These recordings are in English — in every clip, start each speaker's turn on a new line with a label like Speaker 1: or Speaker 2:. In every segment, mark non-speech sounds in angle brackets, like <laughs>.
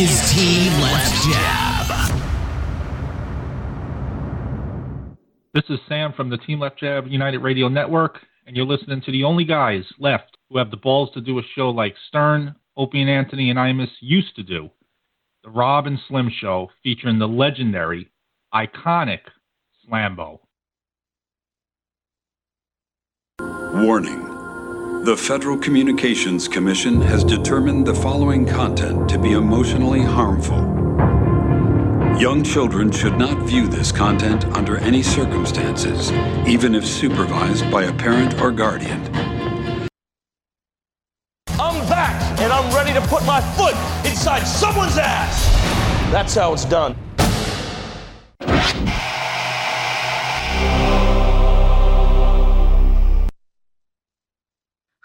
Speaker 1: is Team Left Jab.
Speaker 2: This is Sam from the Team Left Jab United Radio Network, and you're listening to the only guys left who have the balls to do a show like Stern, Opie and Anthony, and Imus used to do. The Rob and Slim Show featuring the legendary, iconic Slambo.
Speaker 3: Warning. The Federal Communications Commission has determined the following content to be emotionally harmful. Young children should not view this content under any circumstances, even if supervised by a parent or guardian.
Speaker 4: I'm back, and I'm ready to put my foot inside someone's ass. That's how it's done.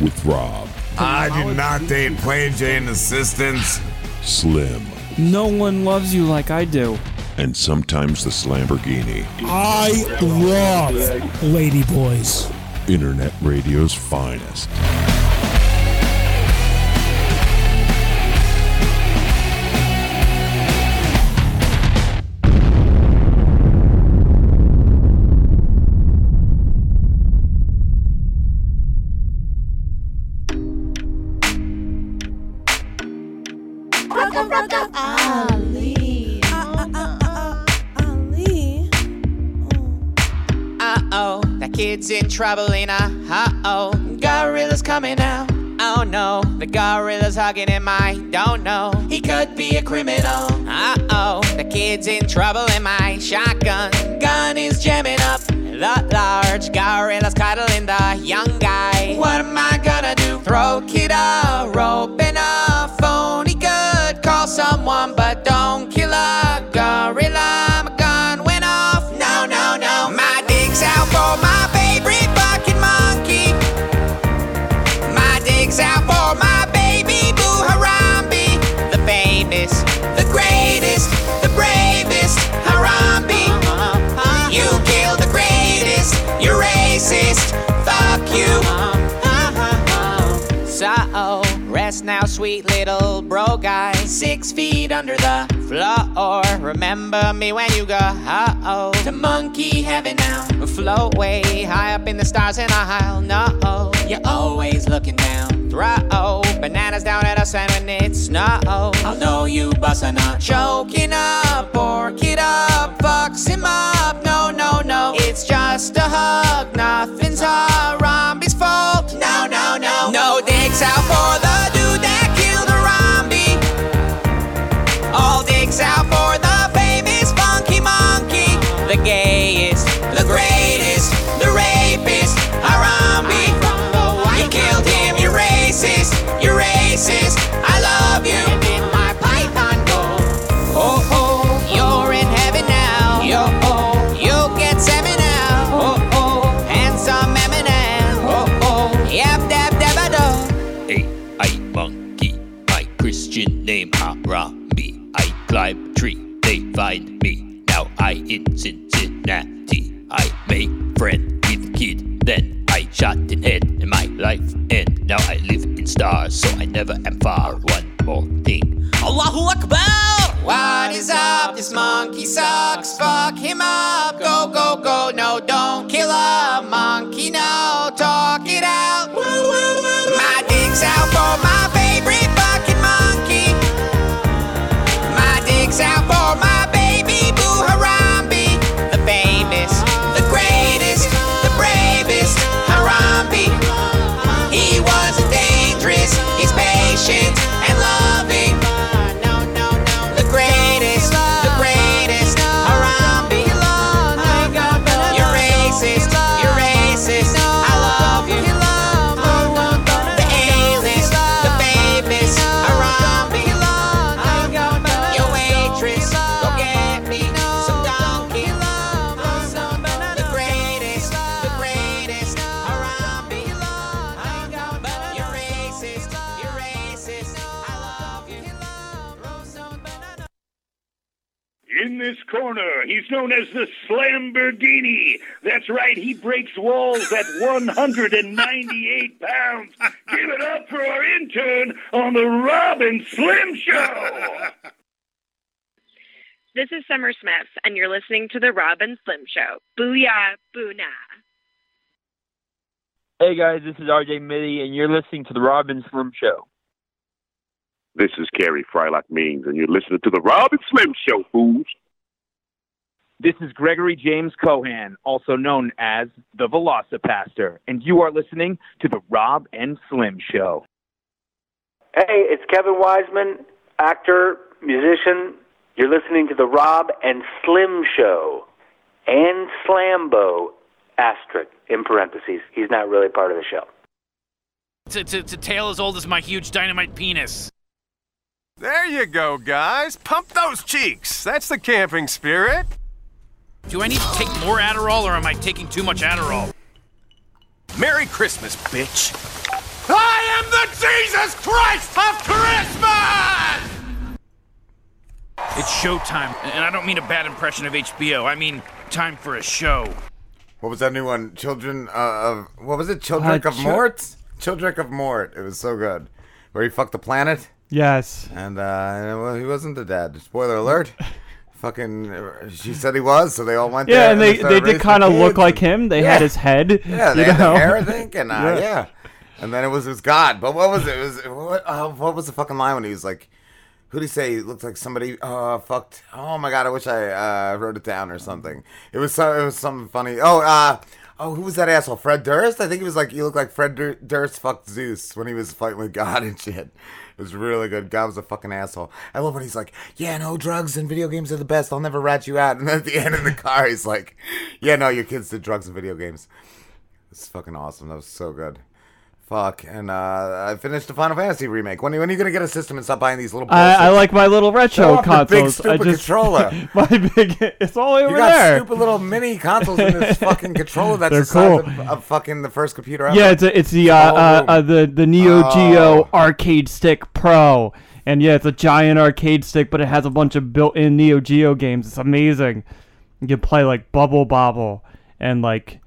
Speaker 5: with Rob,
Speaker 6: I do not date plain Jane assistants.
Speaker 5: Slim,
Speaker 7: No one loves you like I do.
Speaker 5: and sometimes the Slamborghini.
Speaker 8: I love ladyboys.
Speaker 5: Internet radio's finest.
Speaker 9: Kid's in trouble, in a uh oh. Gorilla's coming out. Oh no, the gorilla's hugging him. I don't know. He could be a criminal. Uh oh, the kid's in trouble, in my shotgun gun is jamming up. The large gorilla's cuddling the young guy. What am I gonna do? Throw kid a rope and a phone. He could call someone, but now, sweet little bro guy. Six feet under the floor. Remember me when you go, uh oh. To monkey heaven now. Float way high up in the stars, and I'll know. You're always looking down. Throw bananas down at us, and when it snows, I'll know you bust a nut. Choking up, pork it up, fucks him up. No, no, no, it's just a hug. Nothing's a Harambe's fault. No, no, no. No dicks out for the dude All dicks out for the famous funky monkey. The gayest, the greatest, the rapist, Harambe. You killed him, you're racist, you're racist. I love you. my python go. Oh, oh, you're in heaven now. Yo, oh, you'll get seven now. Oh, oh, handsome Eminem. Oh, oh, yap, dab, dab, a.
Speaker 10: Hey, I monkey, my Christian name Harambe. Climb tree, they find me. Now I in Cincinnati. I make friend with kid, then I shot in head and my life end. Now I live in stars, so I never am far. One more thing.
Speaker 9: Allahu Akbar! What is up? This monkey sucks. Fuck him up. Go, go, go. No, don't kill a monkey. No, talk it out.
Speaker 11: In this corner. He's known as the Slamborghini. That's right, he breaks walls at 198 pounds. Give it up for our intern on the Rob and Slim Show.
Speaker 12: This is Summer Smith, and you're listening to The Rob and Slim Show. Booyah, boona.
Speaker 13: Hey guys, this is RJ Mitte, and you're listening to the Rob and Slim Show.
Speaker 14: This is Carey Frylock Means, and you're listening to the Rob and Slim Show, fools.
Speaker 13: This is Gregory James Cohan, also known as the VelociPastor, and you are listening to the Rob and Slim Show.
Speaker 15: Hey, it's Kevin Wiseman, actor, musician. You're listening to the Rob and Slim Show and Slambo, asterisk, in parentheses. He's not really part of the show.
Speaker 16: It's, it's, it's a tale as old as my huge dynamite penis.
Speaker 17: There you go, guys. Pump those cheeks. That's the camping spirit.
Speaker 16: Do I need to take more Adderall or am I taking too much Adderall?
Speaker 17: Merry Christmas, bitch. I am the Jesus Christ of Christmas!
Speaker 16: It's showtime, and I don't mean a bad impression of HBO. I mean time for a show.
Speaker 6: What was that new one? Children uh, of what was it? Children
Speaker 7: Uh,
Speaker 6: of
Speaker 7: Chil-
Speaker 6: Mort. Children of Mort. It was so good. Where he fucked the planet
Speaker 7: Yes.
Speaker 6: and uh, well, he wasn't the dad. Spoiler alert. <laughs> Fucking, she said he was, so they all went there.
Speaker 7: Yeah, and they, they did kind of look like him. They
Speaker 6: Yeah.
Speaker 7: had his head.
Speaker 6: Yeah, they
Speaker 7: you
Speaker 6: had
Speaker 7: know?
Speaker 6: the hair, I think, and uh,
Speaker 7: Yeah.
Speaker 6: yeah. And then it was his God. But what was it? It was what? Uh, what was the fucking line when he was like, "Who did he say? He looked like somebody. Uh, fucked. Oh my god, I wish I uh, wrote it down or something. It was so. It was something funny. Oh, uh, oh, who was that asshole? Fred Durst. I think he was like, you look like Fred Dur- Durst fucked Zeus when he was fighting with God and shit. It was really good. God was a fucking asshole. I love when he's like, "Yeah, no drugs and video games are the best. I'll never rat you out." <laughs> And at the end in the car, he's like, "Yeah, no, your kids did drugs and video games." It's fucking awesome. That was so good. Fuck. And uh, I finished the Final Fantasy remake. When, when are you gonna get a system and stop buying these little?
Speaker 7: I, I like my little retro
Speaker 6: your big,
Speaker 7: consoles. I
Speaker 6: stupid
Speaker 7: just
Speaker 6: controller. <laughs>
Speaker 7: my big. It's all over
Speaker 6: You got
Speaker 7: there.
Speaker 6: stupid little mini consoles in this fucking <laughs> controller that's
Speaker 7: They're
Speaker 6: the size
Speaker 7: cool.
Speaker 6: of, of fucking the first computer ever.
Speaker 7: Yeah, it's a, it's the uh, uh, uh the the Neo
Speaker 6: Oh.
Speaker 7: Geo Arcade Stick Pro, and yeah, it's a giant arcade stick, but it has a bunch of built-in Neo Geo games. It's amazing. You can play like Bubble Bobble and like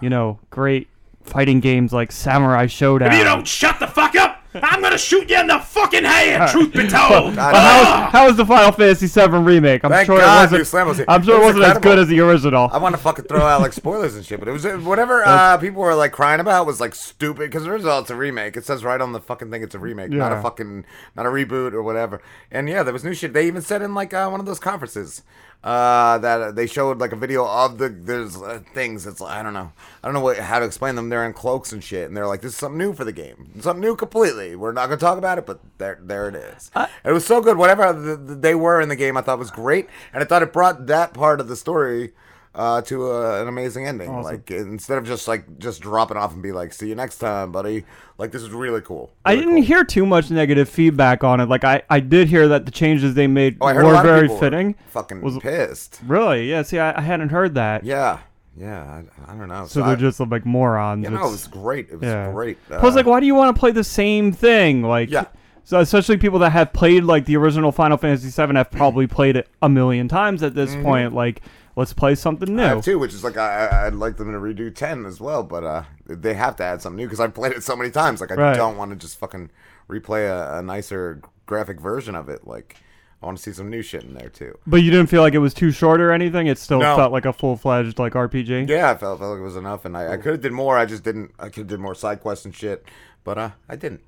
Speaker 7: you know great fighting games like Samurai Shodown.
Speaker 16: If you don't shut the fuck up, I'm gonna shoot you in the fucking head. Truth be <laughs> told.
Speaker 7: but how, how was the Final Fantasy VII remake? I'm
Speaker 6: Thank
Speaker 7: sure
Speaker 6: God,
Speaker 7: it
Speaker 6: was
Speaker 7: wasn't.
Speaker 6: here.
Speaker 7: I'm sure
Speaker 6: It
Speaker 7: it
Speaker 6: was
Speaker 7: wasn't as good as the original.
Speaker 6: I want to fucking throw out like spoilers and shit, but it was whatever uh, people were like crying about was like stupid because first of all, it's a remake. It says right on the fucking thing it's a remake, not a fucking not a reboot or whatever. And yeah, there was new shit. They even said in like uh, one of those conferences uh, that uh, they showed like a video of the there's uh, things. It's I don't know, I don't know what, how to explain them. They're in cloaks and shit, and they're like this is something new for the game, something new completely. We're not gonna talk about it, but there there it is. it was so good. Whatever the, the, they were in the game, I thought was great, and I thought it brought that part of the story uh, to uh, an amazing ending.
Speaker 7: Awesome.
Speaker 6: Like instead of just like just dropping off and be like, "See you next time, buddy." Like this is really cool.
Speaker 7: I didn't hear too much negative feedback on it. Like I, I did hear that the changes they made
Speaker 6: Oh, I a
Speaker 7: were very
Speaker 6: people were
Speaker 7: fitting.
Speaker 6: fucking
Speaker 7: Was-
Speaker 6: pissed.
Speaker 7: Really? Yeah. See, I, I hadn't heard that.
Speaker 6: Yeah, yeah. I, I don't know.
Speaker 7: So
Speaker 6: I-
Speaker 7: they're just like morons.
Speaker 6: You know, it was great. It was
Speaker 7: yeah.
Speaker 6: great.
Speaker 7: Plus,
Speaker 6: Uh,
Speaker 7: like, why do you want to play the same thing? Like,
Speaker 6: Yeah.
Speaker 7: So especially people that have played like the original Final Fantasy VII have probably <clears throat> played it a million times at this
Speaker 6: Mhm.
Speaker 7: point. Like, let's play something new.
Speaker 6: I have two, which is like I, I'd like them to redo ten as well, but uh, they have to add something new because I've played it so many times. Like I
Speaker 7: Right.
Speaker 6: don't want to just fucking replay a, a nicer graphic version of it. Like I want to see some new shit in there too.
Speaker 7: But you didn't feel like it was too short or anything. It still
Speaker 6: No.
Speaker 7: felt like a full fledged like RPG.
Speaker 6: Yeah, I felt, felt like it was enough, and I, I could have did more. I just didn't. I could have did more side quests and shit, but uh, I didn't.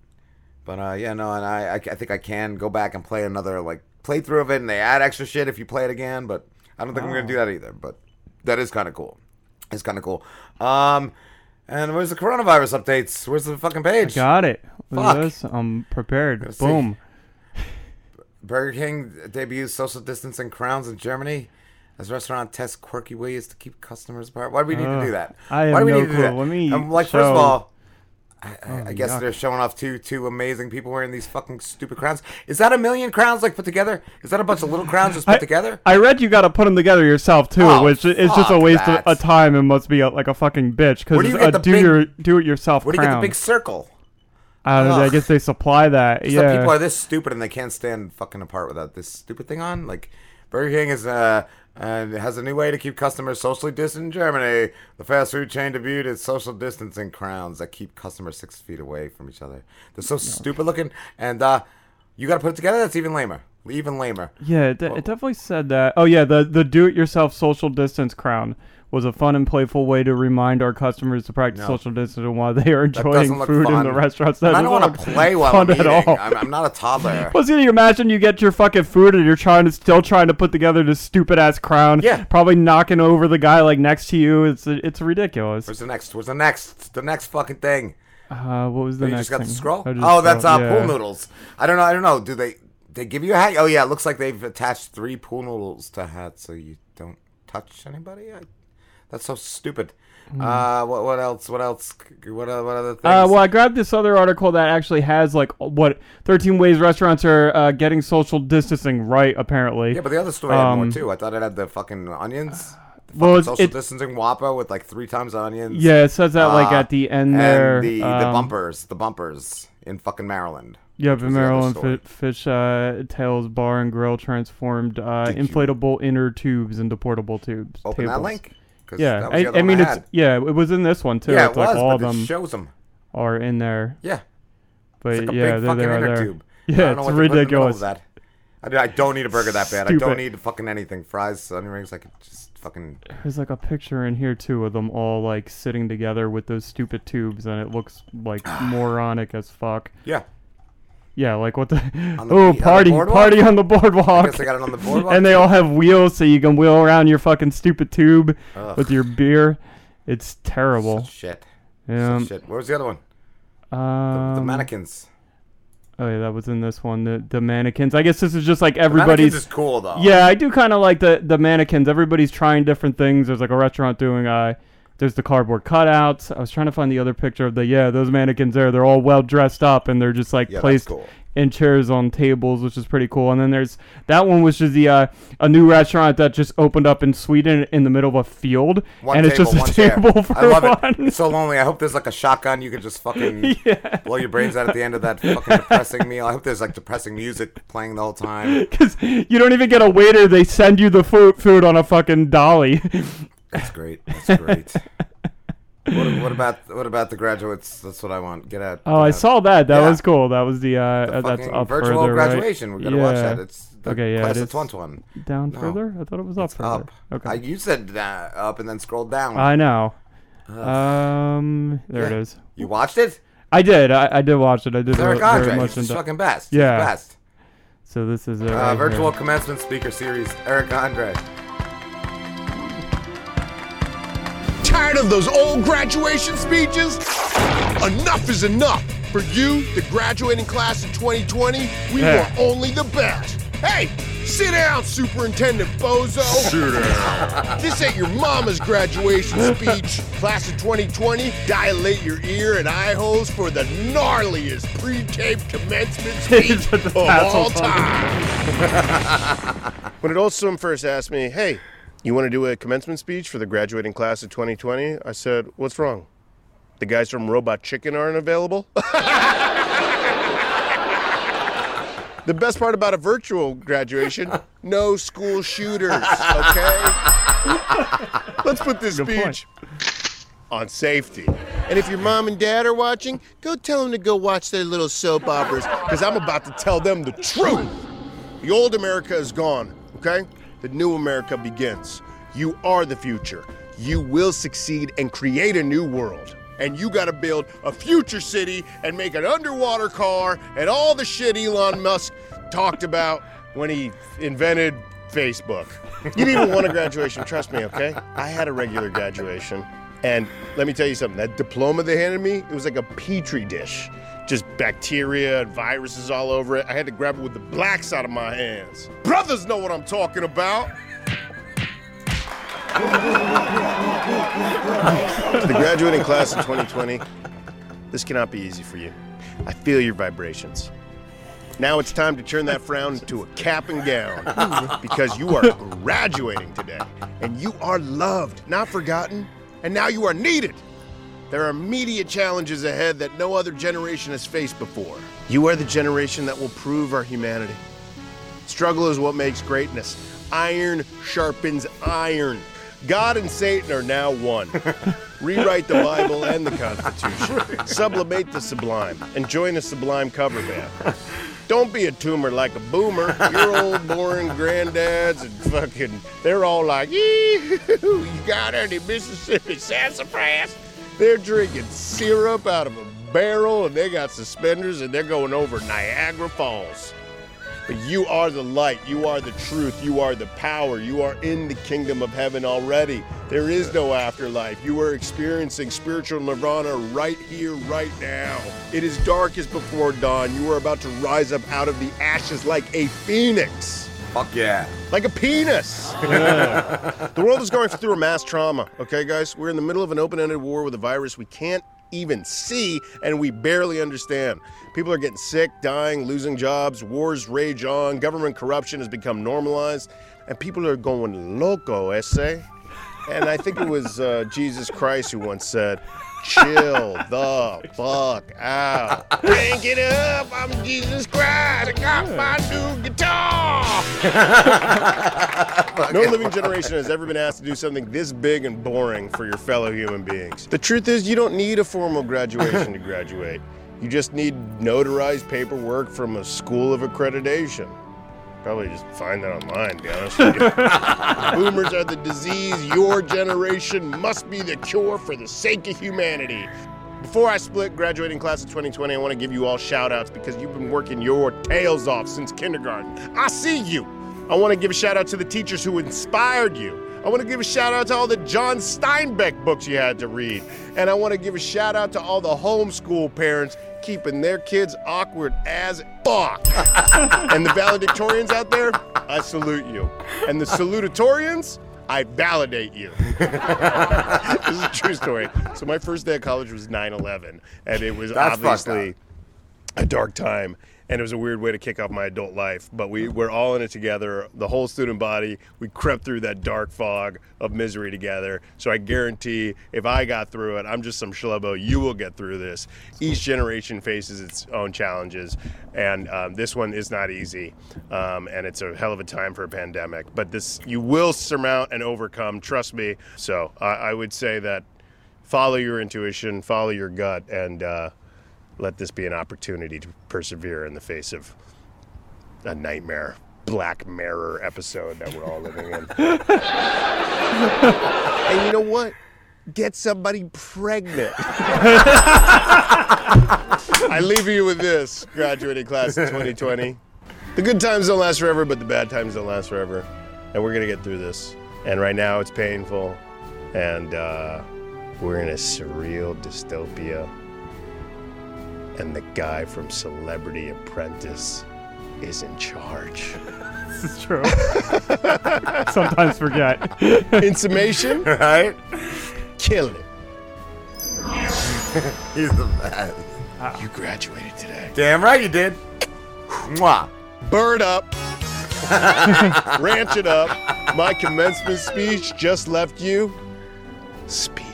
Speaker 6: But uh, yeah, no, and I, I, I think I can go back and play another like playthrough of it, and they add extra shit if you play it again. But I don't think I'm gonna do that either. But that is kind of cool. It's kind of cool. Um, and where's the coronavirus updates? Where's the fucking page?
Speaker 7: Got it.
Speaker 6: Fuck.
Speaker 7: this. I'm prepared.
Speaker 6: Let's see.
Speaker 7: Boom.
Speaker 6: Burger King debuts social distancing crowns in Germany as restaurant tests quirky ways to keep customers apart. Why do we need to do that?
Speaker 7: I
Speaker 6: Why do we
Speaker 7: no
Speaker 6: need to do
Speaker 7: clue.
Speaker 6: that?
Speaker 7: Let me
Speaker 6: Um, like first of all, I,
Speaker 7: Oh,
Speaker 6: I guess
Speaker 7: yuck.
Speaker 6: they're showing off two two amazing people wearing these fucking stupid crowns. Is that a million crowns like put together? Is that a bunch of little crowns just put
Speaker 7: I,
Speaker 6: together?
Speaker 7: I read you got to put them together yourself too,
Speaker 6: Oh,
Speaker 7: which is just a waste of a time and must be a, like a fucking bitch because
Speaker 6: do you
Speaker 7: a do
Speaker 6: big-
Speaker 7: your do it yourself
Speaker 6: Where do you
Speaker 7: crown.
Speaker 6: get the big circle?
Speaker 7: I don't know. I guess they supply that.
Speaker 6: Some
Speaker 7: yeah.
Speaker 6: people are this stupid and they can't stand fucking apart without this stupid thing on. Like Burger King is uh, and it has a new way to keep customers socially distant in Germany. The fast food chain debuted its social distancing crowns that keep customers six feet away from each other. They're so stupid looking, and uh, you got to put it together. That's even lamer. Even lamer.
Speaker 7: Yeah, it, de- it definitely said that. Oh yeah, the the do-it-yourself social distance crown was a fun and playful way to remind our customers to practice
Speaker 6: No.
Speaker 7: social distancing while they are enjoying food in the restaurants. That
Speaker 6: I don't want to play while <laughs>
Speaker 7: fun
Speaker 6: I'm
Speaker 7: at all.
Speaker 6: I'm, I'm not a toddler. <laughs>
Speaker 7: Well, see, you imagine you get your fucking food and you're trying to still trying to put together this stupid ass crown.
Speaker 6: Yeah.
Speaker 7: Probably knocking over the guy like next to you. It's it's ridiculous.
Speaker 6: Where's the next? Where's the next? The next fucking thing.
Speaker 7: Uh, what was the
Speaker 6: you
Speaker 7: next
Speaker 6: just got
Speaker 7: thing?
Speaker 6: the scroll. Oh, that's uh,
Speaker 7: yeah.
Speaker 6: pool noodles. I don't know. I don't know. Do they they give you a hat? Oh yeah, it looks like they've attached three pool noodles to hats so you don't touch anybody. I, that's so stupid.
Speaker 7: Hmm.
Speaker 6: Uh, what what else? What else? What uh, what other things?
Speaker 7: Uh, well, I grabbed this other article that actually has like what 13 ways restaurants are uh, getting social distancing right. Apparently.
Speaker 6: yeah, but the other story had more
Speaker 7: Um,
Speaker 6: too. I thought it had the fucking onions. The
Speaker 7: well,
Speaker 6: fucking
Speaker 7: it's-
Speaker 6: social
Speaker 7: it-
Speaker 6: distancing Whopper with like three times onions.
Speaker 7: Yeah, it says that, like,
Speaker 6: Uh,
Speaker 7: at the end
Speaker 6: and
Speaker 7: there,
Speaker 6: the the
Speaker 7: um,
Speaker 6: bumpers, the bumpers in fucking Maryland. Yeah, the
Speaker 7: Maryland. Fi- Fish uh, Tales Bar and Grill transformed uh, inflatable inner tubes into portable tubes.
Speaker 6: Open that link?
Speaker 7: Yeah,
Speaker 6: that was the
Speaker 7: I, I mean
Speaker 6: I
Speaker 7: it's yeah, it was in this one too.
Speaker 6: Yeah,
Speaker 7: it's
Speaker 6: it
Speaker 7: like
Speaker 6: was,
Speaker 7: all
Speaker 6: but
Speaker 7: of
Speaker 6: it
Speaker 7: them are in there.
Speaker 6: Yeah.
Speaker 7: but
Speaker 6: like
Speaker 7: yeah,
Speaker 6: big
Speaker 7: there they
Speaker 6: fucking
Speaker 7: are
Speaker 6: inner
Speaker 7: there. <laughs> Yeah, it's
Speaker 6: what to in the
Speaker 7: ridiculous.
Speaker 6: that. I, I don't need a burger that bad. I don't need fucking anything. Fries, onion rings. I could just fucking.
Speaker 7: There's like a picture in here too of them all like sitting together with those stupid tubes, and it looks like <sighs> moronic as fuck.
Speaker 6: Yeah.
Speaker 7: Yeah, like what the,
Speaker 6: the <laughs>
Speaker 7: oh
Speaker 6: the
Speaker 7: party
Speaker 6: boardwalk?
Speaker 7: party on the boardwalk.
Speaker 6: I guess they got it on the boardwalk,
Speaker 7: and they all have wheels so you can wheel around your fucking stupid tube
Speaker 6: Ugh.
Speaker 7: with your beer. It's terrible.
Speaker 6: Such shit.
Speaker 7: Yeah.
Speaker 6: Such shit. Where was the other one?
Speaker 7: Um,
Speaker 6: the mannequins.
Speaker 7: Oh yeah, that was in this one. The the mannequins. I guess this is just like everybody's.
Speaker 6: is cool, though.
Speaker 7: Yeah, I do kind of like the the mannequins. Everybody's trying different things. There's like a restaurant doing uh There's the cardboard cutouts. I was trying to find the other picture of the yeah those mannequins there. They're all well dressed up and they're just like
Speaker 6: Yeah,
Speaker 7: placed
Speaker 6: cool.
Speaker 7: in chairs on tables, which is pretty cool. And then there's that one, which is the uh, a new restaurant that just opened up in Sweden in the middle of a field,
Speaker 6: One
Speaker 7: and it's just a
Speaker 6: chair.
Speaker 7: table for <laughs>
Speaker 6: I love
Speaker 7: one.
Speaker 6: it. It's so lonely. I hope there's like a shotgun you can just fucking <laughs> blow your brains out at the end of that fucking depressing meal. I hope there's like depressing music playing the whole time. <laughs>
Speaker 7: Because you don't even get a waiter; they send you the food food on a fucking dolly.
Speaker 6: That's great. That's great. what, what about what about the graduates? That's what I want. Get out.
Speaker 7: Oh,
Speaker 6: get
Speaker 7: I
Speaker 6: out.
Speaker 7: saw that. That
Speaker 6: Yeah.
Speaker 7: was cool. That was the uh,
Speaker 6: The
Speaker 7: uh, that's up
Speaker 6: virtual
Speaker 7: further, right?
Speaker 6: graduation. We gotta watch that. It's the
Speaker 7: okay. Yeah,
Speaker 6: class
Speaker 7: it
Speaker 6: of
Speaker 7: is
Speaker 6: 21.
Speaker 7: Down
Speaker 6: No.
Speaker 7: further. I thought it was up
Speaker 6: It's
Speaker 7: further.
Speaker 6: up.
Speaker 7: Okay.
Speaker 6: I, you said uh, up and then scrolled down.
Speaker 7: I know.
Speaker 6: Ugh.
Speaker 7: Um, there it
Speaker 6: Yeah.
Speaker 7: is.
Speaker 6: You watched it?
Speaker 7: I did. I, I did watch it. I did.
Speaker 6: Eric Andre,
Speaker 7: very much
Speaker 6: he's fucking best. He's
Speaker 7: Yeah.
Speaker 6: best.
Speaker 7: So this is a
Speaker 6: Uh,
Speaker 7: right
Speaker 6: virtual
Speaker 7: here.
Speaker 6: commencement speaker series. Eric Andre.
Speaker 18: Tired of those old graduation speeches? Enough is enough. For you, the graduating class of 2020, we
Speaker 19: Yeah.
Speaker 18: want only the best. Hey, sit down, Superintendent Bozo.
Speaker 19: Sit down. <laughs>
Speaker 18: This ain't your mama's graduation speech. Class of 2020, dilate your ear and eye holes for the gnarliest pre-taped commencement <laughs> speech of all time. <laughs> when Adult Swim first asked me, hey, you want to do a commencement speech for the graduating class of 2020? I said, what's wrong? The guys from Robot Chicken aren't available? <laughs> the best part about a virtual graduation, no school shooters, okay? Let's put this speech on safety. And if your mom and dad are watching, go tell them to go watch their little soap operas, because I'm about to tell them the truth. The old America is gone, okay? The new America begins. You are the future. You will succeed and create a new world. And you gotta build a future city and make an underwater car and all the shit Elon Musk talked about when he invented Facebook. You didn't even want a graduation, trust me, okay? I had a regular graduation. And let me tell you something, that diploma they handed me, it was like a petri dish. Just bacteria and viruses all over it. I had to grab it with the black side of my hands. Brothers know what I'm talking about. To <laughs> the graduating class of 2020, this cannot be easy for you. I feel your vibrations. Now it's time to turn that frown into a cap and gown <laughs> because you are graduating today and you are loved, not forgotten, and now you are needed. There are immediate challenges ahead that no other generation has faced before. You are the generation that will prove our humanity. Struggle is what makes greatness. Iron sharpens iron. God and Satan are now one. <laughs> Rewrite the Bible and the Constitution. Sublimate the sublime and join a sublime cover band. Don't be a tumor like a boomer. Your old boring granddads and fucking, they're all like, "Yee, you got any Mississippi sassafras? They're drinking syrup out of a barrel and they got suspenders and they're going over Niagara Falls. But you are the light, you are the truth, you are the power, you are in the kingdom of heaven already. There is no afterlife. You are experiencing spiritual nirvana right here, right now. It is darkest before dawn. You are about to rise up out of the ashes like a phoenix.
Speaker 6: Fuck yeah.
Speaker 18: Like a penis. the world is going through a mass trauma, okay, guys? We're in the middle of an open ended war with a virus we can't even see and we barely understand. People are getting sick, dying, losing jobs, wars rage on, government corruption has become normalized, and people are going loco, ese. And I think it was uh, Jesus Christ who once said, Chill the fuck out. Crank it up, I'm Jesus Christ. I got my new guitar. <laughs> no living generation has ever been asked to do something this big and boring for your fellow human beings. The truth is, you don't need a formal graduation to <laughs> graduate. You just need notarized paperwork from a school of accreditation. Probably just find that online, to be honest with you. <laughs> Boomers are the disease. Your generation must be the cure for the sake of humanity. Before I split graduating class of 2020, I want to give you all shout outs because you've been working your tails off since kindergarten. I see you. I want to give a shout out to the teachers who inspired you. I want to give a shout out to all the John Steinbeck books you had to read. And I want to give a shout out to all the homeschool parents keeping their kids awkward as fuck. <laughs> and the valedictorians out there, I salute you. And the salutatorians, I validate you. <laughs> this is a true story. So my first day at college was 9/11, and it was
Speaker 6: That's
Speaker 18: obviously a dark time. And it was a weird way to kick off my adult life, but we we're all in it together. The whole student body, we crept through that dark fog of misery together. So I guarantee, if I got through it, I'm just some schlubbo. You will get through this. Each generation faces its own challenges, and um, this one is not easy. Um, and it's a hell of a time for a pandemic. But this, you will surmount and overcome. Trust me. So I, I would say that follow your intuition, follow your gut, and uh, let this be an opportunity to persevere in the face of a nightmare Black Mirror episode that we're all living in. <laughs> and you know what? Get somebody pregnant. <laughs> I leave you with this, graduating class of 2020. The good times don't last forever, but the bad times don't last forever. And we're going to get through this. And right now it's painful. And uh, we're in a surreal dystopia. And the guy from Celebrity Apprentice is in charge. <laughs>
Speaker 7: This is true. <laughs> Sometimes forget. <laughs>
Speaker 18: In summation,
Speaker 6: right?
Speaker 18: Kill it.
Speaker 6: He's the best. Ah.
Speaker 18: You graduated today.
Speaker 6: Damn right you did. Mwah.
Speaker 18: Bird up. Ranch it up. My commencement speech just left you speechless.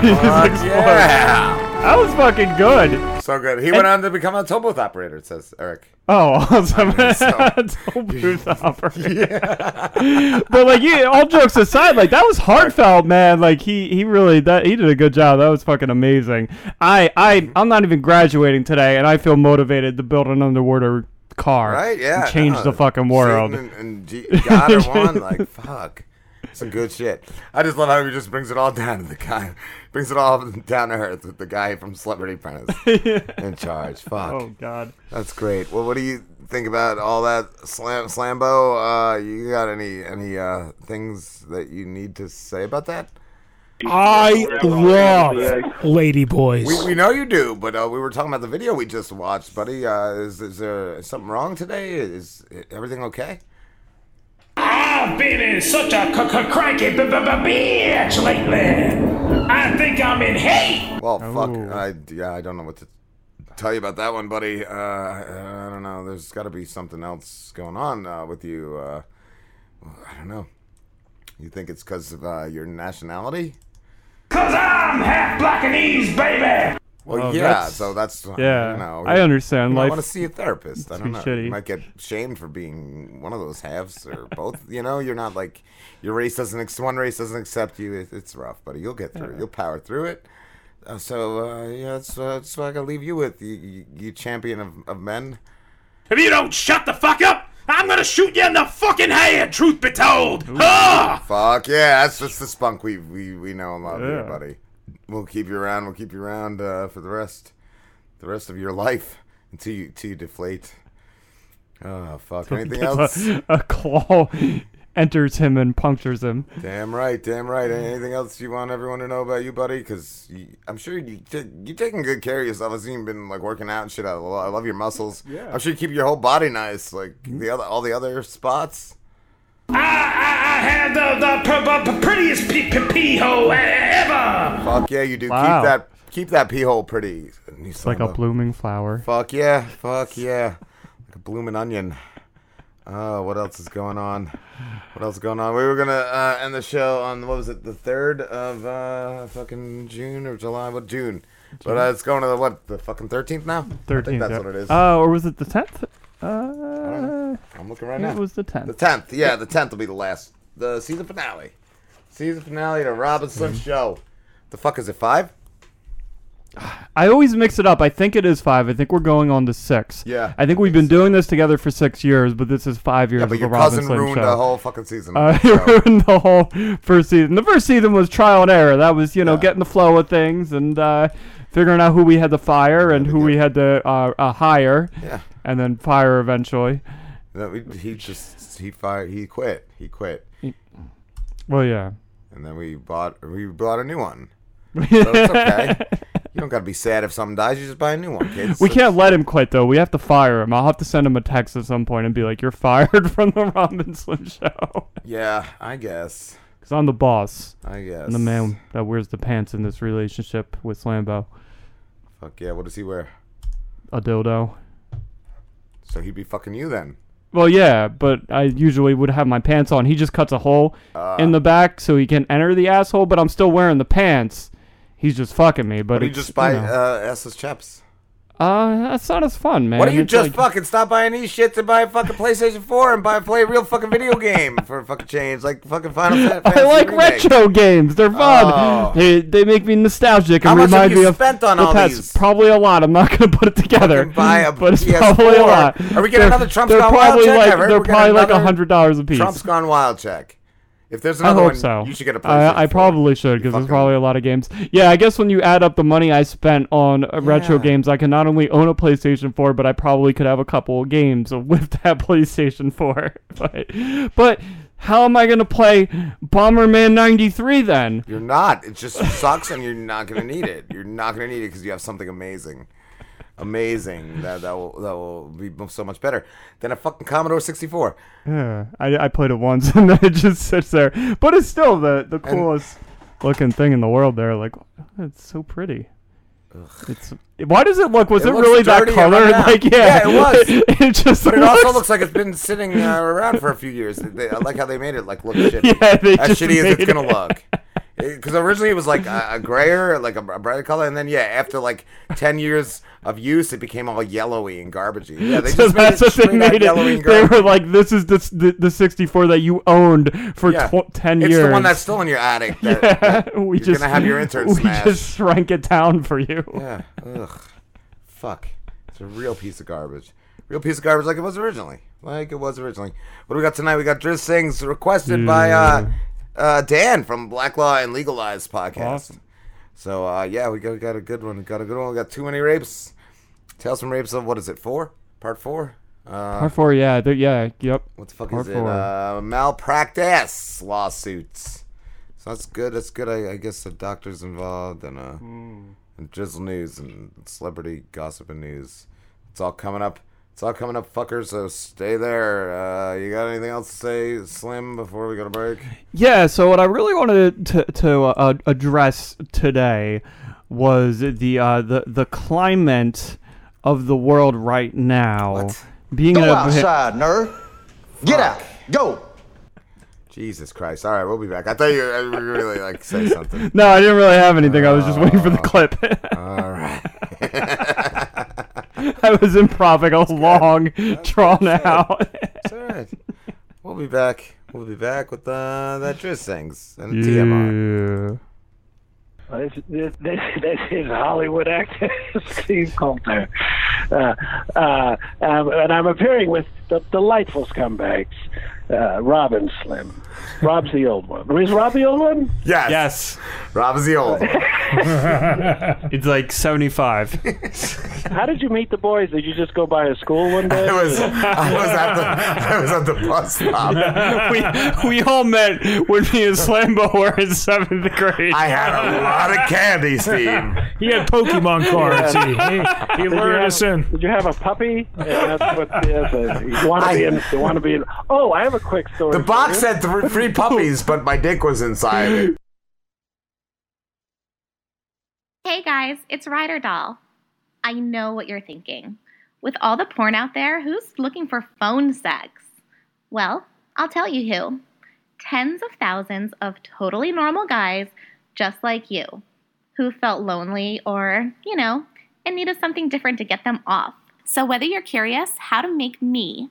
Speaker 6: Fuck <laughs> yeah.
Speaker 7: That was fucking good.
Speaker 6: So good. He went on to become a toll booth operator, it says Eric.
Speaker 7: Oh, <laughs> awesome.
Speaker 6: I mean, so- <laughs>
Speaker 7: Toll booth operator. but like, yeah, all jokes aside, like that was heartfelt, man. Like he he really that he did a good job. That was fucking amazing. I I I'm not even graduating today, and I feel motivated to build an underwater car.
Speaker 6: Right? Yeah.
Speaker 7: and change
Speaker 6: no,
Speaker 7: the fucking world.
Speaker 6: Satan And, and G- God are one. Like, fuck. Some good shit. I just love how he just brings it all down to the guy. <laughs> Brings it all down to earth with the guy from Celebrity Apprentice <laughs> in charge. Fuck.
Speaker 7: Oh God.
Speaker 6: That's great. Well, what do you think about all that slam slambo? Uh, you got any any uh, things that you need to say about that?
Speaker 8: I love lady boys.
Speaker 6: We, we know you do, but uh, we were talking about the video we just watched, buddy. Uh, is, is there something wrong today? Is everything okay?
Speaker 8: I've been in such a c- c- cranky bitch lately. I think I'm in hate.
Speaker 6: Well, fuck. I, yeah, I don't know what to tell you about that one, buddy. Uh, I, I don't know. There's got to be something else going on uh, with you. Uh, I don't know. You think it's because of uh, your nationality?
Speaker 8: Cause I'm half Blackanese, baby.
Speaker 6: Well,
Speaker 7: Oh,
Speaker 6: yeah,
Speaker 7: that's-
Speaker 6: so that's
Speaker 7: yeah,
Speaker 6: You know,
Speaker 7: I understand.
Speaker 6: You might
Speaker 7: Life
Speaker 6: want to see a therapist. I <laughs> don't know.
Speaker 7: pretty
Speaker 6: You might get shamed for being one of those halves or both. You know, you're not like your race doesn't. Ex- one race doesn't accept you. It, it's rough, buddy. You'll get through.
Speaker 7: Yeah.
Speaker 6: You'll power through it. Uh, so uh, yeah, that's, uh, that's what I gotta leave you with. You, you, you champion of, of men.
Speaker 8: If you don't shut the fuck up, I'm gonna shoot you in the fucking head, truth be told. Ah!
Speaker 6: Fuck yeah, that's just the spunk we we, we know and love here, buddy. We'll keep you around. We'll keep you around uh, for the rest, the rest of your life until you until you deflate. Oh fuck! <laughs> Anything else?
Speaker 7: A, a claw enters him and punctures him.
Speaker 6: Damn right, damn right. Anything else you want everyone to know about you, buddy? Because I'm sure you t- you taking good care of yourself. I've seen you been like working out and shit. I lo- I love your muscles.
Speaker 8: Yeah.
Speaker 6: I'm sure you keep your whole body nice, like the other all the other spots.
Speaker 8: I, I, I had the, the p- p- prettiest pee, pee, pee hole ever.
Speaker 6: Fuck yeah, you do.
Speaker 7: Wow.
Speaker 6: Keep that keep that pee hole pretty.
Speaker 7: It's like a blooming flower.
Speaker 6: Fuck yeah, fuck yeah, like a blooming onion. Oh, what else is going on? What else is going on? We were gonna uh, end the show on what was it, the third of uh, fucking June or July? What June? But uh, it's going to the what, the fucking thirteenth now?
Speaker 7: Thirteenth.
Speaker 6: that's
Speaker 7: yeah.
Speaker 6: what it is.
Speaker 7: Uh, or was it the tenth? Uh,
Speaker 6: I'm looking right now.
Speaker 7: it was the tenth.
Speaker 6: The tenth, yeah, the tenth will be the last, the season finale. Season finale to Rob and Slim
Speaker 7: Mm-hmm.
Speaker 6: Show. The fuck is it? Five?
Speaker 7: I always mix it up. I think it is five. I think we're going on to six.
Speaker 6: Yeah,
Speaker 7: I think we've been doing this together for six years, but this is five years.
Speaker 6: Yeah, but
Speaker 7: of
Speaker 6: your
Speaker 7: the Robin
Speaker 6: cousin
Speaker 7: Slim
Speaker 6: ruined
Speaker 7: show.
Speaker 6: the whole fucking season.
Speaker 7: Uh, <laughs> he ruined the whole first season. The first season was trial and error. That was you know getting the flow of things and uh, figuring out who we had to fire and who we had to uh, uh, hire.
Speaker 6: Yeah.
Speaker 7: And then fire eventually.
Speaker 6: No, we- he just he fired. He quit. He quit.
Speaker 7: Well, yeah.
Speaker 6: And then we bought we bought a new one. <laughs> So it's okay. You don't gotta be sad if something dies. You just buy a new one, kids.
Speaker 7: We can't let him quit though. We have to fire him. I'll have to send him a text at some point and be like, "You're fired <laughs> from the Rob and Slim Show."
Speaker 6: Yeah, I guess.
Speaker 7: Because I'm the boss.
Speaker 6: I guess.
Speaker 7: I'm the man that wears the pants in this relationship with Slambo.
Speaker 6: Fuck yeah. What does he wear?
Speaker 7: A dildo.
Speaker 6: So he'd be fucking you then.
Speaker 7: Well, yeah, but I usually would have my pants on. He just cuts a hole
Speaker 6: Ah.
Speaker 7: in the back so he can enter the asshole, but I'm still wearing the pants. He's just fucking me. But
Speaker 6: you
Speaker 7: it's,
Speaker 6: just buy
Speaker 7: you know.
Speaker 6: uh, S's chaps?
Speaker 7: Uh, that's not as fun, man.
Speaker 6: Why don't you
Speaker 7: It's
Speaker 6: just
Speaker 7: like-
Speaker 6: fucking stop buying these shits and buy a fucking PlayStation 4 and buy play a real fucking video game for a fucking change, like fucking Final <laughs> Fa- Fantasy
Speaker 7: I like
Speaker 6: Remake.
Speaker 7: retro games. They're fun.
Speaker 6: Oh.
Speaker 7: They, they make me nostalgic and How
Speaker 6: much have
Speaker 7: remind
Speaker 6: you
Speaker 7: me of
Speaker 6: spent on
Speaker 7: the
Speaker 6: all
Speaker 7: past.
Speaker 6: these?
Speaker 7: Probably a lot. I'm not <laughs> gonna put it together.
Speaker 6: buy a
Speaker 7: but it's
Speaker 6: PS4.
Speaker 7: probably a lot.
Speaker 6: Are we getting another Trump's
Speaker 7: they're
Speaker 6: Gone Wild
Speaker 7: probably
Speaker 6: check?
Speaker 7: Like,
Speaker 6: heard
Speaker 7: they're
Speaker 6: we're getting
Speaker 7: probably like
Speaker 6: another
Speaker 7: hundred dollars a piece.
Speaker 6: Trump's Gone Wild check. If there's
Speaker 7: I
Speaker 6: another
Speaker 7: hope
Speaker 6: one,
Speaker 7: so.
Speaker 6: you should get a PlayStation.
Speaker 7: I, I probably should because there's probably a lot of games. Yeah, I guess when you add up the money I spent on uh, retro
Speaker 6: Yeah.
Speaker 7: games, I can not only own a PlayStation 4, but I probably could have a couple of games <laughs> with that PlayStation 4. <laughs> but, but how am I gonna play Bomberman '93 then?
Speaker 6: You're not. It just sucks, and you're not gonna need it. You're not gonna need it because you have something amazing, amazing that that will that will be so much better than a fucking Commodore 64.
Speaker 7: Yeah, I, I played it once <laughs> and then it just sits there. But it's still the, the coolest looking thing in the world there. Like, it's so pretty. It's why does it look? Was it,
Speaker 6: looks
Speaker 7: really that color? Like, yeah,
Speaker 6: it was. <laughs>
Speaker 7: it just
Speaker 6: but it
Speaker 7: looks,
Speaker 6: also looks like it's been sitting uh, around for a few years. They, I like how they made it like look <laughs> shitty.
Speaker 7: Yeah, they
Speaker 6: as shitty as it's gonna
Speaker 7: it.
Speaker 6: look. Because originally it was like a, a grayer, like a, a brighter color, and then yeah, after like ten years of use, it became all yellowy and garbagey. Yeah, they
Speaker 7: so
Speaker 6: just made it
Speaker 7: what they made it. They were like, "This is the the, the 64 that you owned for
Speaker 6: Yeah.
Speaker 7: tw- 10
Speaker 6: it's
Speaker 7: years."
Speaker 6: It's the one that's still in your attic. <laughs> That,
Speaker 7: yeah,
Speaker 6: that <laughs>
Speaker 7: we
Speaker 6: you're
Speaker 7: just
Speaker 6: gonna have your intern <laughs>
Speaker 7: we
Speaker 6: smash.
Speaker 7: just shrank it down for you.
Speaker 6: Yeah. Ugh. Fuck. It's a real piece of garbage. Real piece of garbage like it was originally. Like it was originally. What do we got tonight? We got Driz Sings requested by uh, uh, Dan from Black Law and Legalized podcast.
Speaker 7: Awesome.
Speaker 6: So uh, yeah, we got, we got a good one. Got a good one. We got too many rapes. Tales from rapes of what is it? Four? Part four? Uh,
Speaker 7: Part four, yeah, yeah, yep.
Speaker 6: What the fuck
Speaker 7: Part
Speaker 6: is
Speaker 7: four.
Speaker 6: it? Uh, malpractice lawsuits. So that's good. That's good. I, I guess the doctor's involved and uh, and drizzle news and celebrity gossip and news. It's all coming up. It's all coming up, fuckers. So stay there. Uh, you got anything else to say, Slim, before we go to break?
Speaker 7: Yeah, so what I really wanted to to uh, address today was the uh, the the climate of the world right now. Being
Speaker 19: Go
Speaker 7: in a
Speaker 19: outside, nerd. Get out. Go.
Speaker 6: Jesus Christ! All right, we'll be back. I thought you were really like say <laughs> something.
Speaker 7: No, I didn't really have anything. I was just waiting for the clip.
Speaker 6: All right. <laughs> <laughs>
Speaker 7: I was improving a long, drawn out.
Speaker 6: It's all right. We'll be back. We'll be back with uh, that Driz Sings and TMR.
Speaker 7: Yeah.
Speaker 19: Well, This, this, this, this is Hollywood actor Steve Coulter. Uh, uh, um, and I'm appearing with the delightful scumbags, uh, Rob and Slim. Rob's the old one. Is Rob the old one?
Speaker 6: Yes.
Speaker 7: Yes.
Speaker 6: Rob is the old. one. <laughs>
Speaker 7: it's like 75.
Speaker 19: How did you meet the boys? Did you just go by a school one day?
Speaker 6: I was I was at the I was at the bus stop. <laughs>
Speaker 7: we, we all met when me and Slambo were in seventh grade.
Speaker 6: I had a lot of candy, Steve.
Speaker 20: He had Pokemon cards. He, he, he
Speaker 19: Did you have-
Speaker 20: us in.
Speaker 19: Did you have a puppy? Yeah, that's what, yes, uh, you want to be in. You want to be in. Oh, I have a quick story.
Speaker 6: The box
Speaker 19: you.
Speaker 6: said th- three puppies, but my dick was inside it.
Speaker 21: Hey guys, it's Ryder Doll. I know what you're thinking. With all the porn out there, who's looking for phone sex? Well, I'll tell you who. Tens of thousands of totally normal guys just like you who felt lonely or, you know, in need of something different to get them off. So whether you're curious how to make me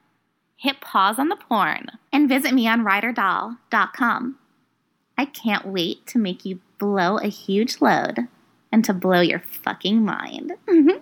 Speaker 21: Hit pause on the porn and visit me on ryderdoll.com. I can't wait to make you blow a huge load and to blow your fucking mind. <laughs>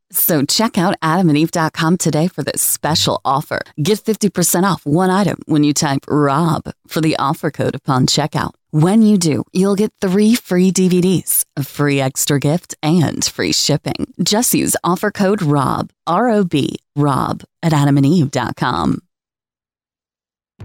Speaker 22: So check out adamandeve.com today for this special offer. Get 50% off one item when you type ROB for the offer code upon checkout. When you do, you'll get three free DVDs, a free extra gift, and free shipping. Just use offer code ROB, R O B, ROB at adamandeve.com.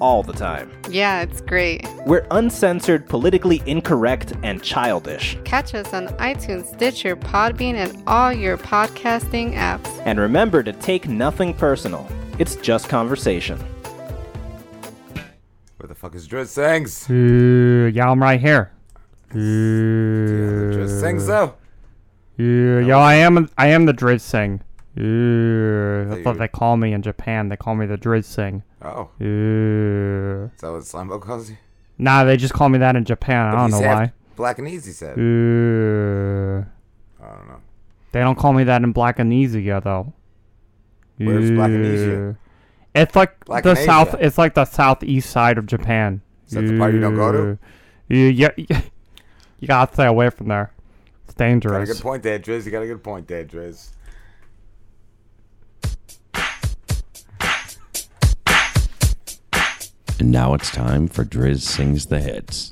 Speaker 23: all the time.
Speaker 24: Yeah, it's great.
Speaker 23: We're uncensored, politically incorrect, and childish.
Speaker 24: Catch us on iTunes, Stitcher, Podbean, and all your podcasting apps.
Speaker 23: And remember to take nothing personal. It's just conversation.
Speaker 6: Where the fuck is Driz Sings?
Speaker 7: Uh, yeah, I'm right here. Uh,
Speaker 6: Driz Sings though.
Speaker 7: Yeah, yo, I am. I am the Driz Sing. Uh, that's what they call me in Japan. They call me the Driz Sing.
Speaker 6: Oh.
Speaker 7: Uh,
Speaker 6: Is that what Slambo calls you?
Speaker 7: nah, they just call me that in Japan. I don't know why.
Speaker 6: Black and Easy said.
Speaker 7: Uh,
Speaker 6: I don't know.
Speaker 7: They don't call me that in Black Amnesia though.
Speaker 6: Where's Black Amnesia?
Speaker 7: Uh, It's like
Speaker 6: Black
Speaker 7: the south. It's like the southeast side of Japan.
Speaker 6: Is that the part you don't go to?
Speaker 7: Yeah, yeah, <laughs> you gotta stay away from there. It's
Speaker 6: Got a good point there, Driz. You got a good point there, Driz.
Speaker 25: And now it's time for Driz Sings the Hits.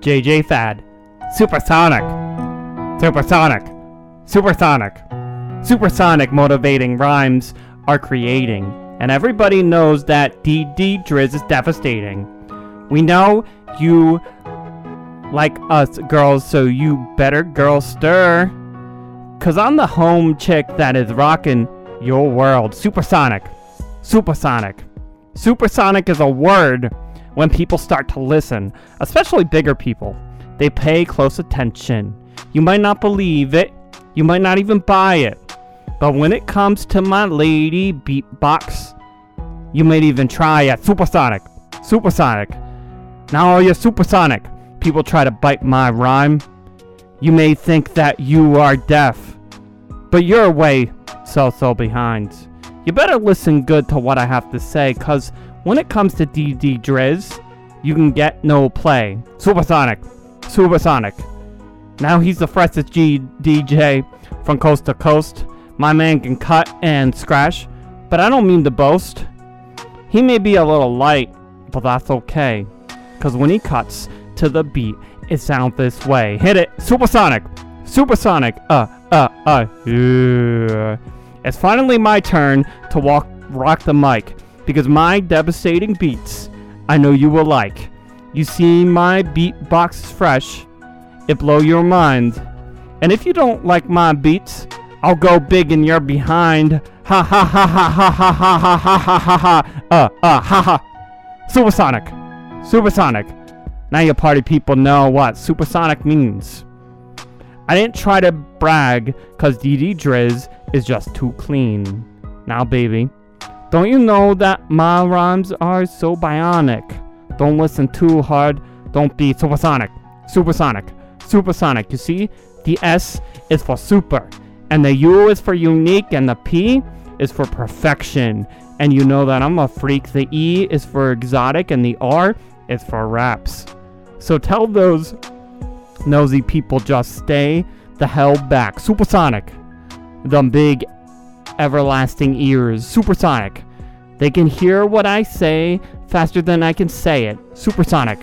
Speaker 7: JJ Fad, Supersonic, Supersonic, Supersonic, Supersonic motivating rhymes are creating, and everybody knows that DD Driz is devastating. We know you like us girls, so you better girl stir. Cause I'm the home chick that is rocking your world. Supersonic. Supersonic. Supersonic is a word when people start to listen, especially bigger people. They pay close attention. You might not believe it, you might not even buy it. But when it comes to my lady beatbox, you might even try it. Supersonic. Supersonic. Now all you supersonic people try to bite my rhyme. You may think that you are deaf, but you're way so so behind. You better listen good to what I have to say, cause when it comes to DD Driz, you can get no play. Supersonic. Supersonic. Now he's the freshest G DJ from coast to coast. My man can cut and scratch, but I don't mean to boast. He may be a little light, but that's okay. Cause when he cuts to the beat, it sounds this way. Hit it! Supersonic! Supersonic! Uh, uh, uh. Yeah. It's finally my turn to walk rock the mic because my devastating beats I know you will like. You see my beatbox is fresh. It blow your mind. And if you don't like my beats, I'll go big in your behind. Ha ha ha ha ha ha ha ha ha ha ha ha. Uh uh ha ha. Supersonic. Supersonic. Now you party people know what supersonic means. I didn't try to brag cause DD Driz is just too clean. Now baby, don't you know that my rhymes are so bionic? Don't listen too hard. Don't be supersonic. Supersonic. Supersonic. You see? The S is for super. And the U is for unique. And the P is for perfection. And you know that I'm a freak. The E is for exotic. And the R is for raps. So tell those nosy people just stay the hell back. Supersonic. Them big everlasting ears. Supersonic. They can hear what I say faster than I can say it. Supersonic.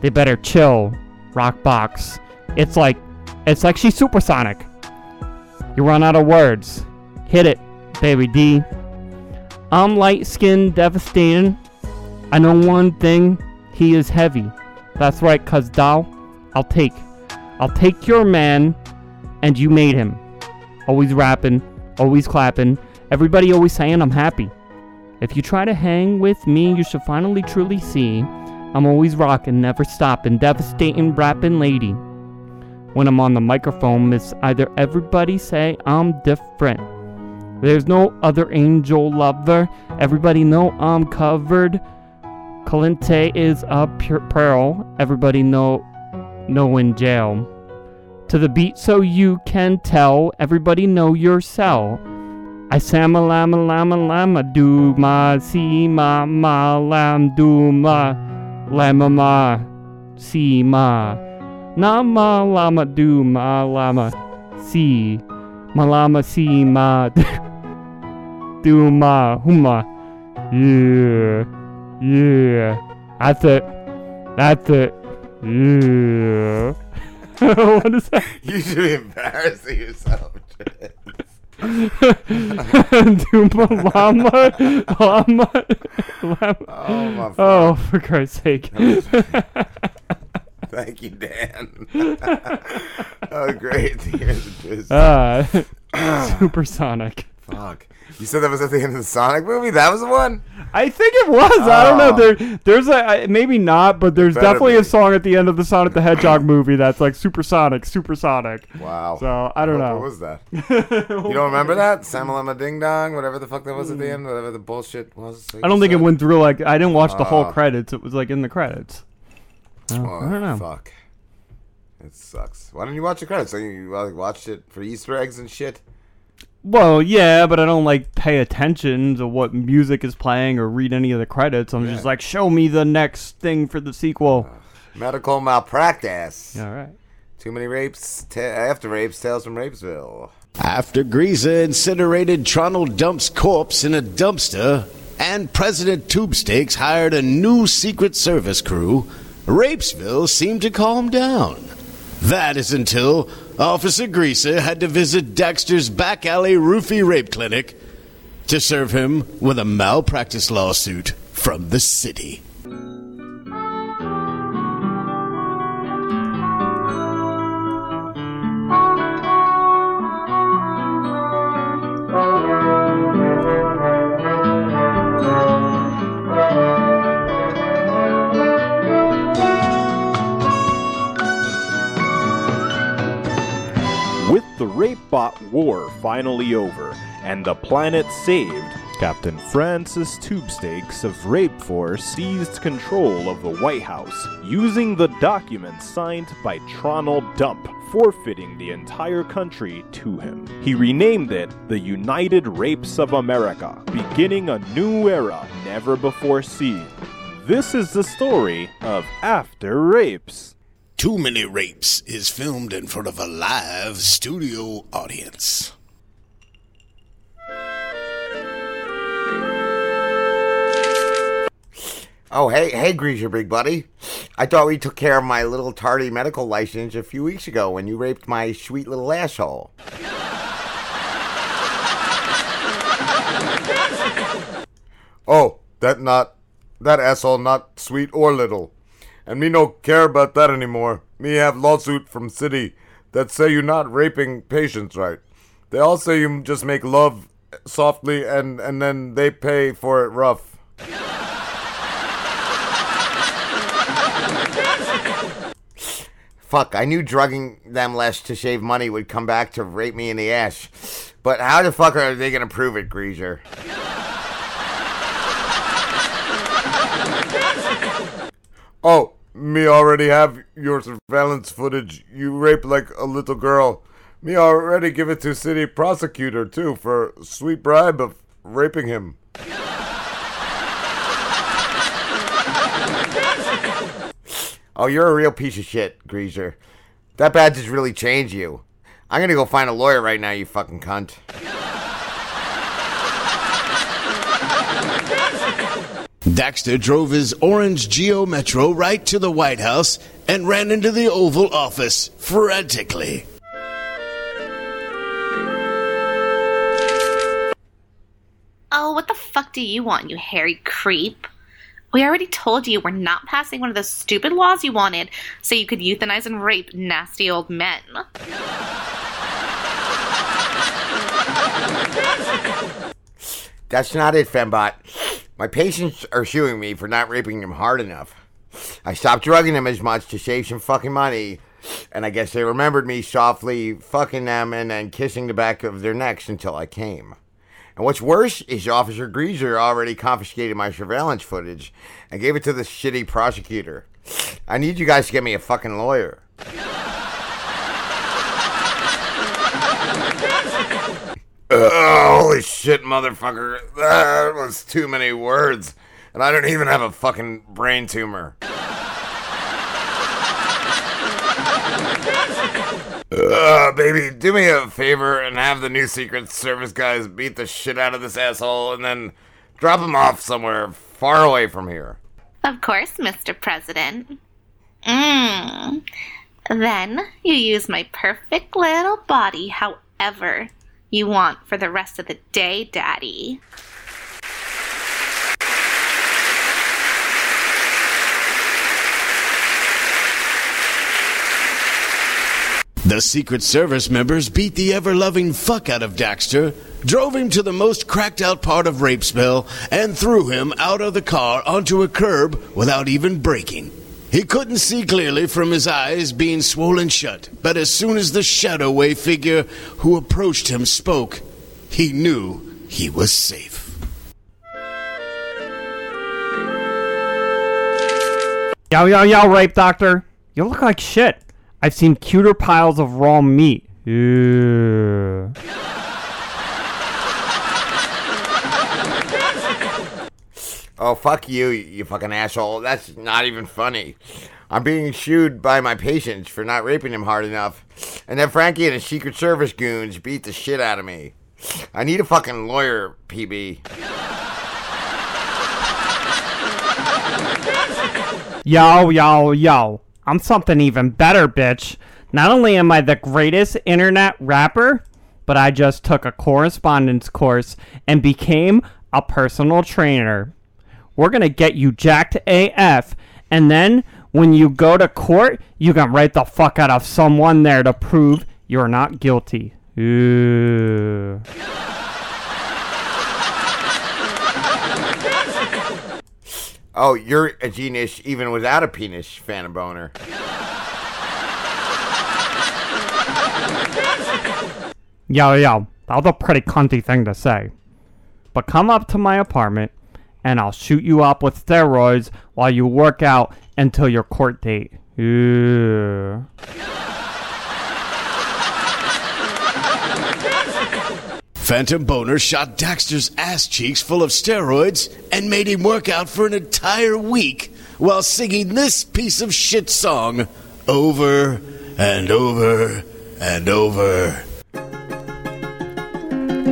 Speaker 7: They better chill. Rockbox. It's like it's like she's supersonic. You run out of words. Hit it, baby D. I'm light skinned, devastating. I know one thing, he is heavy. That's right, cuz doll, I'll take. I'll take your man, and you made him. Always rapping, always clapping, everybody always saying I'm happy. If you try to hang with me, you should finally truly see I'm always rocking, never stopping, devastating, rapping lady. When I'm on the microphone, it's either everybody say I'm different. There's no other angel lover. Everybody know I'm covered. Calente is a pearl. Everybody know, know in jail. To the beat, so you can tell. Everybody know your cell. I sama lama lama lama do ma si ma ma lam do ma lama ma si ma na ma lama do ma lama si ma lama si ma <laughs> do ma huma yeah yeah that's it that's it yeah <laughs> what is that <laughs>
Speaker 6: You should be embarrassing yourself. <laughs>
Speaker 7: Duma llama, llama, llama.
Speaker 6: Oh, my
Speaker 7: Oh, for Christ's sake!
Speaker 6: Thank you, Dan. oh, great hear the
Speaker 7: uh, <clears throat> supersonic.
Speaker 6: Fuck. You said that was at the end of the Sonic movie? That was the one?
Speaker 7: I think it was. I don't know.
Speaker 6: Oh.
Speaker 7: There, there's a maybe not, but there's definitely
Speaker 6: be.
Speaker 7: a song at the end of the Sonic the Hedgehog movie that's like supersonic, supersonic.
Speaker 6: Wow.
Speaker 7: So I don't
Speaker 6: What-
Speaker 7: know.
Speaker 6: What was that? <laughs> you don't remember that? Samalama Ding Dong, whatever the fuck that was at the hmm. end, whatever the bullshit was.
Speaker 7: I don't think it went through like I didn't watch the whole credits. It was like in the credits.
Speaker 6: Oh,
Speaker 7: I don't know.
Speaker 6: Fuck. It sucks. Why didn't you watch the credits? So you, watched it for Easter eggs and shit?
Speaker 7: Well, yeah, but I don't like pay attention to what music is playing or read any of the credits. I'm just like, show me the next thing for the sequel.
Speaker 6: Uh, medical malpractice.
Speaker 7: All right.
Speaker 6: Too many rapes. Ta after rapes, tales from Rapesville.
Speaker 26: After Greaser incinerated Tronald Dump's corpse in a dumpster, and President Tubesteaks hired a new Secret Service crew, Rapesville seemed to calm down. That is until Officer Greaser had to visit Dexter's back alley roofie rape clinic to serve him with a malpractice lawsuit from the city.
Speaker 27: Spot war finally over and the planet saved, Captain Francis Tubesteaks of Rape Force seized control of the White House using the documents signed by Tronald Dump, forfeiting the entire country to him. He renamed it the United Rapes of America, beginning a new era never before seen. This is the story of After Rapes.
Speaker 26: Too Many Rapes is filmed in front of a live studio audience.
Speaker 6: Oh, hey, hey, Greaser, big buddy. I thought we took care of my little tardy medical license a few weeks ago when you raped my sweet little asshole. <laughs>
Speaker 28: Oh, that not that asshole not sweet or little. And me no care about that anymore. Me have lawsuit from city that say you not raping patients right. They all say you just make love softly and and then they pay for it rough.
Speaker 6: Fuck, I knew drugging them less to save money would come back to rape me in the ass. But how the fuck are they gonna prove it, Greaser?
Speaker 28: Oh, me already have your surveillance footage. You rape like a little girl. Me already give it to city prosecutor too for sweet bribe of raping him.
Speaker 6: Oh, you're a real piece of shit, Greaser. That badge has really changed you. I'm gonna go find a lawyer right now, you fucking cunt.
Speaker 26: Daxter drove his orange Geo Metro right to the White House and ran into the Oval Office frantically.
Speaker 21: Oh, what the fuck do you want, you hairy creep? We already told you we're not passing one of those stupid laws you wanted so you could euthanize and rape nasty old men.
Speaker 6: That's not it, Fembot. My patients are suing me for not raping them hard enough. I stopped drugging them as much to save some fucking money, and I guess they remembered me softly fucking them and then kissing the back of their necks until I came. And what's worse is Officer Greaser already confiscated my surveillance footage and gave it to the shitty prosecutor. I need you guys to get me a fucking lawyer.
Speaker 28: Ugh, holy shit, motherfucker. That was too many words. And I don't even have a fucking brain tumor. Uh, baby, do me a favor and have the new Secret Service guys beat the shit out of this asshole and then drop him off somewhere far away from here.
Speaker 21: Of course, Mr. President. Mmm. Then you use my perfect little body however you want for the rest of the day, Daddy.
Speaker 26: The Secret Service members beat the ever loving fuck out of Daxter, drove him to the most cracked out part of Rapesville, and threw him out of the car onto a curb without even braking. He couldn't see clearly from his eyes being swollen shut, but as soon as the shadow way figure who approached him spoke, he knew he was safe.
Speaker 7: Yo, yo, yo, rape doctor. You look like shit. I've seen cuter piles of raw meat. Ew.
Speaker 6: Oh, fuck you, you fucking asshole. That's not even funny. I'm being sued by my patients for not raping him hard enough. And then Frankie and his Secret Service goons beat the shit out of me. I need a fucking lawyer, PB.
Speaker 7: Yo, yo, yo. I'm something even better, bitch. Not only am I the greatest internet rapper, but I just took a correspondence course and became a personal trainer. We're gonna get you jacked AF, and then when you go to court, you can write the fuck out of someone there to prove you're not guilty. Ooh.
Speaker 6: Oh, you're a genius even without a penis, Phantom Boner.
Speaker 7: Yo, yo, that was a pretty cunty thing to say. But come up to my apartment, and I'll shoot you up with steroids while you work out until your court date. Yeah.
Speaker 26: Phantom Boner shot Daxter's ass cheeks full of steroids and made him work out for an entire week while singing this piece of shit song over and over and over.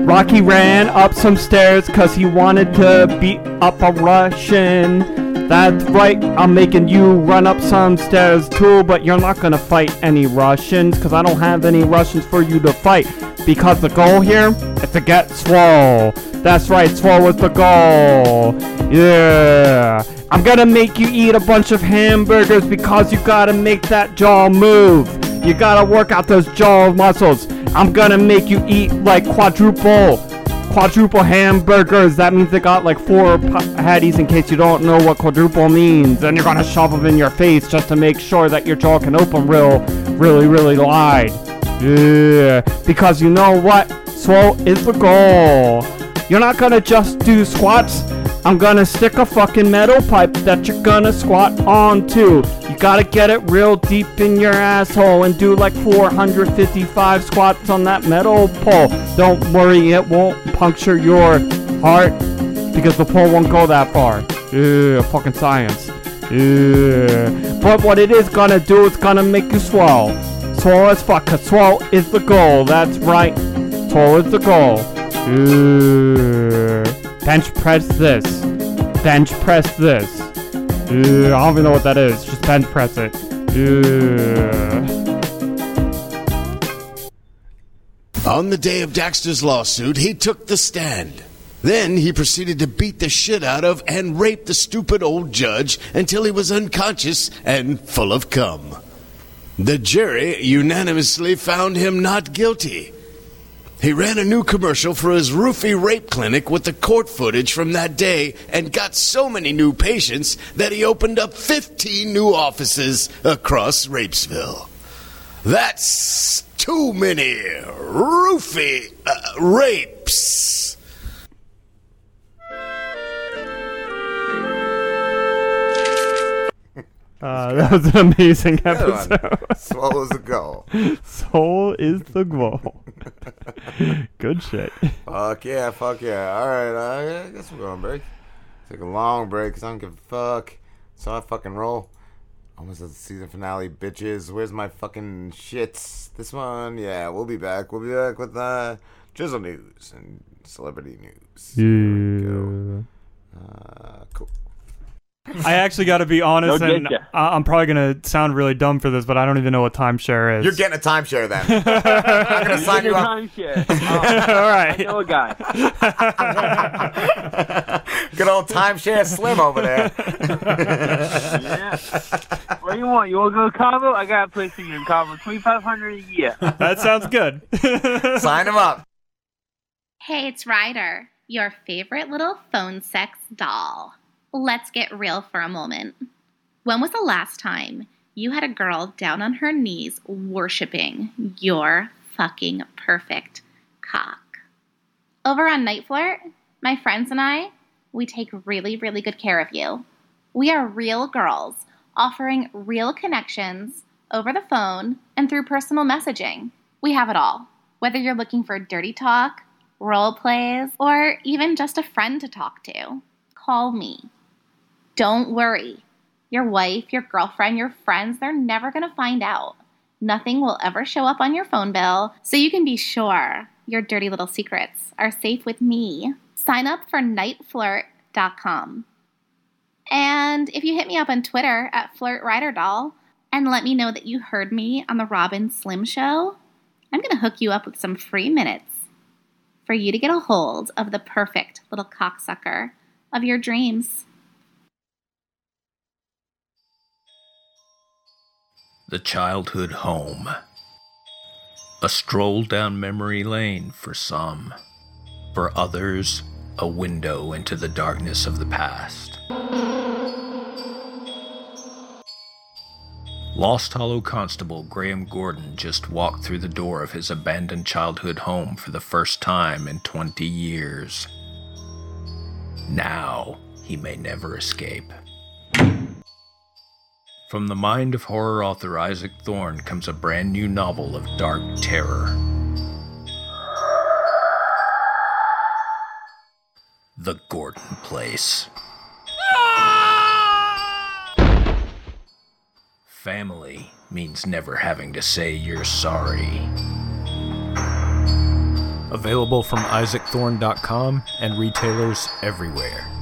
Speaker 7: Rocky ran up some stairs cause he wanted to beat up a Russian. That's right, I'm making you run up some stairs too, but you're not gonna fight any Russians cause I don't have any Russians for you to fight. Because the goal here is to get swole. That's right, swole is the goal. Yeah. I'm gonna make you eat a bunch of hamburgers because you gotta make that jaw move. You gotta work out those jaw muscles. I'm gonna make you eat like quadruple, quadruple hamburgers. That means they got like four patties in case you don't know what quadruple means. And you're gonna shove them in your face just to make sure that your jaw can open real, really, really wide. Yeah, because you know what? Swole is the goal. You're not gonna just do squats. I'm gonna stick a fucking metal pipe that you're gonna squat onto. You gotta get it real deep in your asshole and do like 455 squats on that metal pole. Don't worry, it won't puncture your heart because the pole won't go that far. Yeah, fucking science. Yeah. But what it is gonna do is gonna make you swell. Swell as fuck, cause swole is the goal. That's right. Swole is the goal. Yeah. Bench press this. Bench press this. I don't even know what that is. Just bench press it.
Speaker 26: On the day of Daxter's lawsuit, he took the stand. Then he proceeded to beat the shit out of and rape the stupid old judge until he was unconscious and full of cum. The jury unanimously found him not guilty. He ran a new commercial for his roofie rape clinic with the court footage from that day and got so many new patients that he opened up 15 new offices across Rapesville. That's too many roofie uh, rapes.
Speaker 7: Uh, that was an amazing episode.
Speaker 6: Swole is the goal.
Speaker 7: Soul is the goal. <laughs> <laughs> Good shit.
Speaker 6: Fuck yeah, fuck yeah. All right, uh, I guess we're going break. Take a long break because I don't give a fuck. So I fucking roll. Almost at the season finale, bitches. Where's my fucking shits? This one, yeah, we'll be back. We'll be back with uh, drizzle news and celebrity news.
Speaker 7: Yeah.
Speaker 6: Uh, cool.
Speaker 7: I actually got to be honest,
Speaker 6: No
Speaker 7: and. I- I'm probably gonna sound really dumb for this, but I don't even know what timeshare is.
Speaker 6: You're getting a timeshare then. <laughs> I'm gonna sign you up. <laughs>
Speaker 7: Oh, <laughs> All right.
Speaker 13: I know a guy.
Speaker 6: Good old timeshare Slim over there.
Speaker 13: yeah. What do you want? You want to go to Cabo? I got a place for you in Cabo. Twenty five hundred a year.
Speaker 7: that sounds good.
Speaker 6: Sign him up.
Speaker 21: Hey, it's Ryder, your favorite little phone sex doll. Let's get real for a moment. When was the last time you had a girl down on her knees worshiping your fucking perfect cock? Over on Night Flirt, my friends and I, we take really, really good care of you. We are real girls offering real connections over the phone and through personal messaging. We have it all. Whether you're looking for dirty talk, role plays, or even just a friend to talk to, call me. Don't worry. Your wife, your girlfriend, your friends, they're never going to find out. Nothing will ever show up on your phone bill, so you can be sure your dirty little secrets are safe with me. Sign up for nightflirt.com. And if you hit me up on Twitter at FlirtRyderDoll and let me know that you heard me on the Rob and Slim Show, I'm going to hook you up with some free minutes for you to get a hold of the perfect little cocksucker of your dreams.
Speaker 29: The childhood home. A stroll down memory lane for some. For others, a window into the darkness of the past. Lost Hollow Constable Graham Gordon just walked through the door of his abandoned childhood home for the first time in 20 years. Now he may never escape. From the mind of horror author Isaac Thorne comes a brand new novel of dark terror. The Gordon Place. Family means never having to say you're sorry. Available from isaacthorne.com and retailers everywhere.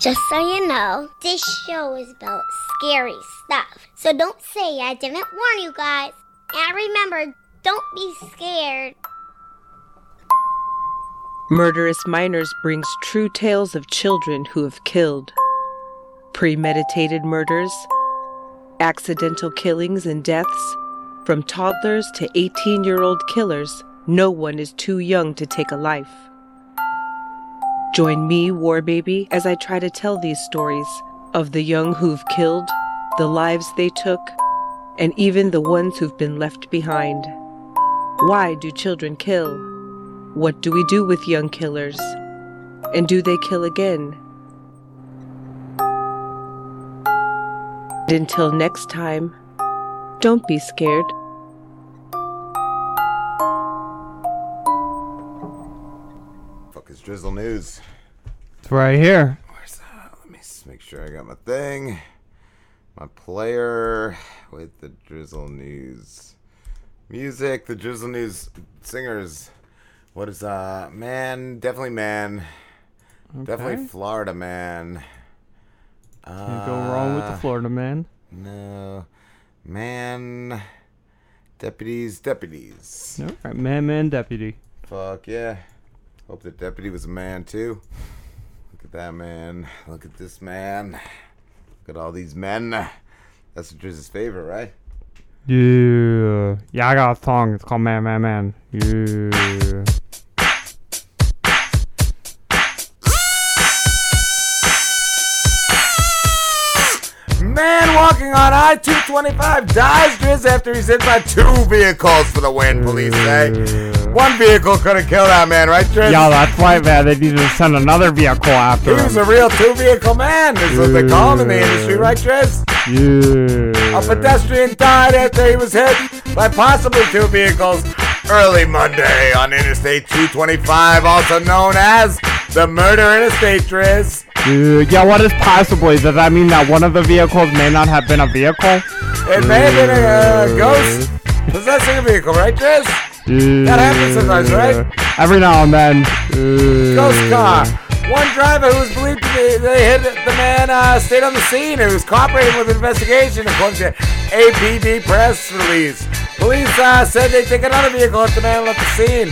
Speaker 30: Just so you know, this show is about scary stuff. So don't say I didn't warn you guys. And remember, don't be scared.
Speaker 31: Murderous Minors brings true tales of children who have killed. Premeditated murders, accidental killings and deaths, from toddlers to 18 year old killers, no one is too young to take a life. Join me, War Baby, as I try to tell these stories of the young who've killed, the lives they took, and even the ones who've been left behind. Why do children kill? What do we do with young killers? And do they kill again? And until next time, don't be scared.
Speaker 6: Is Drizzle News?
Speaker 7: It's right here.
Speaker 6: Where's that? Let me s- make sure I got my thing. My player with the Drizzle News. Music, the Drizzle News singers. What is uh man? Definitely man. Definitely Florida man.
Speaker 7: Can't go wrong with the
Speaker 6: Uh,
Speaker 7: Florida man.
Speaker 6: No. Man. Deputies, deputies.
Speaker 7: All right, man, man, deputy.
Speaker 6: Fuck yeah. Hope the deputy was a man too. Look at that man. Look at this man. Look at all these men. That's Drizz's favorite, right?
Speaker 7: Yeah. Yeah, I got a song. It's called Man, Man, Man. Yeah.
Speaker 6: Man walking on I 225 dies Driz after he's hit by two vehicles for the win, police say. One vehicle could have killed that man, right, Driz?
Speaker 7: Yo, that's right, man. They need to send another vehicle after
Speaker 6: He
Speaker 7: after
Speaker 6: was a real two vehicle man, is what they call him in the industry, right, Driz?
Speaker 7: Yeah.
Speaker 6: A pedestrian died after he was hit by possibly two vehicles early Monday on Interstate 225, also known as the Murder Interstate, Driz.
Speaker 7: Yeah, yeah, what is possibly? Does that mean that one of the vehicles may not have been a vehicle?
Speaker 6: It may have been a uh, ghost possessing a vehicle, right, Driz? That happens sometimes, right?
Speaker 7: Every now and then.
Speaker 6: Ghost car. One driver who was believed to be they hit the man uh, stayed on the scene and was cooperating with the investigation, according to APD press release. Police uh, said they take another vehicle if the man left the scene.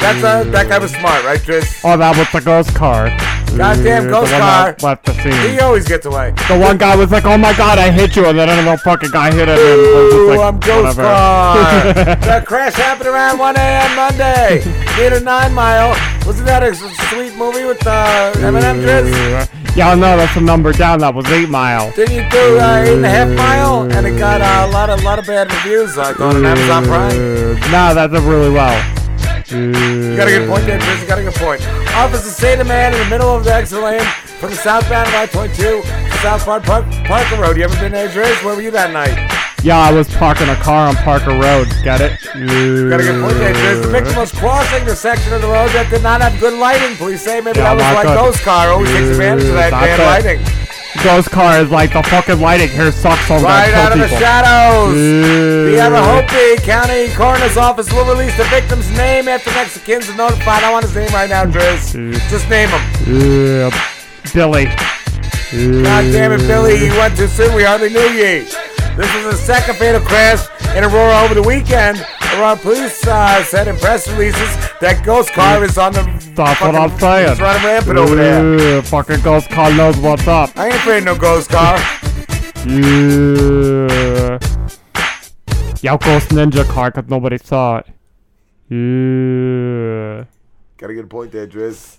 Speaker 6: That's uh, that guy was smart, right, Driz?
Speaker 7: Oh, that was the ghost car.
Speaker 6: Goddamn ghost
Speaker 7: the
Speaker 6: car.
Speaker 7: Left the scene.
Speaker 6: He always gets away.
Speaker 7: The one guy was like, "Oh my god, I hit you," and then another fucking guy hit him.
Speaker 6: Ooh,
Speaker 7: like,
Speaker 6: I'm ghost
Speaker 7: whatever.
Speaker 6: car. <laughs> that crash happened around 1 a.m. Monday. Near Nine Mile. Wasn't that a sweet movie with uh, Eminem, Driz?
Speaker 7: Yeah, no, that's a number down. That was Eight Mile.
Speaker 6: Didn't you do uh, eight and a half mile? And it got uh, a lot of lot of bad reviews uh, going on Amazon Prime.
Speaker 7: Nah, that's did really well.
Speaker 6: You got a good point there, Chris. You got a good point. Officers say the man in the middle of the exit lane from the southbound of I-22 to southbound Park, Parker Road. You ever been there, Driz? Where were you that night?
Speaker 7: Yeah, I was parking a car on Parker Road. Get it?
Speaker 6: Got a good point there, Driz. The victim was crossing the section of the road that did not have good lighting. Police say maybe
Speaker 7: Yeah,
Speaker 6: that was like
Speaker 7: good.
Speaker 6: Ghost Car. Always takes advantage of that
Speaker 7: Not
Speaker 6: bad
Speaker 7: good.
Speaker 6: lighting.
Speaker 7: Ghost car is like the fucking lighting here sucks on
Speaker 6: Right out of the
Speaker 7: people.
Speaker 6: shadows. The
Speaker 7: Yeah.
Speaker 6: Arapahoe County Coroner's Office will release the victim's name after Mexicans are notified. I want his name right now, Driz. Just name him.
Speaker 7: Yeah, Billy.
Speaker 6: God damn it, Billy, you went too soon. We hardly knew ye. This is the second fatal crash in Aurora over the weekend. Aurora police uh, said in press releases that Ghost Car is on the.
Speaker 7: That's what I'm saying.
Speaker 6: He's running rampant over there.
Speaker 7: Fucking ghost car knows what's up.
Speaker 6: I ain't afraid of no Ghost Car.
Speaker 7: Yeah. Yeah, ghost ninja car because nobody saw it. Yeah.
Speaker 6: Gotta get a point there, Driz.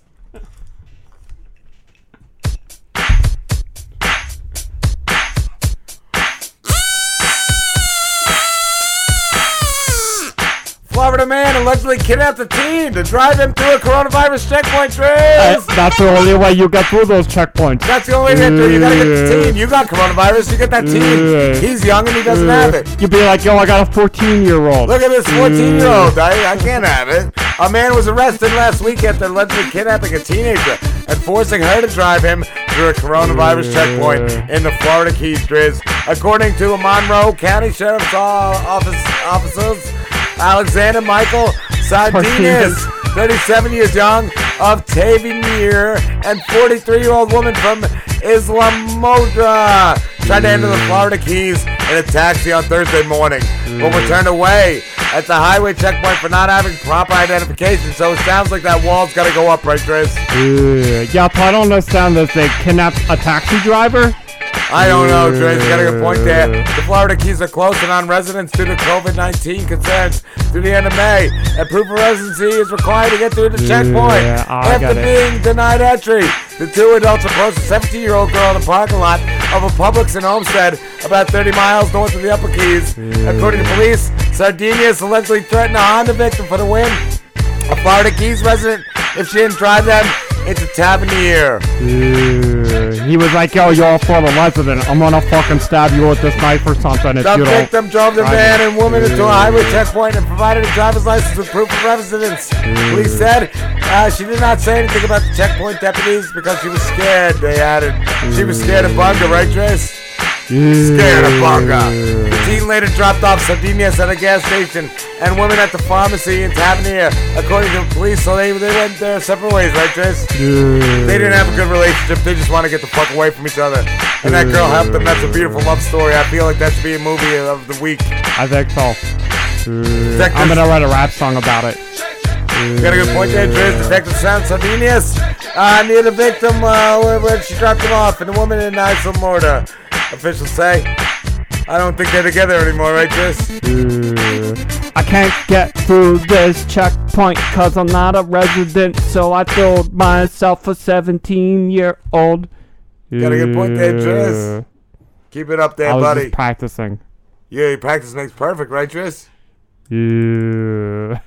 Speaker 6: Florida man allegedly kidnapped a teen to drive him through a coronavirus checkpoint.
Speaker 7: Uh, that's the only way you get through those checkpoints.
Speaker 6: That's the only way to get through. You gotta get the teen. You got coronavirus. You get that teen. He's young and he doesn't have it.
Speaker 7: You'd be like, yo, I got a 14 year old.
Speaker 6: Look at this 14 year old. I, I can't have it. A man was arrested last week after allegedly kidnapping a teenager and forcing her to drive him through a coronavirus checkpoint in the Florida Keys, Driz. According to a Monroe County Sheriff's Office officers, Alexander Michael Sardinez, 37 years young, of Tavernier, and 43-year-old woman from Islamorada tried to enter the mm. Florida Keys in a taxi on Thursday morning, but were mm. turned away at the highway checkpoint for not having proper identification. So it sounds like that wall's got to go up, right,
Speaker 7: Chris? Yeah, I don't understand this. They kidnapped a taxi driver?
Speaker 6: I don't know. You got a good point there. The Florida Keys are closed to non-residents due to COVID-19 concerns through the end of May, and proof of residency is required to get through the checkpoint.
Speaker 7: Yeah,
Speaker 6: After being denied entry, the two adults approached a 17-year-old girl in the parking lot of a Publix in Homestead, about 30 miles north of the Upper Keys. According to police, Sardinius allegedly threatened to harm the victim for the win. A Florida Keys resident if she didn't drive them into Tavernier.
Speaker 7: Uh, he was like, yo, you're a Florida resident. I'm gonna fucking stab you with this knife or something if
Speaker 6: The
Speaker 7: you don't.
Speaker 6: victim drove the man and woman into a highway checkpoint and provided a driver's license with proof of residence. Police said uh, she did not say anything about the checkpoint deputies because she was scared. They added she was scared of Bunga, right, Trace? Scared. The teen later dropped off Sardinias at a gas station and women at the pharmacy in Tavernier, according to the police. So they, they went their separate ways, right, Trace? They didn't have a good relationship. They just want to get the fuck away from each other. And that girl helped them. That's a beautiful love story. I feel like that should be a movie of the week.
Speaker 7: I think so. Uh, I'm gonna write a rap song about it.
Speaker 6: You got a good point there, Driz. Detective Sam Sardinius uh, near the victim uh, where, where she dropped him off, and the woman in Islamorada. Officials say. I don't think they're together anymore, right?
Speaker 7: Uh, I can't get through this checkpoint cause I'm not a resident, so I told myself a 17 year old.
Speaker 6: Got a good point there, Driz. Keep it up there,
Speaker 7: I was
Speaker 6: buddy.
Speaker 7: just practicing.
Speaker 6: Yeah, practice makes perfect, right, Driz?
Speaker 7: Yeah.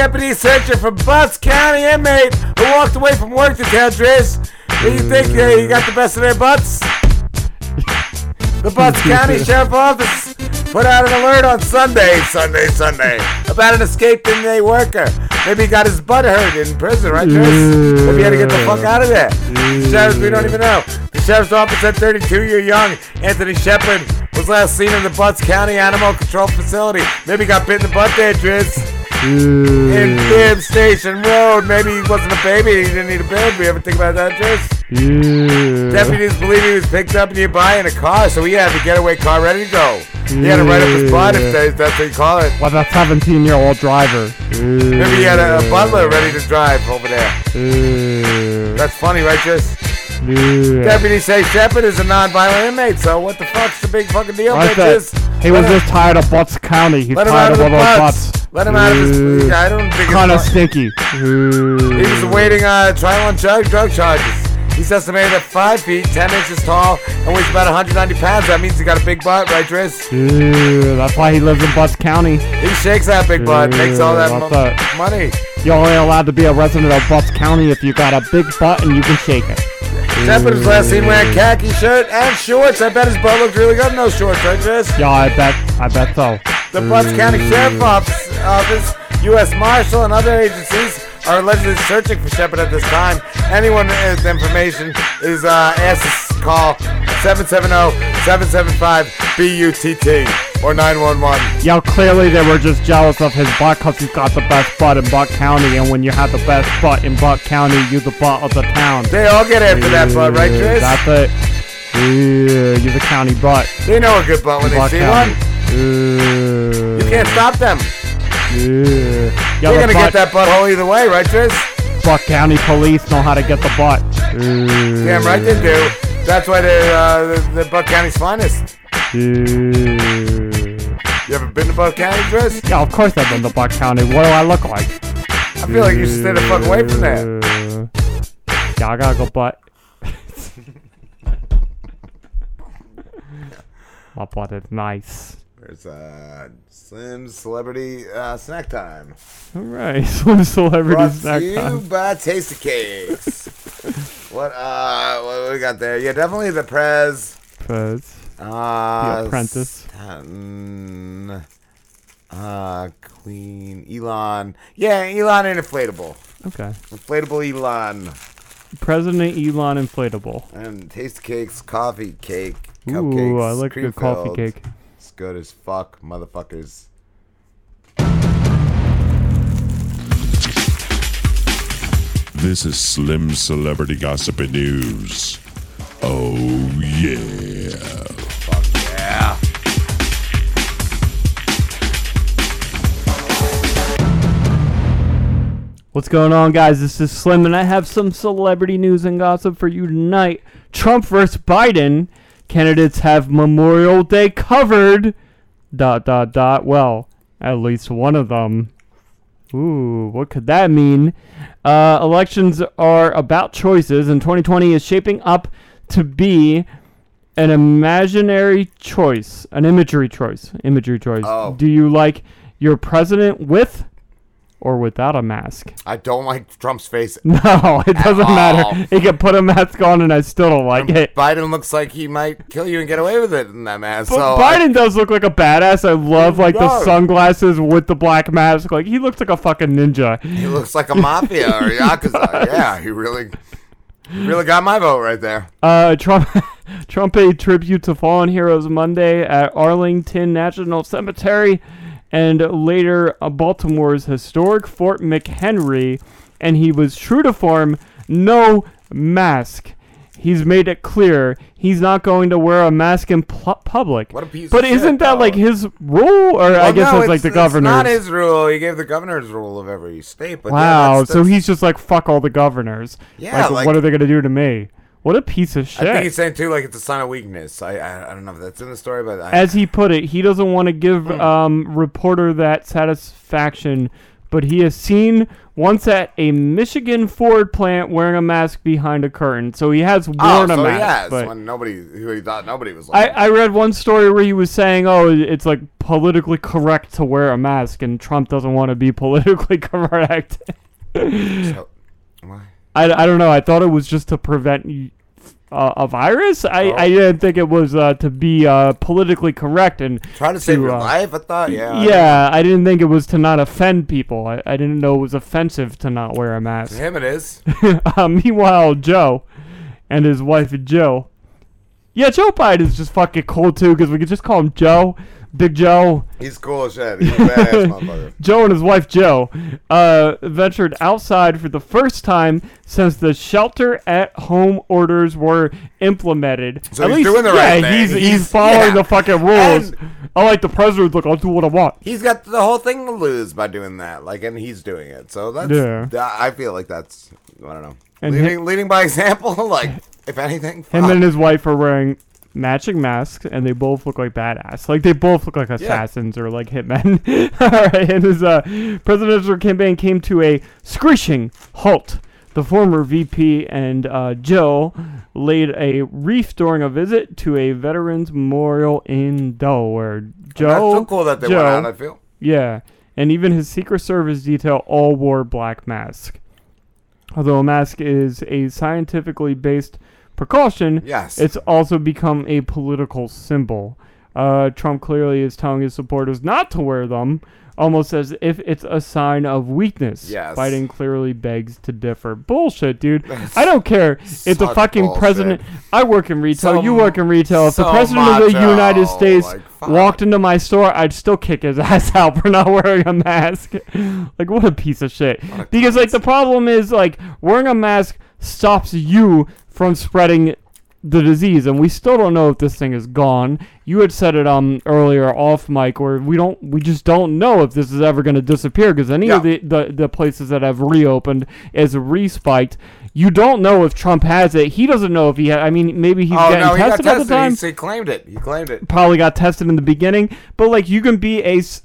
Speaker 6: Deputy searching for Butts County inmate who walked away from work to town, Driz. Do you think uh, he got the best of their butts? <laughs> The Butts County <laughs> Sheriff Office put out an alert on Sunday, Sunday, Sunday, about an escaped inmate worker. Maybe he got his butt hurt in prison, right, Driz? Maybe he had to get the fuck out of there. The sheriff's, we don't even know. The sheriff's office said 32-year-young Anthony Shepard was last seen in the Butts County Animal Control Facility. Maybe he got bit in the butt there, Driz. In Bibb Station Road. Maybe he wasn't a baby. He didn't need a bib. You ever think about that, Driz?
Speaker 7: Yeah.
Speaker 6: Deputies believe he was picked up nearby in a car, so he had the getaway car ready to go. He had to write up his butt if they- that's what you call it.
Speaker 7: With a 17 year old driver.
Speaker 6: Maybe he had a, a butler ready to drive over there. That's funny, right, Driz?
Speaker 7: Yeah.
Speaker 6: Deputies say Shepard is a non-violent inmate, so what the fuck's the big fucking deal,
Speaker 7: I said,
Speaker 6: bitches?
Speaker 7: he was
Speaker 6: him-
Speaker 7: just tired of Butts County. He's
Speaker 6: Let
Speaker 7: tired
Speaker 6: of
Speaker 7: all those
Speaker 6: butts.
Speaker 7: butts.
Speaker 6: Let him out of his- I don't think it's
Speaker 7: Kind of stinky.
Speaker 6: He was awaiting uh, trial on drug, drug charges. He's estimated at 5 feet, 10 inches tall, and weighs about 190 pounds. That means he got a big butt, right?
Speaker 7: Yeah, that's why he lives in Butts County.
Speaker 6: He shakes that big butt, makes all that mo-
Speaker 7: that?
Speaker 6: money.
Speaker 7: You're only allowed to be a resident of Butts County if you got a big butt and you can shake it.
Speaker 6: Shepard was last seen wearing khaki shirt and shorts. I bet his butt looked really good in those shorts, right, Driz?
Speaker 7: Yeah, I bet, I bet so.
Speaker 6: The Butts County Sheriff's Office, Office, U.S. Marshal, and other agencies are allegedly searching for Shepard at this time. Anyone with information is uh, asked to call 770-775-BUTT or 911.
Speaker 7: Yo, clearly they were just jealous of his butt because he's got the best butt in Buck County, and when you have the best butt in Buck County, you're the butt of the town.
Speaker 6: They all get after that butt, right,
Speaker 7: Yeah,
Speaker 6: Chris?
Speaker 7: That's it. Yeah, you're the county butt.
Speaker 6: They know a good butt when they see
Speaker 7: County.
Speaker 6: one. You can't stop them.
Speaker 7: Yeah.
Speaker 6: They're gonna
Speaker 7: butt,
Speaker 6: get that butthole either way, right, Driz?
Speaker 7: Butt County police know how to get the butt.
Speaker 6: Damn right they do. That's why they're uh, the, the Buck County's finest.
Speaker 7: Yeah.
Speaker 6: You ever been to Buck County, Chris?
Speaker 7: Yeah, of course I've been to Buck County. What do I look like?
Speaker 6: I feel like you should stay the fuck away from that.
Speaker 7: Yeah, I gotta go butt. <laughs> My butt is nice.
Speaker 6: There's uh, Slim's Celebrity uh, Snack Time.
Speaker 7: All right, <laughs> Slim Celebrity
Speaker 6: Brought
Speaker 7: Snack
Speaker 6: to you
Speaker 7: Time.
Speaker 6: by Tasty Cakes. <laughs> what uh, what we got there? Yeah, definitely the Prez.
Speaker 7: Prez.
Speaker 6: Uh,
Speaker 7: The Apprentice.
Speaker 6: Stanton, uh, Queen Elon. Yeah, Elon and inflatable.
Speaker 7: Okay.
Speaker 6: Inflatable Elon
Speaker 7: President Elon Inflatable.
Speaker 6: and Tasty Cakes coffee cake.
Speaker 7: Ooh,
Speaker 6: Cupcakes,
Speaker 7: I like a good coffee cake.
Speaker 6: It's good as fuck, motherfuckers.
Speaker 32: This is Slim Celebrity Gossip and News. Oh, yeah.
Speaker 6: Fuck yeah.
Speaker 7: What's going on, guys? This is Slim, and I have some celebrity news and gossip for you tonight. Trump versus Biden. Candidates have Memorial Day covered. Dot, dot, dot. Well, at least one of them. Ooh, what could that mean? Uh, elections are about choices, and 2020 is shaping up to be an imaginary choice, an imagery choice. Imagery choice.
Speaker 6: Oh.
Speaker 7: Do you like your president with or without a mask?
Speaker 6: I don't like Trump's face. <laughs>
Speaker 7: No, it doesn't
Speaker 6: all.
Speaker 7: matter. He can put a mask on, and I still don't like it.
Speaker 6: Biden looks like he might kill you and get away with it in that mask.
Speaker 7: But
Speaker 6: so I-
Speaker 7: Biden does look like a badass. I love like the sunglasses with the black mask. Like he looks like a fucking ninja.
Speaker 6: he looks like a mafia or <laughs> yakuza. yeah, he really, he really got my vote right there.
Speaker 7: Uh, Trump, <laughs> Trump paid tribute to fallen heroes Monday at Arlington National Cemetery, and later uh, Baltimore's historic Fort McHenry, and he was true to form, no mask. He's made it clear he's not going to wear a mask in pu- public.
Speaker 6: What a piece
Speaker 7: but
Speaker 6: of
Speaker 7: isn't
Speaker 6: shit,
Speaker 7: that like his rule, or I guess
Speaker 6: no,
Speaker 7: it's like the
Speaker 6: It's
Speaker 7: governor's?
Speaker 6: not his rule. He gave the governor's rule of every state. But yeah,
Speaker 7: wow,
Speaker 6: that's-
Speaker 7: so he's just like fuck all the governors.
Speaker 6: Yeah,
Speaker 7: like,
Speaker 6: like-
Speaker 7: what are they gonna do to me? What a piece of shit.
Speaker 6: I think he's saying too, like it's a sign of weakness. I I, I don't know if that's in the story, but I,
Speaker 7: As he put it, he doesn't want to give
Speaker 6: Hmm.
Speaker 7: um, reporter that satisfaction, but he is seen once at a Michigan Ford plant wearing a mask behind a curtain. So he has worn
Speaker 6: oh,
Speaker 7: a mask.
Speaker 6: yes,
Speaker 7: but
Speaker 6: when nobody who he thought nobody was
Speaker 7: I,
Speaker 6: like.
Speaker 7: I read one story where he was saying, "Oh, it's like politically correct to wear a mask," and Trump doesn't want to be <laughs> politically correct.
Speaker 6: So-
Speaker 7: I, I don't know. I thought it was just to prevent uh, a virus. I,
Speaker 6: Oh.
Speaker 7: I didn't think it was uh, to be uh, politically correct and
Speaker 6: Trying to save your
Speaker 7: uh,
Speaker 6: life, I thought. Yeah. I
Speaker 7: yeah, I didn't think it was to not offend people. I, I didn't know it was offensive to not wear a mask.
Speaker 6: To him, it is. <laughs>
Speaker 7: uh, meanwhile, Joe and his wife Joe. Yeah, Joe Biden is just fucking cool too, because we could just call him Joe, Big Joe.
Speaker 6: He's cool as shit. He's a badass <laughs> motherfucker.
Speaker 7: Joe and his wife Joe uh, ventured outside for the first time since the shelter-at-home orders were implemented.
Speaker 6: So
Speaker 7: At
Speaker 6: he's
Speaker 7: least,
Speaker 6: doing the
Speaker 7: yeah,
Speaker 6: right thing.
Speaker 7: He's, he's,
Speaker 6: He's-
Speaker 7: following
Speaker 6: yeah.
Speaker 7: the fucking rules.
Speaker 6: And-
Speaker 7: I like the president's like, I'll do what I want.
Speaker 6: He's got the whole thing to lose by doing that. Like, and he's doing it. So that's.
Speaker 7: Yeah.
Speaker 6: I feel like that's. I don't know.
Speaker 7: And
Speaker 6: leading, leading by <laughs> example. Like, if anything.
Speaker 7: Him
Speaker 6: fuck.
Speaker 7: and his wife are wearing matching masks, and they both look like badass. Like they both look like assassins or like hitmen. <laughs> All right, and his uh, presidential campaign came to a screeching halt. The former VP and uh, Jill laid a wreath during a visit to a veterans memorial in Delaware. Joe,
Speaker 6: that's so cool that they went out, I feel.
Speaker 7: Yeah, and even his Secret Service detail all wore black masks. Although a mask is a scientifically based precaution,
Speaker 6: Yes.
Speaker 7: it's also become a political symbol. Uh, Trump clearly is telling his supporters not to wear them, almost as if it's a sign of weakness.
Speaker 6: Yes.
Speaker 7: Biden clearly begs to differ. Bullshit, dude. I don't care if the fucking
Speaker 6: bullshit.
Speaker 7: president. I work in retail.
Speaker 6: So
Speaker 7: you work in retail. If the
Speaker 6: so
Speaker 7: president of the United States
Speaker 6: like,
Speaker 7: walked into my store, I'd still kick his <laughs> ass out for not wearing a mask. <laughs> like what a piece of shit. Because like the problem is like wearing a mask stops you from spreading the disease, and we still don't know if this thing is gone. You had said it um earlier off mic, where we don't, we just don't know if this is ever going to disappear because any of the, the the places that have reopened is respiked. You don't know if Trump has it. He doesn't know if he. Ha- I mean, maybe he's
Speaker 6: oh
Speaker 7: getting
Speaker 6: no, he got
Speaker 7: tested at the time
Speaker 6: He, he claimed it. He claimed it.
Speaker 7: probably got tested in the beginning, but like you can be a s-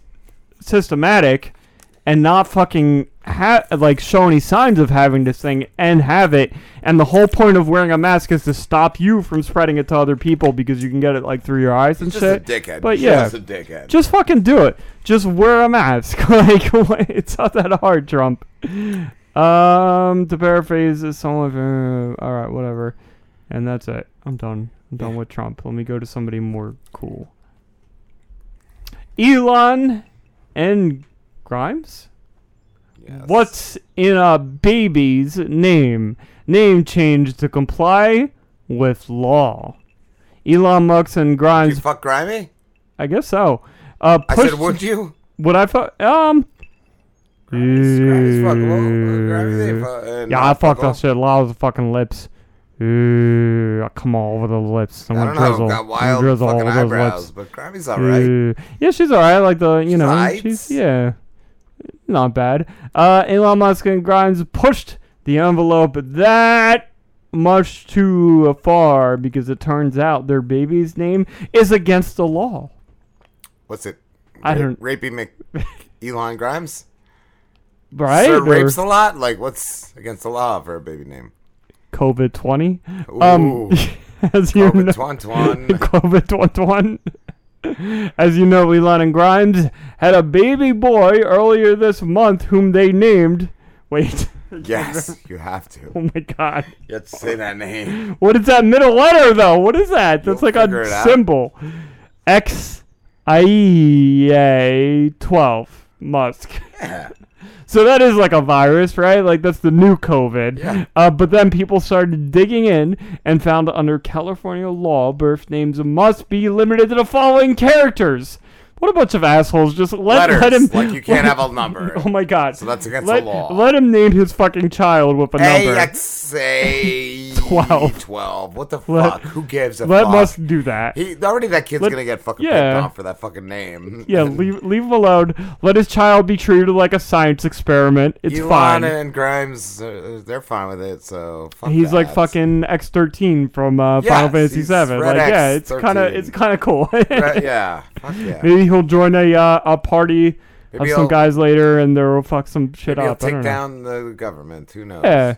Speaker 7: systematic and not fucking ha- like show any signs of having this thing and have it, and the whole point of wearing a mask is to stop you from spreading it to other people because you can get it like through your eyes and
Speaker 6: Just a
Speaker 7: shit.
Speaker 6: dickhead.
Speaker 7: But yeah,
Speaker 6: Just a dickhead.
Speaker 7: Just fucking do it. Just wear a mask. <laughs> like <laughs> it's not that hard, Trump. Um, to paraphrase this song, uh, all right, whatever, and that's it. I'm done. I'm done with Trump. Let me go to somebody more cool. Elon and Grimes. What's in a baby's name? Name change to comply with law. Elon Musk and Grimes.
Speaker 6: You fuck Grimy?
Speaker 7: I guess so. Uh,
Speaker 6: I said,
Speaker 7: pushed-
Speaker 6: would you?
Speaker 7: Would I fuck? Um.
Speaker 6: Grimes fuckable. Grimy, they fu- uh,
Speaker 7: yeah, I fucked that shit. Loud as the fucking lips. Ooh, come on over the lips. I'm
Speaker 6: I
Speaker 7: gonna
Speaker 6: don't know,
Speaker 7: drizzle.
Speaker 6: got
Speaker 7: I'm
Speaker 6: wild
Speaker 7: drizzle
Speaker 6: fucking
Speaker 7: all those
Speaker 6: eyebrows,
Speaker 7: lips.
Speaker 6: but Grimy's alright.
Speaker 7: Yeah, she's alright. Like the you
Speaker 6: She's
Speaker 7: know,
Speaker 6: aight.
Speaker 7: she's yeah, not bad. Uh, Elon Musk and Grimes pushed the envelope that much too far because it turns out their baby's name is against the law.
Speaker 6: What's it?
Speaker 7: I
Speaker 6: Ra-
Speaker 7: don't-
Speaker 6: Rapey Mc <laughs> Elon Grimes?
Speaker 7: Right?
Speaker 6: Sir rapes a lot? Like, what's against the law for a baby name?
Speaker 7: COVID twenty. Um, <laughs> as you know,
Speaker 6: COVID-21. <laughs>
Speaker 7: COVID twenty. As you know, Elon and Grimes had a baby boy earlier this month, whom they named. Wait. <laughs>
Speaker 6: Yes, you have to.
Speaker 7: Oh my god.
Speaker 6: You have to say that name.
Speaker 7: What is that middle letter though? What is that? That's
Speaker 6: You'll
Speaker 7: like a
Speaker 6: out.
Speaker 7: symbol. X I E A twelve Musk. So that is like a virus, right? Like that's the new COVID.
Speaker 6: Yeah.
Speaker 7: Uh, but then people started digging in and found under California law, birth names must be limited to the following characters. What a bunch of assholes! Just let,
Speaker 6: Letters,
Speaker 7: let him.
Speaker 6: like you can't <laughs> have a number. <laughs>
Speaker 7: Oh my god!
Speaker 6: So that's against
Speaker 7: let,
Speaker 6: the law.
Speaker 7: Let him name his fucking child with a number.
Speaker 6: AXA <laughs>
Speaker 7: 12.
Speaker 6: 12. What the
Speaker 7: Let-
Speaker 6: fuck? Who gives a
Speaker 7: let
Speaker 6: fuck?
Speaker 7: Let Musk do that.
Speaker 6: He, already that kid's
Speaker 7: Let-
Speaker 6: gonna get fucking
Speaker 7: yeah.
Speaker 6: picked off for that fucking name.
Speaker 7: Yeah, <laughs> leave leave him alone. Let his child be treated like a science experiment. It's
Speaker 6: Elon
Speaker 7: fine.
Speaker 6: and Grimes, uh, they're fine with it. So fuck
Speaker 7: He's like fucking X thirteen from uh,
Speaker 6: Yes,
Speaker 7: Final Fantasy Seven.
Speaker 6: Red
Speaker 7: Like, yeah, it's kind of it's kind of cool.
Speaker 6: Right, <laughs> yeah, yeah.
Speaker 7: Maybe he'll join a uh, a party of
Speaker 6: Maybe
Speaker 7: some guys later, and they'll fuck some shit
Speaker 6: Maybe
Speaker 7: up.
Speaker 6: Take down the government. Who knows?
Speaker 7: Yeah.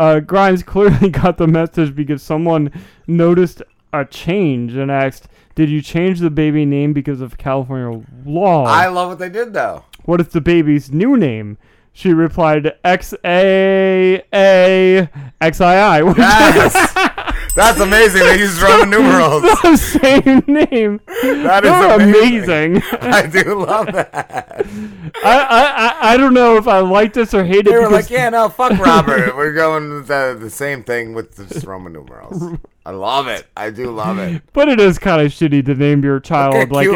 Speaker 7: Uh, Grimes clearly <laughs> got the message because someone noticed a change and asked, "Did you change the baby name because of California law?"
Speaker 6: I love what they did though.
Speaker 7: What is the baby's new name? She replied, X A A X I I. <laughs>
Speaker 6: Yes! That's amazing. They use Roman numerals.
Speaker 7: the same name.
Speaker 6: That is amazing.
Speaker 7: amazing.
Speaker 6: I do love that.
Speaker 7: I, I, I, don't know if I like this or hate it.
Speaker 6: They were
Speaker 7: because
Speaker 6: like, yeah, no, fuck Robert. We're going with the, the same thing with the just Roman numerals. I love it. I do love it.
Speaker 7: But it is kind of shitty to name your child
Speaker 6: Look at
Speaker 7: like it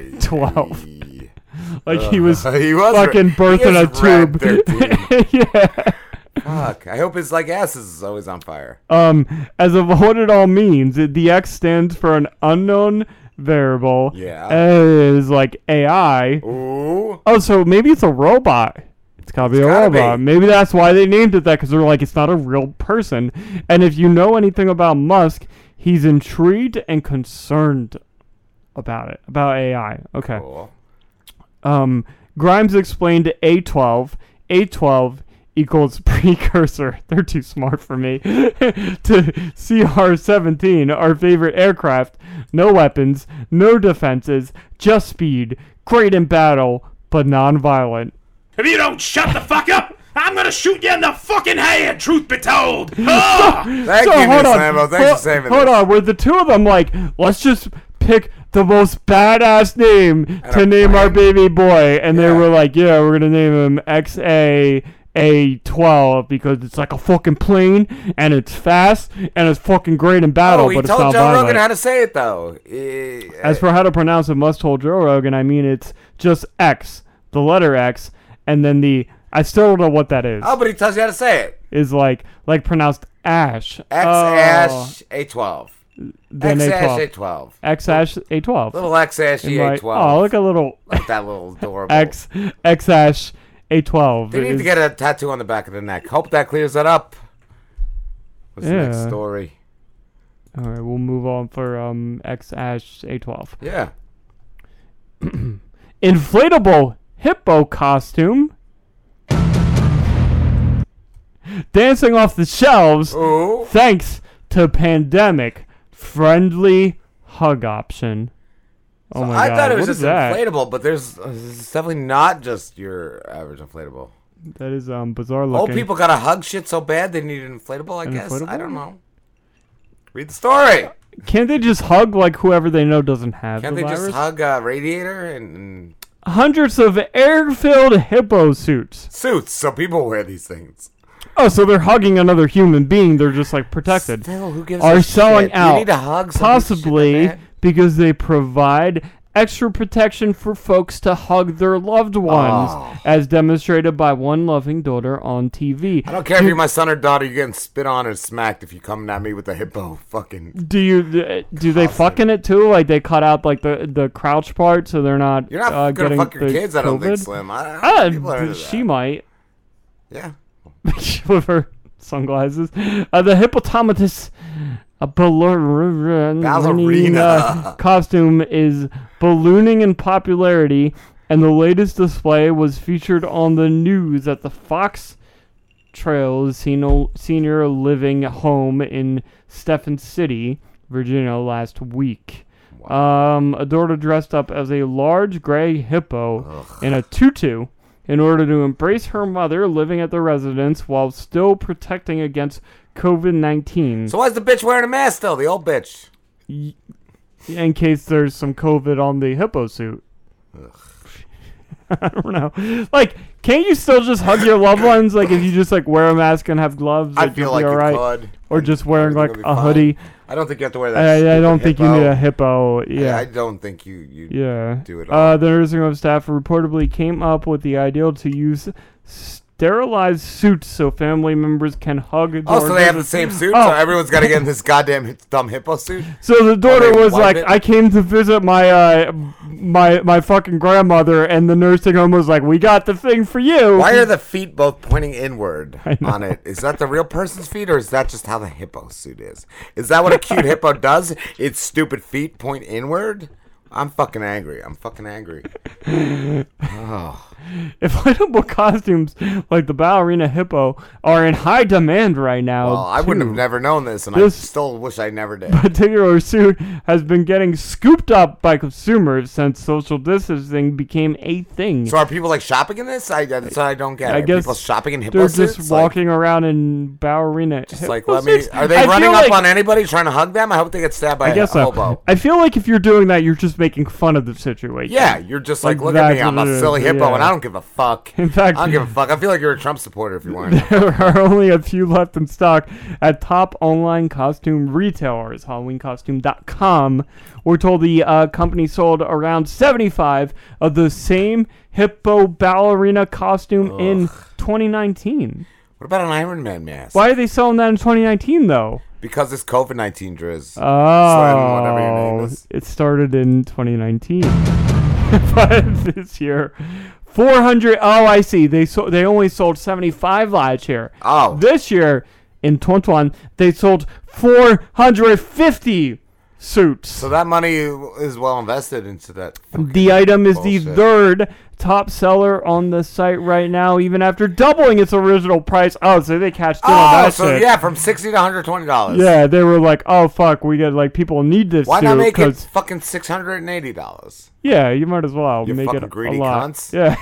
Speaker 7: was <laughs> twelve. Like he was,
Speaker 6: he was
Speaker 7: fucking
Speaker 6: he
Speaker 7: birth in a tube. <laughs> yeah.
Speaker 6: Fuck. I hope his like ass is always on fire.
Speaker 7: Um, as of what it all means, it, the X stands for an unknown variable.
Speaker 6: Yeah.
Speaker 7: Is like AI.
Speaker 6: Ooh.
Speaker 7: Oh, so maybe it's a robot. It's gotta be
Speaker 6: It's
Speaker 7: a
Speaker 6: gotta
Speaker 7: robot.
Speaker 6: be.
Speaker 7: Maybe that's why they named it that because they're like it's not a real person. And if you know anything about Musk, he's intrigued and concerned about it, about AI. Okay. Cool. Um, Grimes explained A12. A12 equals <laughs> precursor. They're too smart for me. <laughs> to CR-17, our favorite aircraft. No weapons, no defenses, just speed. Great in battle, but non-violent.
Speaker 8: If you don't shut the fuck up, I'm gonna shoot you in the fucking head, truth be told. <laughs> Ah!
Speaker 6: Thank you, Miss Lambo. Thanks
Speaker 7: hold,
Speaker 6: for saving
Speaker 7: hold
Speaker 6: this.
Speaker 7: on, were the two of them like, let's just pick the most badass name to name our baby boy, and they were like, yeah, we're gonna name him X A A twelve because it's like a fucking plane and it's fast and it's fucking great in battle,
Speaker 6: oh, he
Speaker 7: but it's
Speaker 6: told
Speaker 7: not
Speaker 6: Joe
Speaker 7: violent.
Speaker 6: Rogan how to say it though. Eh,
Speaker 7: As for how to pronounce it, Musk hold Joe Rogan. I mean, it's just X, the letter X, and then the. I still don't know what that is.
Speaker 6: oh, but he tells you how to say it.
Speaker 7: Is like like pronounced Ash.
Speaker 6: X
Speaker 7: Oh.
Speaker 6: Ash A12.
Speaker 7: Then
Speaker 6: X Ash
Speaker 7: A12.
Speaker 6: A12.
Speaker 7: X Ash A12.
Speaker 6: Little X Ash A12.
Speaker 7: Oh, look a little.
Speaker 6: Like that little <laughs> adorable.
Speaker 7: X X Ash A12.
Speaker 6: They need
Speaker 7: is-
Speaker 6: to get a tattoo on the back of the neck. Hope that clears that up. What's the next story?
Speaker 7: All right, we'll move on for um X Ash A12.
Speaker 6: Yeah. <clears throat>
Speaker 7: Inflatable hippo costume. Dancing off the shelves thanks to pandemic friendly hug option. Oh
Speaker 6: So
Speaker 7: my
Speaker 6: I
Speaker 7: god.
Speaker 6: thought it was
Speaker 7: what
Speaker 6: just inflatable, but there's uh, it's definitely not just your average inflatable.
Speaker 7: That is um bizarre looking.
Speaker 6: Old people gotta hug shit so bad they need an inflatable. I
Speaker 7: An
Speaker 6: guess I don't know. Read the story.
Speaker 7: Can't they just hug like whoever they know doesn't have
Speaker 6: Can't
Speaker 7: the
Speaker 6: they
Speaker 7: virus?
Speaker 6: just hug a radiator and, and
Speaker 7: Hundreds of air-filled hippo suits.
Speaker 6: suits? So people wear these things.
Speaker 7: Oh, so they're hugging another human being. They're just like protected.
Speaker 6: Still, who gives
Speaker 7: Are selling
Speaker 6: shit? You
Speaker 7: out
Speaker 6: need to hug
Speaker 7: possibly? Because they provide extra protection for folks to hug their loved ones,
Speaker 6: Oh.
Speaker 7: as demonstrated by one loving daughter on TV.
Speaker 6: I don't care if you're my son or daughter. You're getting spit on or smacked if you come at me with a hippo. Fucking.
Speaker 7: Do you do they fucking it too? Like they cut out like the the crouch part so they're not.
Speaker 6: You're not
Speaker 7: uh,
Speaker 6: gonna
Speaker 7: getting
Speaker 6: fuck your kids, I don't think, Slim. I- I- are into
Speaker 7: she
Speaker 6: that.
Speaker 7: might.
Speaker 6: Yeah. <laughs>
Speaker 7: with her sunglasses. Uh, the hippopotamus a ballerina
Speaker 6: Ballerina.
Speaker 7: costume is ballooning in popularity, and the latest display was featured on the news at the Fox Trails Senior Living Home in Stephens City, Virginia, last week. Um, a daughter dressed up as a large gray hippo in a tutu in order to embrace her mother living at the residence while still protecting against COVID 19
Speaker 6: So why's the bitch wearing a mask still? The old bitch.
Speaker 7: in case there's some COVID on the hippo suit. <laughs> I don't know. Like, can't you still just hug your loved <coughs> ones? Like, if you just like wear a mask and have gloves,
Speaker 6: I feel like you
Speaker 7: alright.
Speaker 6: could.
Speaker 7: Or just wearing like a
Speaker 6: be
Speaker 7: hoodie.
Speaker 6: I don't think you have to wear that.
Speaker 7: I, I don't think you need a hippo. Yeah.
Speaker 6: I, I don't think you you
Speaker 7: Yeah.
Speaker 6: do it.
Speaker 7: Uh, the nursing home staff reportedly came up with the ideal to use sterilized suits so family members can hug.
Speaker 6: Oh, so they have the same suit.
Speaker 7: Oh,
Speaker 6: So everyone's got to get in this goddamn dumb hippo suit. <laughs>
Speaker 7: So the daughter was like,
Speaker 6: it?
Speaker 7: "I came to visit my uh, my my fucking grandmother," and the nursing home was like, "We got the thing for you."
Speaker 6: Why are the feet both pointing inward <laughs> on it? Is that the real person's feet, or is that just how the hippo suit is? Is that what a cute hippo <laughs> does? Its stupid feet point inward. I'm fucking angry. I'm fucking angry. Oh.
Speaker 7: Inflatable costumes like the ballerina hippo are in high demand right now.
Speaker 6: Well, I wouldn't have never known this, and
Speaker 7: This-
Speaker 6: I still wish I never did.
Speaker 7: particular suit has been getting scooped up by consumers since social distancing became a thing.
Speaker 6: So are people like shopping in this? I that's what I don't get.
Speaker 7: I
Speaker 6: Are
Speaker 7: guess
Speaker 6: people shopping in hippo
Speaker 7: they're just
Speaker 6: Like-
Speaker 7: walking around in ballerina.
Speaker 6: Just like let me. Are they
Speaker 7: I
Speaker 6: running up
Speaker 7: like-
Speaker 6: on anybody trying to hug them? I hope they get stabbed by
Speaker 7: I guess
Speaker 6: a
Speaker 7: so.
Speaker 6: hobo.
Speaker 7: I feel like if you're doing that, you're just making fun of the situation.
Speaker 6: Yeah, you're just like, look at me, I'm a silly hippo,
Speaker 7: yeah.
Speaker 6: and I don't give a fuck.
Speaker 7: In fact,
Speaker 6: I don't give a <laughs> fuck. I feel like you're a Trump supporter if you're wearing. it. <laughs>
Speaker 7: there are only a few left in stock at top online costume retailers. HalloweenCostume.com. We're told the uh, company sold around 75 of the same hippo ballerina costume in 2019.
Speaker 6: What about an Iron Man mask?
Speaker 7: Why are they selling that in 2019 though?
Speaker 6: Because it's COVID nineteen, Driz.
Speaker 7: Oh,
Speaker 6: Slim, whatever your name is.
Speaker 7: it started in 2019, <laughs> but this year, 400. Oh, I see. They so they only sold 75 last year.
Speaker 6: Oh,
Speaker 7: this year in 21 they sold 450 suits.
Speaker 6: So that money is well invested into that.
Speaker 7: The item is the third top seller on the site right now, even after doubling its original price. Oh, so they cashed in on
Speaker 6: Oh,
Speaker 7: that
Speaker 6: so
Speaker 7: shit.
Speaker 6: yeah, from sixty to hundred twenty dollars.
Speaker 7: Yeah, they were like, "Oh fuck, we got like people need this."
Speaker 6: Why not make it
Speaker 7: 'cause-
Speaker 6: fucking six hundred and eighty dollars?
Speaker 7: Yeah, you might as well
Speaker 6: You
Speaker 7: make
Speaker 6: fucking
Speaker 7: it
Speaker 6: greedy
Speaker 7: a lot.
Speaker 6: cunts.
Speaker 7: Yeah,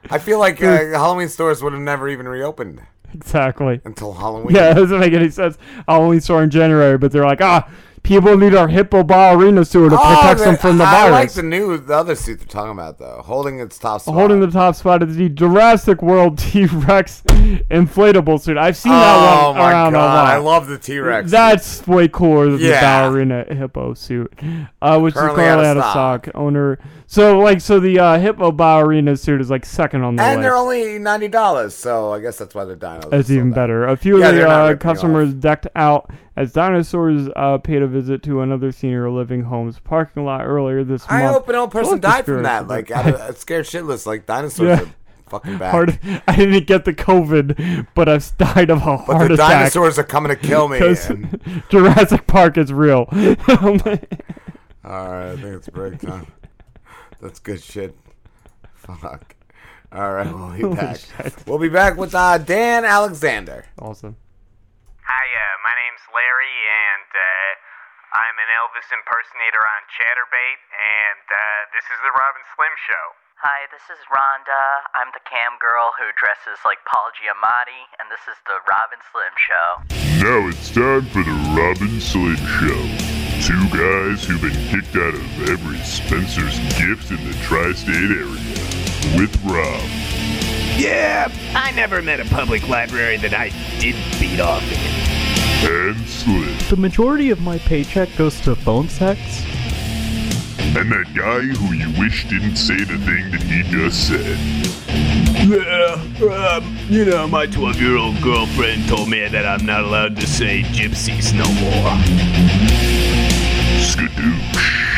Speaker 7: <laughs>
Speaker 6: I feel like uh, Halloween stores would have never even reopened
Speaker 7: exactly.
Speaker 6: until Halloween.
Speaker 7: Yeah, <laughs> it doesn't make any sense. Halloween store in January, but they're like, ah, People need our hippo ballerina suit to protect them from the
Speaker 6: Oh, I like the new, the other suit they're talking about though, holding its top spot.
Speaker 7: Holding the top spot is the Jurassic World <laughs> T Rex inflatable suit. I've seen
Speaker 6: Oh
Speaker 7: that one around a lot.
Speaker 6: I love the T-Rex
Speaker 7: That's way cooler than
Speaker 6: Yeah.
Speaker 7: the ballerina hippo suit, uh, which
Speaker 6: Currently
Speaker 7: is currently
Speaker 6: out of stock.
Speaker 7: Owner. So like, so the uh, hippo ballerina suit is like second on the
Speaker 6: and
Speaker 7: list.
Speaker 6: they're only ninety dollars, so I guess that's why they're dinos.
Speaker 7: That's even better. A few
Speaker 6: Yeah,
Speaker 7: of the uh, customers decked out as dinosaurs uh, paid a visit to another senior living home's parking lot earlier this
Speaker 6: I
Speaker 7: month.
Speaker 6: I hope an old person died from that. Like, out of, <laughs> scared shitless. Like dinosaurs
Speaker 7: Yeah.
Speaker 6: are fucking back.
Speaker 7: Hard, I didn't get the COVID, but I've <laughs> died of a
Speaker 6: But
Speaker 7: heart
Speaker 6: the
Speaker 7: attack.
Speaker 6: dinosaurs are coming to kill me. and- <laughs>
Speaker 7: Jurassic Park is real.
Speaker 6: All right, I think it's break time. That's good shit. Fuck. All right, we'll be <laughs>
Speaker 7: Holy
Speaker 6: back.
Speaker 7: shit.
Speaker 6: We'll be back with uh, Dann Alexander.
Speaker 7: Awesome.
Speaker 33: Hiya, my name's Larry, and uh, I'm an Elvis impersonator on Chaturbate, and uh, this is the Rob and Slim Show.
Speaker 34: Hi, this is Rhonda. I'm the cam girl who dresses like Paul Giamatti, and this is the Rob and Slim Show.
Speaker 32: Now it's time for the Rob and Slim Show. Two guys who've been kicked out of every Spencer's gift in the tri state area. With Rob.
Speaker 8: Yeah, I never met a public library that I didn't beat off in.
Speaker 32: And Slim.
Speaker 35: The majority of my paycheck goes to phone sex.
Speaker 32: And that guy who you wish didn't say the thing that he just said.
Speaker 8: Yeah, um, you know, my 12 year old girlfriend told me that I'm not allowed to say gypsies no more.
Speaker 32: Skadoosh.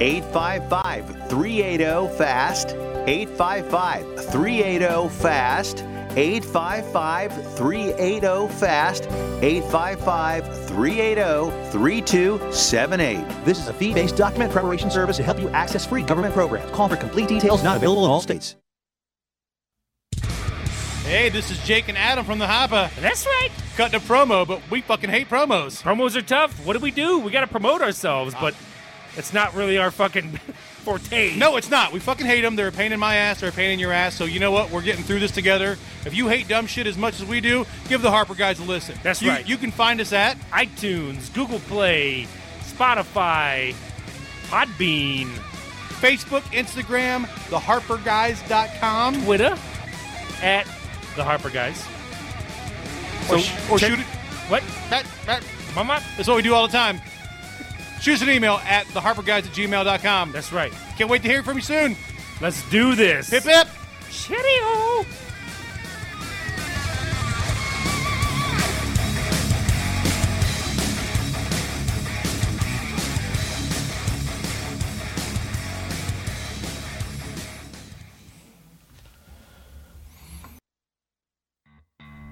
Speaker 36: 855 380 FAST. 855 380 FAST. 855 380 FAST. 855 380 3278. This is a fee based document preparation service to help you access free government programs. Call for complete details, not available in all states.
Speaker 37: Hey, this is Jake and Adam from the Hopper.
Speaker 38: That's right.
Speaker 37: Cutting a promo, but we fucking hate promos.
Speaker 38: Promos are tough. What do we do? We got to promote ourselves, but it's not really our fucking <laughs> forte.
Speaker 37: No, it's not. We fucking hate them. They're a pain in my ass. They're a pain in your ass. So you know what? We're getting through this together. If you hate dumb shit as much as we do, give the Harper guys a listen.
Speaker 38: That's
Speaker 37: You-
Speaker 38: right.
Speaker 37: You can find us at
Speaker 38: iTunes, Google Play, Spotify, Podbean,
Speaker 37: Facebook, Instagram, theharperguys.com,
Speaker 38: Twitter, at the Harper Guys.
Speaker 37: Or, sh- or
Speaker 38: check-
Speaker 37: shoot it.
Speaker 38: What?
Speaker 37: That, that,
Speaker 38: Mama?
Speaker 37: That's what we do all the time. Shoot us an email at theharperguys at gmail.com.
Speaker 38: That's right.
Speaker 37: Can't wait to hear from you soon.
Speaker 38: Let's do this.
Speaker 37: Hip hip.
Speaker 38: Shitty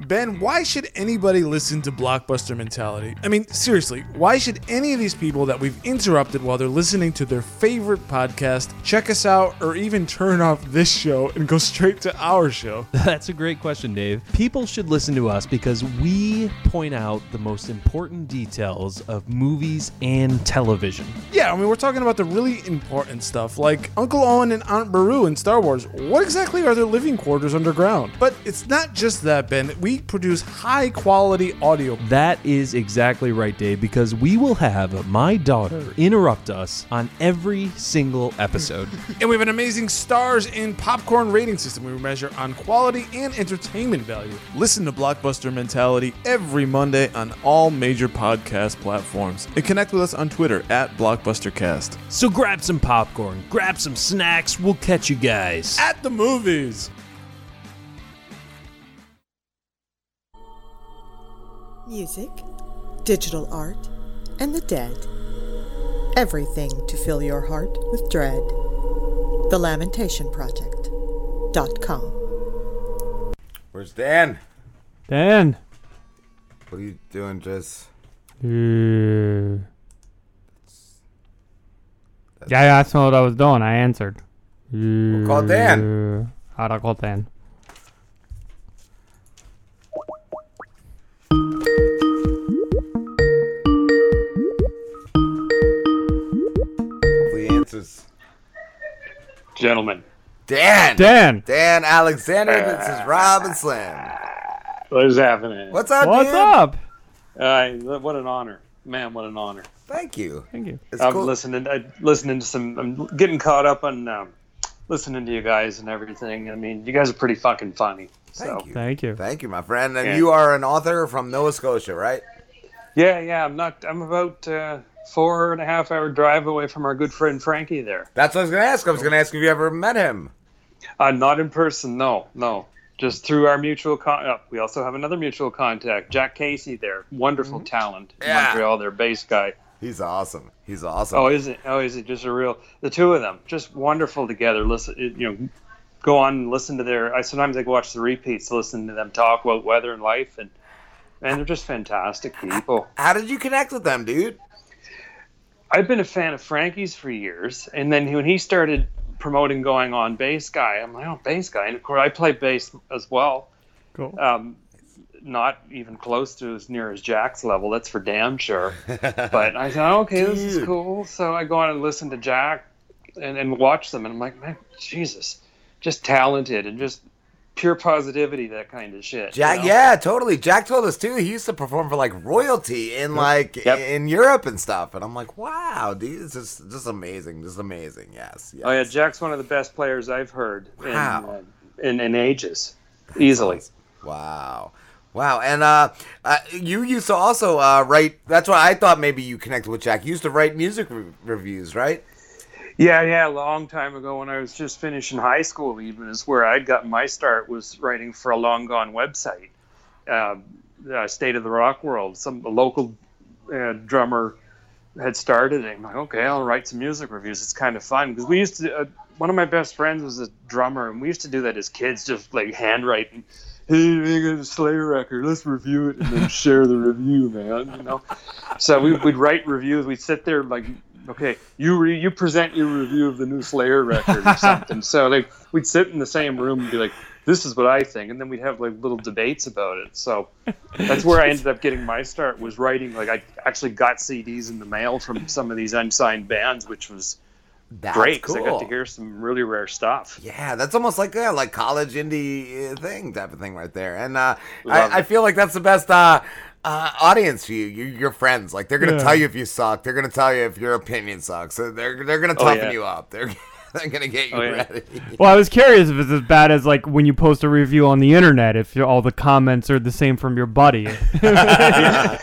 Speaker 39: Ben, why should anybody listen to Blockbuster Mentality? I mean, seriously, why should any of these people that we've interrupted while they're listening to their favorite podcast check us out or even turn off this show and go straight to our show? <laughs>
Speaker 20: That's a great question, Dave. People should listen to us because we point out the most important details of movies and television.
Speaker 39: Yeah, I mean, we're talking about the really important stuff like Uncle Owen and Aunt Beru in Star Wars. What exactly are their living quarters underground? But it's not just that, Ben. We produce high quality audio.
Speaker 20: That is exactly right, Dave, because we will have my daughter interrupt us on every single episode. <laughs>
Speaker 39: And we have an amazing stars in popcorn rating system. We measure on quality and entertainment value. Listen to Blockbuster Mentality every Monday on all major podcast platforms. And connect with us on Twitter at BlockbusterCast.
Speaker 38: So grab some popcorn, grab some snacks. We'll catch you guys
Speaker 39: at the movies.
Speaker 40: Music, digital art, and the dead.
Speaker 41: Everything to fill your heart with dread. The Lamentation Project.com.
Speaker 6: Where's Dann?
Speaker 7: Dann.
Speaker 6: What are you doing, Jess?
Speaker 7: Yeah, yeah, that's not what I was doing. I answered.
Speaker 6: Well, call
Speaker 7: Dann. How'd I call Dann?
Speaker 6: Hopefully he answers.
Speaker 42: Gentlemen.
Speaker 6: Dann.
Speaker 7: Dann.
Speaker 6: Dann Alexander. This is Rob and Slim.
Speaker 42: What is happening?
Speaker 6: What's up,
Speaker 7: What's
Speaker 6: dude?
Speaker 7: up?
Speaker 42: Uh, what an honor, man! What an honor.
Speaker 6: Thank you.
Speaker 7: Thank you.
Speaker 6: It's
Speaker 42: I'm
Speaker 6: cool.
Speaker 42: listening. I listening to some. I'm getting caught up on um, listening to you guys and everything. I mean, you guys are pretty fucking funny. So.
Speaker 6: Thank you.
Speaker 7: Thank you.
Speaker 6: Thank you, my friend. And
Speaker 42: Yeah.
Speaker 6: you are an author from Nova Scotia, right?
Speaker 42: Yeah, yeah. I'm not. I'm about uh, four and a half hour drive away from our good friend Frankie there.
Speaker 6: That's what I was going to ask. I was going to ask if you ever met him.
Speaker 42: Uh, not in person. No, no. Just through our mutual con. Uh, we also have another mutual contact, Jack Casey. There, wonderful talent
Speaker 6: Yeah.
Speaker 42: Montreal. Their bass guy.
Speaker 6: He's awesome. He's awesome.
Speaker 42: Oh, is it? Oh, is it just a real? The two of them, just wonderful together. Listen, you know, go on and listen to their. I sometimes I go watch the repeats, listen to them talk about weather and life, and and they're just fantastic people.
Speaker 6: How did you connect with them, dude?
Speaker 42: I've been a fan of Frankie's for years, and then when he started promoting going on bass guy, I'm like, oh, bass guy, and of course I play bass as well.
Speaker 7: Cool.
Speaker 42: Um, not even close to as near as Jack's level, that's for damn sure. <laughs> but I thought, okay, this is cool. So I go on and listen to Jack and, and watch them, and I'm like, man, Jesus, just talented and just pure positivity, that kind of shit. you
Speaker 6: Jack,
Speaker 42: know?
Speaker 6: yeah, totally. Jack told us too. He used to perform for like royalty in like
Speaker 42: Yep.
Speaker 6: in Europe and stuff. And I'm like, wow, dude, this is just amazing, just amazing. Yes, yes.
Speaker 42: Oh yeah, Jack's one of the best players I've heard
Speaker 6: Wow.
Speaker 42: in, uh, in in ages, easily.
Speaker 6: Wow. Wow, and uh, uh, you used to also uh, write. That's why I thought maybe you connected with Jack. You used to write music re- reviews, right?
Speaker 42: Yeah, yeah, a long time ago when I was just finishing high school, even is where I'd gotten my start was writing for a long gone website, uh, uh, State of the Rock World. Some local uh, drummer had started it. I'm like, okay, I'll write some music reviews. It's kind of fun because we used to. Uh, one of my best friends was a drummer, and we used to do that as kids, just like handwriting. Hey, we got a Slayer record. Let's review it and then share the review, man. You know. So we, we'd write reviews. We'd sit there like, okay, you re- you present your review of the new Slayer record or something. so like we'd sit in the same room and be like, this is what I think, and then we'd have like little debates about it. So that's where I ended up getting my start was writing. Like I actually got CDs in the mail from some of these unsigned bands, which was
Speaker 6: That's
Speaker 42: great because I got to hear some really rare stuff.
Speaker 6: Yeah, that's almost like yeah, like college indie uh, thing type of thing right there. And uh, I, I feel like that's the best uh, uh, audience for you. you. Your friends, like they're gonna
Speaker 7: Yeah.
Speaker 6: tell you if you suck. They're gonna tell you if your opinion sucks. So they're they're gonna
Speaker 42: Oh,
Speaker 6: toughen
Speaker 42: yeah.
Speaker 6: you up. They're <laughs> they're gonna get you
Speaker 42: Oh, yeah.
Speaker 6: ready.
Speaker 7: Well, I was curious if it's as bad as like when you post a review on the internet. If all the comments are the same from your buddy. <laughs> <laughs>
Speaker 42: yeah.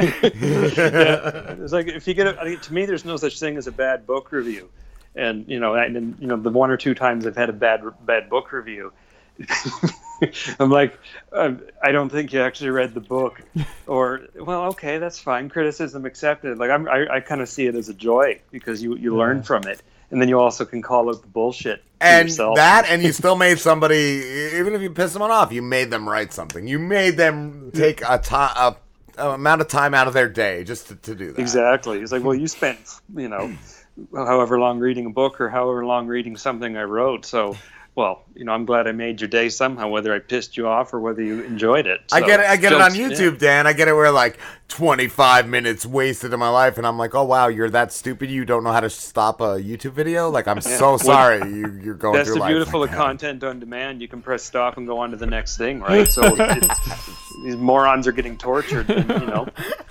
Speaker 42: It's like if you get, a, I mean, to me, there's no such thing as a bad book review, and you know, and, and you know, the one or two times I've had a bad bad book review, <laughs> I'm like, um, I don't think you actually read the book, <laughs> or well, okay, that's fine, criticism accepted. Like I'm, I, I kind of see it as a joy because you you learn from it, and then you also can call out the bullshit
Speaker 6: And
Speaker 42: yourself.
Speaker 6: that, and you <laughs> still made somebody, even if you piss someone off, you made them write something. You made them take a time, a, a amount of time out of their day just to, to do that.
Speaker 42: Exactly. It's like, well, you spent, you know, <clears throat> however long reading a book or however long reading something I wrote. So, well, you know, I'm glad I made your day somehow, whether I pissed you off or whether you enjoyed it.
Speaker 6: I get it. I get it on. YouTube, Dann. I get it. Where like 25 minutes wasted of my life, and I'm like, oh wow, you're that stupid. You don't know how to stop a YouTube video. Like, I'm
Speaker 42: Yeah.
Speaker 6: so
Speaker 42: Well,
Speaker 6: sorry. You, you're going
Speaker 42: That's
Speaker 6: through
Speaker 42: the beautiful
Speaker 6: like
Speaker 42: of content on demand. You can press stop and go on to the next thing, right? So <laughs> it's, these morons are getting tortured. And, you know,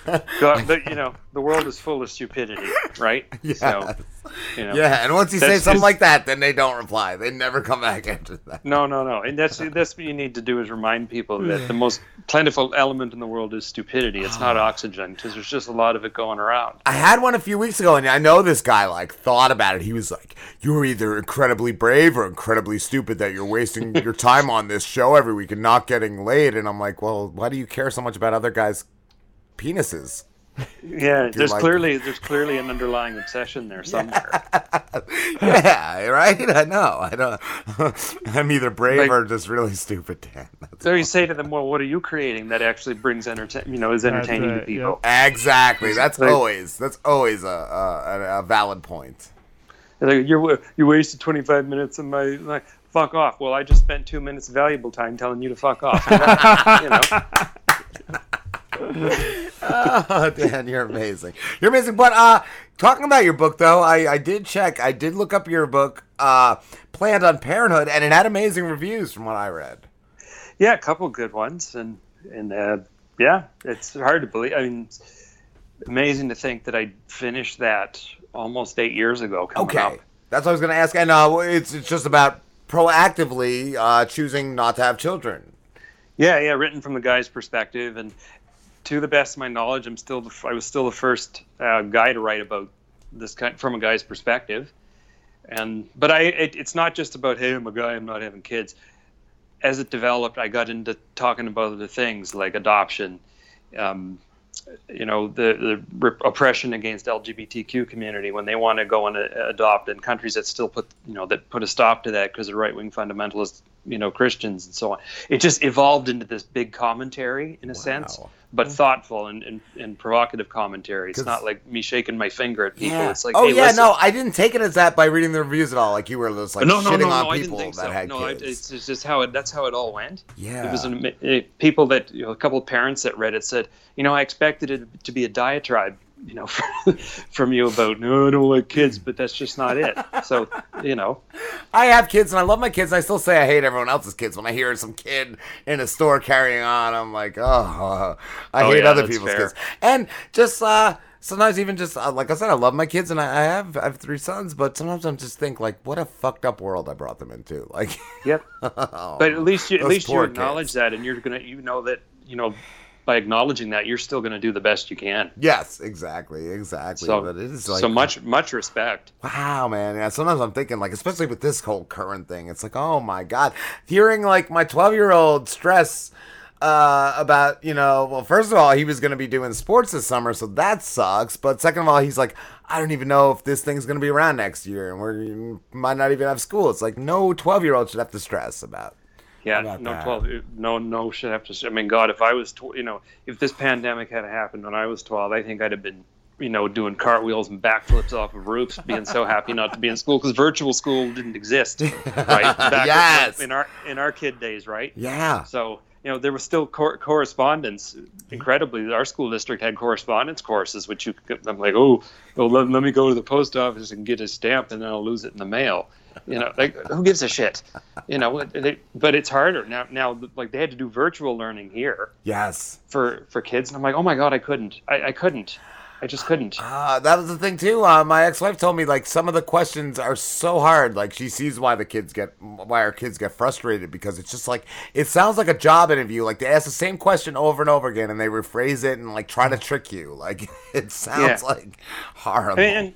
Speaker 42: <laughs> God, but, you know, the world is full of stupidity, right? <laughs> So, you know,
Speaker 6: yeah, and once you say something like that, then they don't reply. They never come back <laughs> after that.
Speaker 42: No, no, no. And that's that's what you need to do is remind people that the most plentiful element in the world is stupidity. It's not ah. oxygen because there's just a lot of it going around.
Speaker 6: I had one a few weeks ago, and I know this guy like thought about it. He was like, "You're either incredibly brave or incredibly stupid that you're wasting your time on this show every week and not getting laid." And I'm like, "Well, why do you care so much about other guys' penises?"
Speaker 42: Yeah,
Speaker 6: You're
Speaker 42: there's
Speaker 6: like-
Speaker 42: clearly there's clearly an underlying obsession there somewhere. <laughs>
Speaker 6: yeah, right. I know. I know. <laughs> I'm either brave
Speaker 42: Like-
Speaker 6: or just really stupid, Dann. <laughs>
Speaker 42: So you say to them, "Well, what are you creating that actually brings entertain, you know, is entertaining to people?"
Speaker 6: Exactly. That's
Speaker 42: Like-
Speaker 6: always that's always a a, a valid point.
Speaker 42: Like, you're you wasted 25 minutes of my like, fuck off. Well, I just spent two minutes of valuable time telling you to fuck off. you know. <laughs>
Speaker 6: oh, Dann, you're amazing. You're amazing. But uh, talking about your book, though, I, I did check. I did look up your book, uh, Planned on Parenthood, and it had amazing reviews from what I read.
Speaker 42: Yeah, a couple good ones, and and uh, yeah, it's hard to believe. I mean, it's amazing to think that I finished that almost eight years ago. Coming
Speaker 6: Okay,
Speaker 42: up.
Speaker 6: that's what I was going to ask. And uh, it's it's just about proactively uh, choosing not to have children.
Speaker 42: Yeah, yeah, written from the guy's perspective, and to the best of my knowledge, I'm still the, I was still the first uh, guy to write about this kind from a guy's perspective. And but I, it, it's not just about hey, I'm a guy, I'm not having kids. As it developed, I got into talking about other things like adoption, um, you know, the the oppression against LGBTQ community when they want to go and uh, adopt, in countries that still put you know that put a stop to that because the right wing fundamentalist you know Christians and so on. It just evolved into this big commentary in a sense, but mm-hmm. thoughtful and, and, and provocative commentary. It's
Speaker 6: 'Cause-
Speaker 42: not like me shaking my finger at people.
Speaker 6: Yeah.
Speaker 42: It's like,
Speaker 6: oh
Speaker 42: hey,
Speaker 6: yeah,
Speaker 42: listen.
Speaker 6: no, I didn't take it as that by reading the reviews at all. Like you were just like
Speaker 42: no, no,
Speaker 6: shitting
Speaker 42: no,
Speaker 6: on
Speaker 42: no, I didn't
Speaker 6: people
Speaker 42: think
Speaker 6: that
Speaker 42: so.
Speaker 6: had
Speaker 42: no, I,
Speaker 6: kids.
Speaker 42: it's it's just how it. That's how it all went.
Speaker 6: Yeah.
Speaker 42: It was an, it, eh, people that you know, a couple of parents that read it said, you know, I expected it to be a diatribe, you know, <laughs> from you about no, I don't like kids, but that's just not it. So, you know,
Speaker 6: I have kids and I love my kids. And I still say I hate everyone else's kids when I hear some kid in a store carrying on. I'm like, oh, I
Speaker 42: Oh,
Speaker 6: hate
Speaker 42: yeah,
Speaker 6: other people's
Speaker 42: fair.
Speaker 6: kids. And just uh, sometimes even just uh, like I said, I love my kids and I, I have I have three sons. But sometimes I'm just think like, what a fucked up world I brought them into. Like,
Speaker 42: Yep. <laughs> but at least you, at least you acknowledge
Speaker 6: kids.
Speaker 42: that, and you're gonna, you know that, you know, by acknowledging that, you're still gonna do the best you can.
Speaker 6: Yes, exactly, exactly.
Speaker 42: So,
Speaker 6: but it is like
Speaker 42: so much, much respect.
Speaker 6: Wow, man. Yeah, sometimes I'm thinking, like, especially with this whole current thing, it's like, oh my God. Hearing, like, my 12 year old stress uh, about, you know, well, first of all, he was going to be doing sports this summer, so that sucks. But second of all, he's like, I don't even know if this thing's going to be around next year, and we might not even have school. It's like, no 12 year old should have to stress about.
Speaker 42: Yeah, no
Speaker 6: that.
Speaker 42: twelve, no, no should have to. I mean, God, if I was, tw- you know, if this pandemic had happened when I was twelve, I think I'd have been, you know, doing cartwheels and backflips off of roofs, being so happy not to be in school because virtual school didn't exist, right? <laughs> Back
Speaker 6: Yes.
Speaker 42: in our in our kid days, right?
Speaker 6: Yeah.
Speaker 42: So you know, there was still cor- correspondence. Incredibly, our school district had correspondence courses, which you could, I'm like, oh, well, let, let me go to the post office and get a stamp, and then I'll lose it in the mail. You know, like who gives a shit? You know, they, but it's harder now. Now, like they had to do virtual learning here
Speaker 6: Yes.
Speaker 42: for for kids, and I'm like, oh my god, I couldn't. I, I couldn't. I just couldn't.
Speaker 6: Uh, that was the thing too. Uh, my ex-wife told me like some of the questions are so hard. Like she sees why the kids get why our kids get frustrated because it's just like it sounds like a job interview. Like they ask the same question over and over again and they rephrase it and like try to trick you. Like <laughs> it sounds
Speaker 42: Yeah.
Speaker 6: like horrible.
Speaker 42: And, and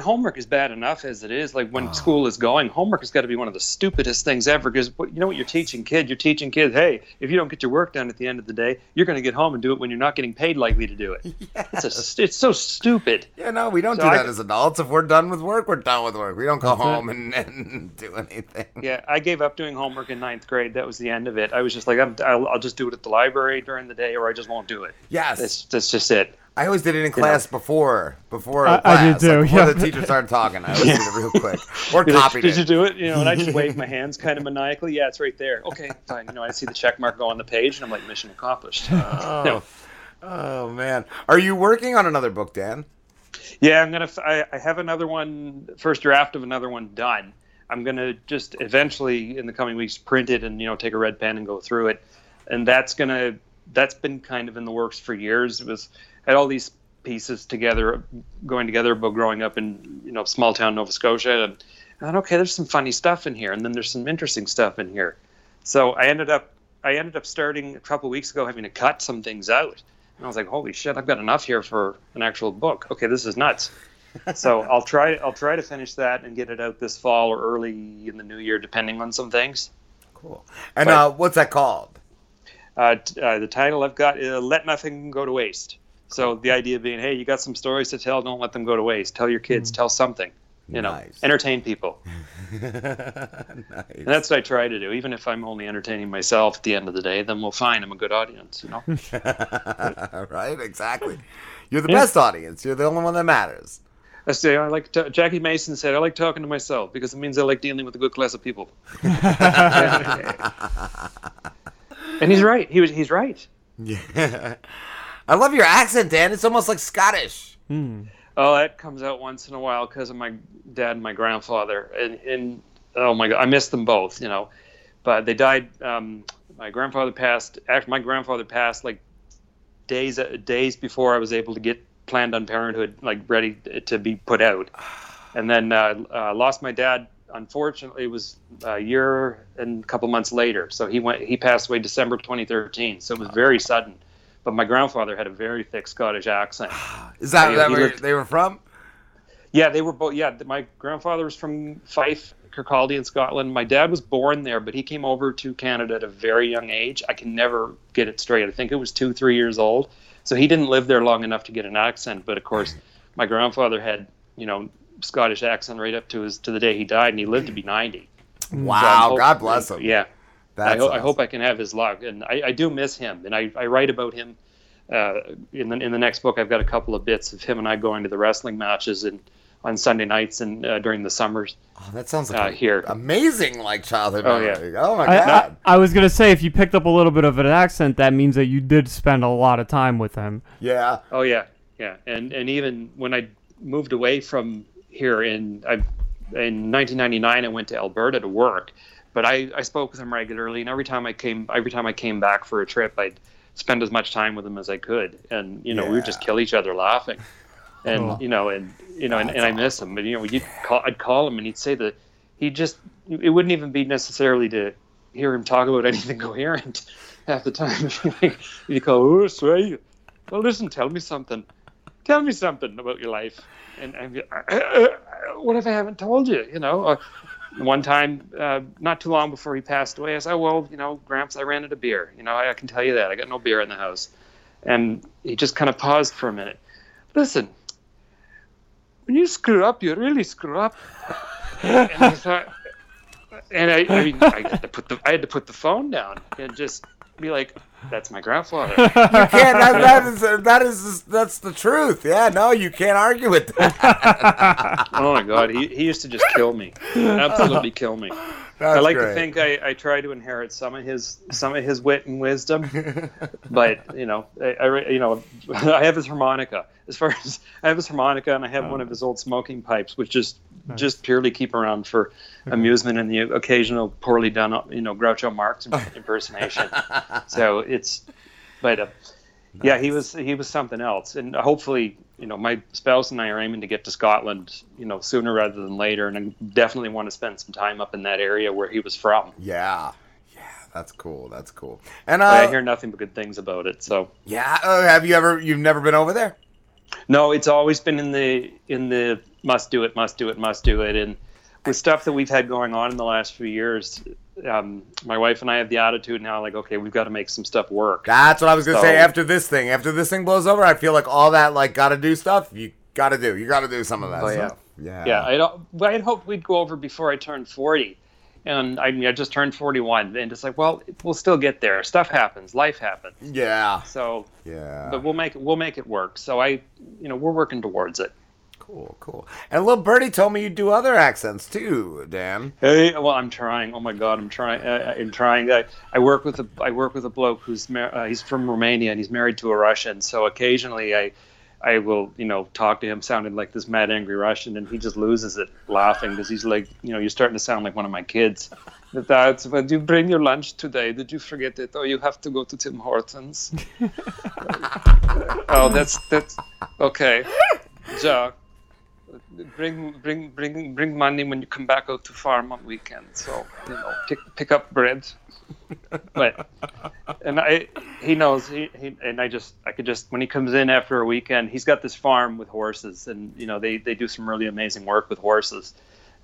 Speaker 42: homework is bad enough as it is. Like when ah. school is going, homework has got to be one of the stupidest things ever. Because you know what you're teaching kids? You're teaching kids, hey, if you don't get your work done at the end of the day, you're going to get home and do it when you're not getting paid likely to do it. <laughs> It's, a, it's so stupid.
Speaker 6: yeah, no, we don't
Speaker 42: So
Speaker 6: do
Speaker 42: I-
Speaker 6: that as adults. If we're done with work, we're done with work. We don't go home and, <laughs> and do anything.
Speaker 42: Yeah, I gave up doing homework in ninth grade. That was the end of it. I was just like, I'm, I'll, I'll just do it at the library during the day, or I just won't do it.
Speaker 6: Yes.
Speaker 42: that's, that's just it.
Speaker 6: I always did it in
Speaker 42: You know.
Speaker 6: class before before
Speaker 7: I- I
Speaker 6: class.
Speaker 7: did too,
Speaker 6: like, before
Speaker 7: yeah.
Speaker 6: the teacher started talking. I always <laughs> did it real quick or
Speaker 42: You're like,
Speaker 6: copied
Speaker 42: Did
Speaker 6: it.
Speaker 42: you do it? You know, and I just wave my <laughs> hands kind of maniacally. Yeah, it's right there. Okay, fine. You know, I see the check mark go on the page, and I'm like, mission accomplished. <laughs>
Speaker 6: Uh, oh,
Speaker 42: No.
Speaker 6: oh man, are you working on another book, Dann?
Speaker 42: Yeah, I'm gonna. f- I, I have another one, first draft of another one done. I'm gonna just eventually in the coming weeks print it and you know take a red pen and go through it, and that's gonna. That's been kind of in the works for years. It was had all these pieces together, going together about growing up in you know small town Nova Scotia, and I thought, okay, there's some funny stuff in here, and then there's some interesting stuff in here. So I ended up. I ended up starting a couple weeks ago having to cut some things out. And I was like, holy shit, I've got enough here for an actual book. Okay, this is nuts. <laughs> so I'll try I'll try to finish that and get it out this fall or early in the new year, depending on some things.
Speaker 6: Cool. And uh, what's that called?
Speaker 42: Uh, t- uh, the title I've got is "Let Nothing Go to Waste." So the idea being, hey, you got some stories to tell, don't let them go to waste. Tell your kids, mm. tell something. You know,
Speaker 6: Nice.
Speaker 42: entertain people. <laughs>
Speaker 6: nice.
Speaker 42: And that's what I try to do. Even if I'm only entertaining myself at the end of the day, then we'll find I'm a good audience. You know. <laughs>
Speaker 6: right? Exactly. You're the
Speaker 42: Yeah.
Speaker 6: best audience. You're the only one that matters.
Speaker 42: I say I like to, Jackie Mason said I like talking to myself because it means I like dealing with a good class of people. <laughs> and he's right. He was. He's right.
Speaker 6: Yeah. I love your accent, Dann. It's almost like Scottish.
Speaker 42: Oh, that comes out once in a while because of my dad and my grandfather, and, and oh my god, I miss them both. You know, but they died. Um, my grandfather passed. Actually, my grandfather passed like days days before I was able to get Planned on Parenthood like ready to be put out, and then uh, uh, lost my dad. Unfortunately, it was a year and a couple months later. So he went. He passed away December 2013. So it was very sudden. But my grandfather had a very thick Scottish accent. <sighs>
Speaker 6: Is that,
Speaker 42: He-
Speaker 6: that
Speaker 42: he
Speaker 6: where
Speaker 42: lived-
Speaker 6: they were from?
Speaker 42: yeah, they were both. Yeah, my grandfather was from Fife, Kirkcaldy in Scotland. My dad was born there, but he came over to Canada at a very young age. I can never get it straight. I think it was two, three years old. So he didn't live there long enough to get an accent. But of course, my grandfather had, you know, Scottish accent right up to his to the day he died, and he lived to be ninety.
Speaker 6: Wow,
Speaker 42: hope-
Speaker 6: God bless him.
Speaker 42: Yeah, I,
Speaker 6: That's
Speaker 42: ho- I hope I can have his luck, and I, I do miss him, and I, I write about him uh, in the in the next book. I've got a couple of bits of him and I going to the wrestling matches and on Sunday nights and uh, during the summers.
Speaker 6: Oh, that sounds like
Speaker 42: uh,
Speaker 6: a-
Speaker 42: here.
Speaker 6: amazing, like childhood
Speaker 42: Oh, yeah.
Speaker 6: Oh my
Speaker 7: I, I,
Speaker 6: god.
Speaker 7: I was gonna say if you picked up a little bit of an accent, that means that you did spend a lot of time with him.
Speaker 6: Yeah.
Speaker 42: Oh yeah, yeah, and and even when I moved away from here in I in 1999, I went to Alberta to work, but I I spoke with him regularly, and every time I came every time I came back for a trip, I'd spend as much time with him as I could, and you know we would just kill each other laughing, <laughs> and
Speaker 6: Oh.
Speaker 42: you know and you know and, and I miss him, but you know you'd call I'd call him and he'd say that he just it wouldn't even be necessarily to hear him talk about <laughs> anything coherent half the time. <laughs> you call, oh, sorry. Well, listen, tell me something. Tell me something about your life. And, and what if I haven't told you? You know, uh, one time, uh, not too long before he passed away, I said, oh, well, you know, Gramps, I ran out of beer. You know, I, I can tell you that. I got no beer in the house. And he just kind of paused for a minute. Listen, when you screw up, you really screw up. and I thought, and I, I mean, I had to put the I had to put the phone down and just be like, "That's my grandfather." <laughs>
Speaker 6: You can't. That, that is that is that's the truth. Yeah. No, you can't argue with that. <laughs>
Speaker 42: oh my god, he, he used to just kill me, absolutely kill me.
Speaker 6: That's
Speaker 42: I like
Speaker 6: great.
Speaker 42: to think I, I try to inherit some of his some of his wit and wisdom, but you know I, I you know <laughs> I have his harmonica. As far as I have his harmonica and I have oh. one of his old smoking pipes, which just just purely keep around for amusement and the occasional poorly done you know Groucho Marx <laughs> impersonation. so it's but uh, yeah he was he was something else and hopefully you know my spouse and i are aiming to get to scotland you know sooner rather than later and i definitely want to spend some time up in that area where he was from
Speaker 6: Yeah. Yeah. That's cool. That's cool. And uh,
Speaker 42: i hear nothing but good things about it so
Speaker 6: yeah. Oh, have you ever? You've never been over there?
Speaker 42: No it's always been in the in the must do it must do it must do it and with stuff that we've had going on in the last few years um, my wife and i have the attitude now like okay we've got to make some stuff work
Speaker 6: That's what I was gonna
Speaker 42: So-
Speaker 6: say. After this thing, after this thing blows over, I feel like all that like gotta do stuff. You gotta do. You gotta do some of that
Speaker 42: Oh, yeah.
Speaker 6: stuff. Yeah.
Speaker 42: Yeah, I'd, well, I'd hoped we'd go over before I turned 40. And I mean, I just turned 41. And it's like, well, we'll still get there. Stuff happens. Life happens.
Speaker 6: Yeah.
Speaker 42: So,
Speaker 6: Yeah.
Speaker 42: but we'll make it, we'll make it work. So I, you know, we're working towards it.
Speaker 6: Cool, cool. And little birdie told me you do other accents too, Dan.
Speaker 42: Hey, well, I'm trying. Oh my God, I'm trying. Uh, I'm trying. I, I work with a I work with a bloke who's mar- uh, he's from Romania and he's married to a Russian. So occasionally I I will you know talk to him sounding like this mad angry Russian, and he just loses it laughing because he's like you know you're starting to sound like one of my kids. That's did you bring your lunch today? Did you forget it? Oh, you have to go to Tim Hortons. <laughs> oh, that's that's okay. Joe, bring bring bring bring money when you come back out to farm on weekends. So you know, pick pick up bread. But and I he knows he, he and I just I could just when he comes in after a weekend, he's got this farm with horses, and you know they they do some really amazing work with horses.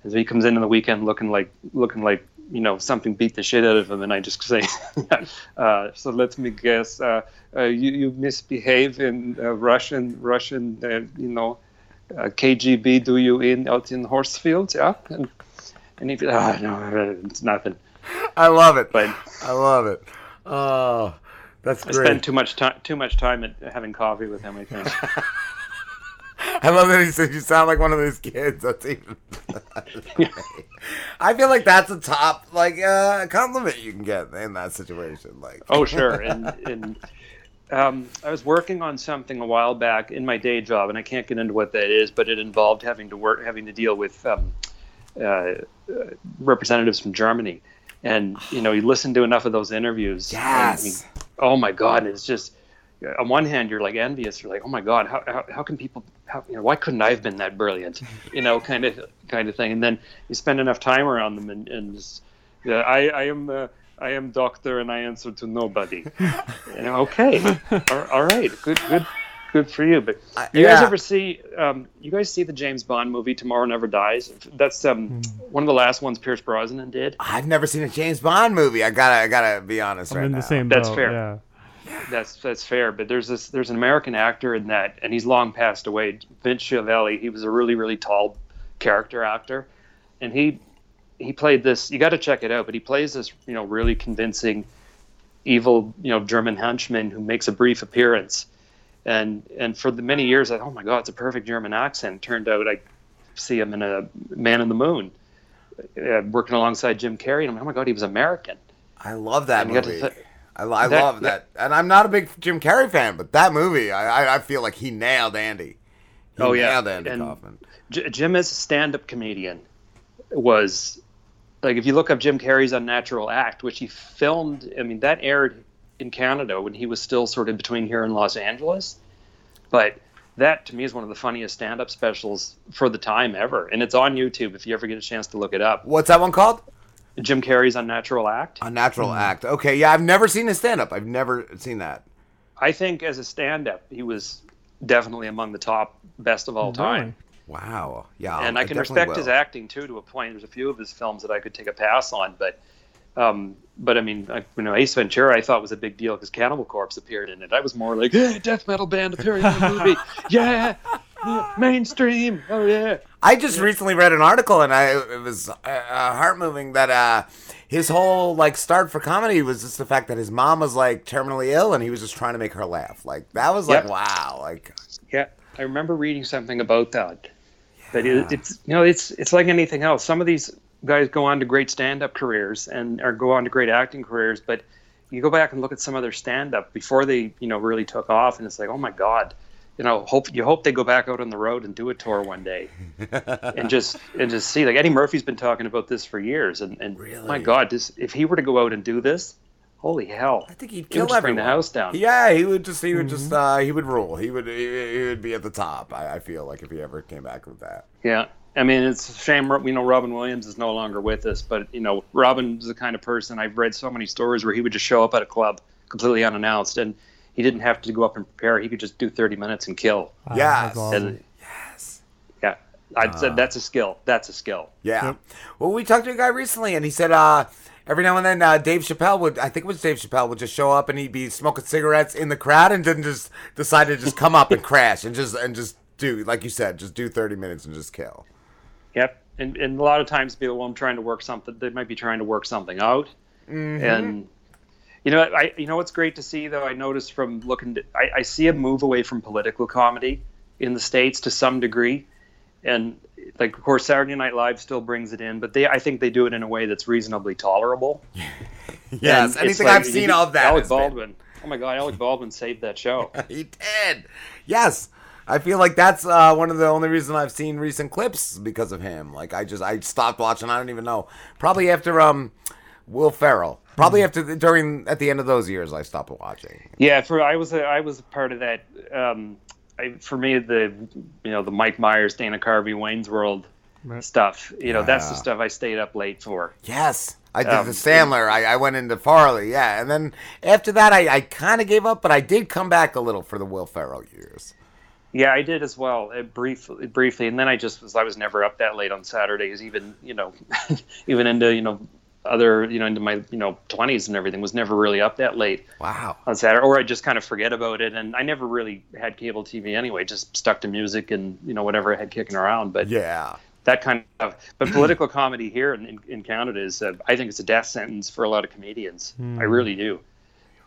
Speaker 42: And so he comes in on the weekend looking like looking like you know something beat the shit out of him, and I just say, <laughs> uh, so let me guess, uh, uh, you you misbehave in uh, Russian Russian uh, you know uh, KGB do you in out in horse fields yeah? And and he ah no, it's nothing.
Speaker 6: I love it.
Speaker 42: But
Speaker 6: I love it. Oh, that's great.
Speaker 42: I
Speaker 6: great.
Speaker 42: spend too much time too much time at having coffee with him. I think. <laughs>
Speaker 6: I love that he said you sound like one of those kids. That's even. <laughs> I feel like that's a top like uh, compliment you can get in that situation. Like,
Speaker 42: Oh, sure. And, and um, I was working on something a while back in my day job, and I can't get into what that is, but it involved having to work, having to deal with um, uh, uh, representatives from Germany. And you know, you listen to enough of those interviews.
Speaker 6: Yes.
Speaker 42: oh my God! It's just on one hand, you're like envious. You're like, oh my God, how, how, how can people? How, you know, why couldn't I have been that brilliant? <laughs> You know, kind of kind of thing. And then you spend enough time around them, and, and just, yeah, I, I am uh, I am doctor, and I answer to nobody. <laughs> you know, okay, all, all right, good, good, good for you. But you guys ever see? Um, you guys see the James Bond movie Tomorrow Never Dies? That's um, one of the last ones Pierce Brosnan did.
Speaker 6: I've never seen a James Bond movie. I gotta, I gotta be honest
Speaker 7: I'm
Speaker 6: right
Speaker 7: in
Speaker 6: now.
Speaker 7: the same
Speaker 42: That's
Speaker 7: boat.
Speaker 42: fair.
Speaker 7: Yeah.
Speaker 42: That's that's fair, but there's this there's an American actor in that, and he's long passed away. Vince Schiavelli. He was a really really tall character actor, and he he played this. You got to check it out. But he plays this you know really convincing, evil you know German henchman who makes a brief appearance, and and for the many years I oh my god it's a perfect German accent. Turned out I see him in a Man in the Moon, uh, working alongside Jim Carrey, and I'm like, oh my god he was American.
Speaker 6: I love that
Speaker 42: And you got to
Speaker 6: movie.
Speaker 42: th-
Speaker 6: I, I
Speaker 42: that-
Speaker 6: love that. and I'm not a big Jim Carrey fan, but that movie, I, I, feel like he nailed Andy. He
Speaker 42: oh yeah,
Speaker 6: Andy
Speaker 42: And
Speaker 6: Kaufman.
Speaker 42: J- Jim as a stand-up comedian was like if you look up Jim Carrey's Unnatural Act, which he filmed. I mean, that aired in Canada when he was still sort of between here and Los Angeles, but that to me is one of the funniest stand-up specials for the time ever, and it's on YouTube if you ever get a chance to look it up.
Speaker 6: What's that one called?
Speaker 42: Jim Carrey's Unnatural Act.
Speaker 6: Unnatural hmm. Act. Okay, yeah, I've never seen his stand up. I've never seen that.
Speaker 42: I think as a stand-up, he was definitely among the top best of all time.
Speaker 6: Wow. Yeah.
Speaker 42: and I can respect
Speaker 6: will.
Speaker 42: his acting too to a point. There's a few of his films that I could take a pass on, but um, but I mean, I, you know, Ace Ventura I thought was a big deal because Cannibal Corpse appeared in it. I was more like, hey, death metal band appearing in the <laughs> movie, yeah, yeah, mainstream, oh yeah.
Speaker 6: I just recently read an article, and I it was uh, uh, heart moving that uh, his whole like start for comedy was just the fact that his mom was like terminally ill, and he was just trying to make her laugh. Like that was like
Speaker 42: Yep.
Speaker 6: wow, like
Speaker 42: Yeah, I remember reading something about that. But it, it's you know it's it's like anything else. Some of these guys go on to great stand-up careers and or go on to great acting careers, but you go back and look at some of their stand-up before they you know really took off, and it's like oh my god, you know hope you hope they go back out on the road and do a tour one day, <laughs> and just and just see like Eddie Murphy's been talking about this for years, and and my god, this if he were to go out and do this, holy hell, I
Speaker 6: think he'd
Speaker 42: would
Speaker 6: kill
Speaker 42: just bring the house down.
Speaker 6: Yeah, he would just he would
Speaker 42: Mm-hmm.
Speaker 6: just uh, he would rule. He would he, he would be at the top. I, I feel like if he ever came back with that.
Speaker 42: Yeah. I mean, it's a shame, you know, Robin Williams is no longer with us, but, you know, Robin's the kind of person I've read so many stories where he would just show up at a club completely unannounced and he didn't have to go up and prepare. He could just do 30 minutes and kill. Yeah.
Speaker 6: Yes.
Speaker 42: And- Yeah. I'd said that's a skill. That's a skill.
Speaker 6: Yeah. Well, we talked to a guy recently, and he said uh, every now and then uh, Dave Chappelle would, I think it was Dave Chappelle, would just show up and he'd be smoking cigarettes in the crowd, and then just decide to just come up and <laughs> crash and just and just do like you said, just do thirty minutes and just kill.
Speaker 42: Yep. And, and a lot of times people, well, I'm trying to work something, they might be trying to work something out.
Speaker 6: Mhm.
Speaker 42: And you know, I you know what's great to see though. I noticed from looking, to, I, I see a move away from political comedy in the states to some degree, and like of course Saturday Night Live still brings it in, but they I think they do it in a way that's reasonably tolerable. <laughs>
Speaker 6: Yes,
Speaker 42: And
Speaker 6: anything
Speaker 42: like-
Speaker 6: I've seen of that
Speaker 42: Alec
Speaker 6: has been-
Speaker 42: Baldwin. Oh my God, Alec Baldwin saved that show. <laughs>
Speaker 6: he did. Yes. I feel like that's uh, one of the only reasons I've seen recent clips because of him. Like I just I stopped watching. I don't even know. Probably after um Will Ferrell. Probably after the, during at the end of those years I stopped watching.
Speaker 42: Yeah, for I was a, I was a part of that. Um, I, for me, the you know the Mike Myers, Dana Carvey, Wayne's World stuff. You know, that's the stuff I stayed up late for.
Speaker 6: Yes. I did
Speaker 42: Um,
Speaker 6: the Sandler. I, I went into Farley, yeah, and then after that, I, I kind of gave up, but I did come back a little for the Will Ferrell years.
Speaker 42: Yeah, I did as well, uh, briefly, briefly, and then I just was I was never up that late on Saturdays, even you know, <laughs> even into you know other you know into my you know 20s and everything was never really up that late
Speaker 6: wow.
Speaker 42: on saturday or i just kind of forget about it and i never really had cable tv anyway just stuck to music and you know whatever i had kicking around but
Speaker 6: yeah.
Speaker 42: that kind of but political <clears throat> comedy here in, in canada is uh, i think it's a death sentence for a lot of comedians.
Speaker 6: Hmm.
Speaker 42: i really do.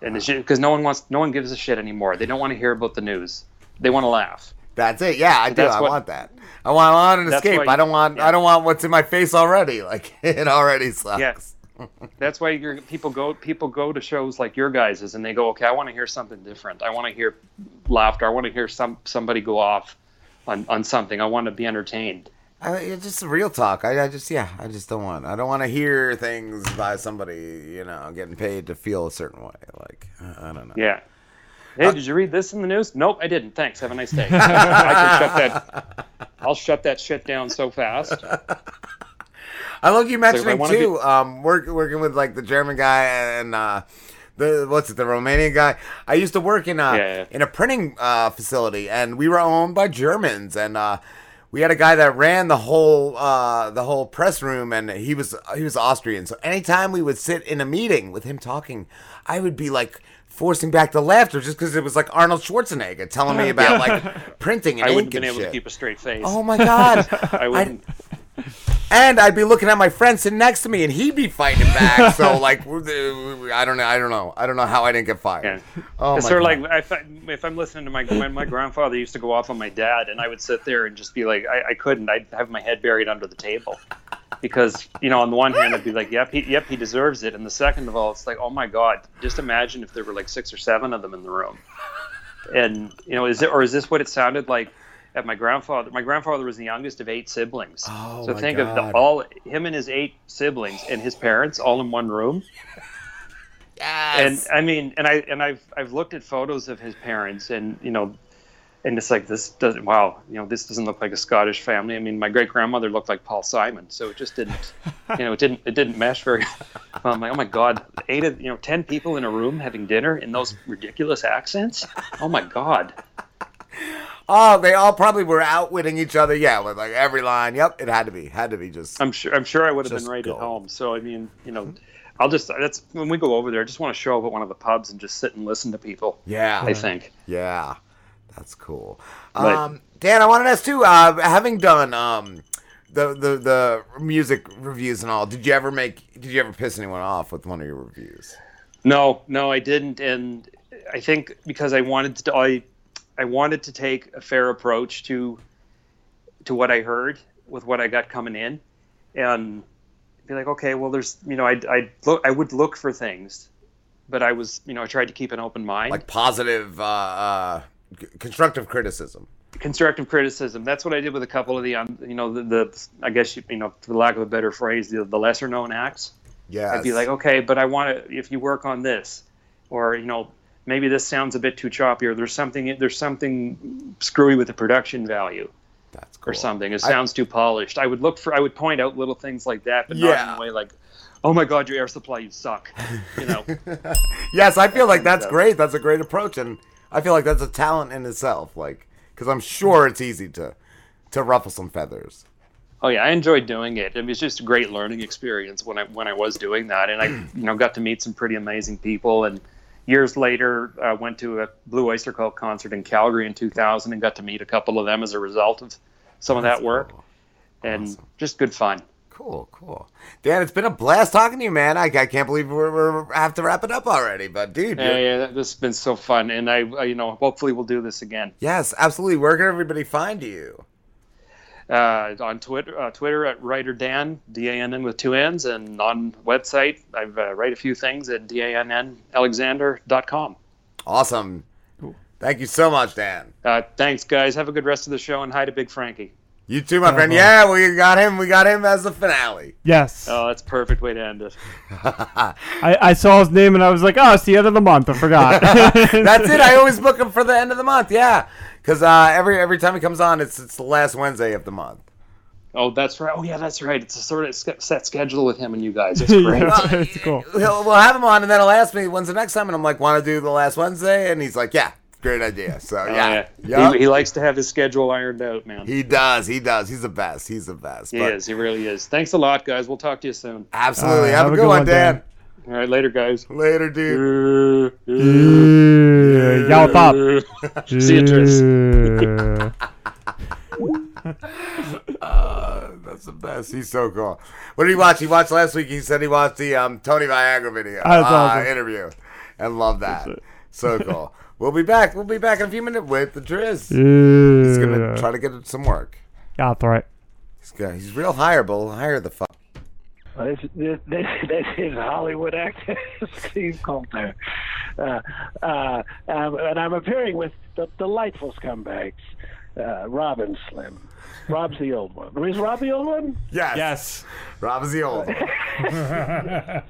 Speaker 42: And because no one wants no one gives a shit anymore. They don't want to hear about the news they want to laugh
Speaker 6: That's it. Yeah, I do.
Speaker 42: That's
Speaker 6: I
Speaker 42: what-
Speaker 6: want that. I want, I want an escape.
Speaker 42: why-
Speaker 6: I don't want. I don't want what's in my face already. <laughs> Like it already sucks.
Speaker 42: Yes. That's why you're, people go people go to shows like your guys's and they go, okay, I want to hear something different. I want to hear laughter. I want to hear some somebody go off on, on something. I want to be entertained.
Speaker 6: I, it's just real talk. I, I just yeah. I just don't want. I don't want to hear things by somebody you know getting paid to feel a certain way. Like I don't know.
Speaker 42: Yeah. Hey, did you read this in the news? Nope, I didn't. Thanks. Have a nice day. <laughs> I can shut that. I'll shut that shit down so fast.
Speaker 6: I love you
Speaker 42: So
Speaker 6: mentioning
Speaker 42: wanna
Speaker 6: too.
Speaker 42: be-
Speaker 6: um, work, working with like the German guy and uh, the what's it, the Romanian guy. I used to work in a
Speaker 42: Yeah.
Speaker 6: in a printing uh, facility, and we were owned by Germans, and uh, we had a guy that ran the whole uh, the whole press room, and he was he was Austrian. So anytime we would sit in a meeting with him talking, I would be like. Forcing back the laughter just because it was like Arnold Schwarzenegger telling me <laughs> about like <laughs> printing and
Speaker 42: I wouldn't have been able
Speaker 6: shit.
Speaker 42: to keep a straight face.
Speaker 6: Oh my god! <laughs>
Speaker 42: I wouldn't.
Speaker 6: And I'd be looking at my friend sitting next to me, and he'd be fighting back. so like, I don't know, I don't know, I don't know how I didn't get fired. Oh
Speaker 42: it's
Speaker 6: my
Speaker 42: sort of like if, I, if I'm listening to my when my grandfather used to go off on my dad, and I would sit there and just be like, I, I couldn't. I'd have my head buried under the table because you know, on the one hand, I'd be like, yep, he, yep, he deserves it, and the second of all, it's like, oh my god, just imagine if there were like six or seven of them in the room, and you know, is it or is this what it sounded like? At my grandfather, my grandfather was the youngest of eight siblings.
Speaker 6: Oh,
Speaker 42: so
Speaker 6: my
Speaker 42: think of the, all him and his eight siblings and his parents all in one room. <laughs>
Speaker 6: Yes.
Speaker 42: And I mean, and I and I've I've looked at photos of his parents, and you know, and it's like this doesn't. Wow, you know, this doesn't look like a Scottish family. I mean, my great grandmother looked like Paul Simon, so it just didn't. <laughs> You know, it didn't it didn't mesh very. Well, I'm like, oh my god, eight of you know, ten people in a room having dinner in those ridiculous accents. Oh my god.
Speaker 6: Oh, they all probably were outwitting each other. Yeah, with like every line. Yep, it had to be, had to be just.
Speaker 42: I'm sure. I'm sure I would have been right
Speaker 6: go.
Speaker 42: at home. So I mean, you know, mm-hmm. I'll just that's when we go over there. I just want to show up at one of the pubs and just sit and listen to people.
Speaker 6: Yeah,
Speaker 42: I think.
Speaker 6: Yeah, that's cool.
Speaker 42: But-
Speaker 6: Um, Dan, I wanted to ask too. Uh, having done um, the the the music reviews and all, did you ever make? Did you ever piss anyone off with one of your reviews?
Speaker 42: No, no, I didn't, and I think because I wanted to, I, I wanted to take a fair approach to, to what I heard with what I got coming in, and be like, okay, well, there's, you know, I, I look, I would look for things, but I was, you know, I tried to keep an open mind.
Speaker 6: Like positive, uh, uh, constructive criticism.
Speaker 42: constructive criticism. That's what I did with a couple of the, um, you know, the, the I guess you, you know, for lack of a better phrase, the, the lesser known acts.
Speaker 6: Yeah.
Speaker 42: I'd be like, okay, but I want to. If you work on this, or you know, maybe this sounds a bit too choppy, or there's something there's something screwy with the production value.
Speaker 6: That's
Speaker 42: Or something. It
Speaker 6: I-
Speaker 42: sounds too polished. I would look for. I would point out little things like that, but not
Speaker 6: Yeah.
Speaker 42: in a way like, oh my god, your air supply, you suck. You know. <laughs>
Speaker 6: yes, I feel like that's great. That's a great approach, and I feel like that's a talent in itself. Like, because I'm sure it's easy to to ruffle some feathers.
Speaker 42: Oh yeah, I enjoyed doing it. It was just a great learning experience when I when I was doing that, and I <clears throat> you know got to meet some pretty amazing people. And years later, I went to a Blue Oyster Cult concert in Calgary in 2000, and got to meet a couple of them as a result of some of that work, and just good fun.
Speaker 6: Cool, cool. Dan, it's been a blast talking to you, man. I, I can't believe we're, we're have to wrap it up already, but dude,
Speaker 42: Yeah,
Speaker 6: you're-
Speaker 42: yeah, this has been so fun, and I uh, you know hopefully we'll do this again.
Speaker 6: yes, absolutely. Where can everybody find you?
Speaker 42: uh, on Twitter, uh, Twitter at writer Dan, D A N N with two N's, and on website I've uh, write a few things at D A N N Alexander.com.
Speaker 6: Awesome. Thank you so much, Dan.
Speaker 42: Uh, thanks, guys. Have a good rest of the show, and hi to Big Frankie.
Speaker 6: You too, my friend.
Speaker 7: Uh-huh.
Speaker 6: Yeah, we got him. We got him as the finale.
Speaker 7: Yes.
Speaker 42: Oh, that's a perfect way to end it. <laughs>
Speaker 7: I, I saw his name and I was like, oh, it's the end of the month. I forgot. <laughs>
Speaker 6: That's it. I <laughs> always book him for the end of the month. Yeah, because uh, every every time he comes on, it's it's the last Wednesday of the month.
Speaker 42: Oh, that's right. Oh, yeah, that's right. It's a sort of set schedule with him and you guys. It's great.
Speaker 7: it's cool.
Speaker 6: He'll, we'll have him on, and then he'll ask me when's the next time, and I'm like, want to do the last Wednesday? And he's like, yeah, Great idea. So
Speaker 42: Oh,
Speaker 6: yeah,
Speaker 42: yeah.
Speaker 6: Yup.
Speaker 42: He, he likes to have his schedule ironed out, man.
Speaker 6: He does. He does. He's the best. He's the best.
Speaker 42: He
Speaker 6: But
Speaker 42: is. He really is. Thanks a lot, guys. We'll talk to you soon.
Speaker 6: Absolutely. have, a good, one, Dan.
Speaker 42: All right, later, guys.
Speaker 6: Later, dude.
Speaker 7: Yeah, y'all pop.
Speaker 42: See you, Tris. <laughs>
Speaker 6: Uh, that's the best. He's so cool. What did he watch? He watched last week. He said he watched the um, Tony Viagra video
Speaker 7: That's
Speaker 6: uh,
Speaker 7: awesome.
Speaker 6: interview, and love that. So cool. We'll be back. We'll be back in a few minutes with the Driz.
Speaker 7: Yeah.
Speaker 6: He's gonna try to get some work.
Speaker 7: Yeah, that's right.
Speaker 6: He's got, he's real hireable. Hire the fuck.
Speaker 19: Well, this, this, this, this is Hollywood actor <laughs> Steve Coulter. Uh, uh, um, and I'm appearing with the delightful scumbags, uh, Rob and Slim. Rob's the old one. Is Rob the old one?
Speaker 6: Yes.
Speaker 7: Yes.
Speaker 6: Rob is the old. <laughs>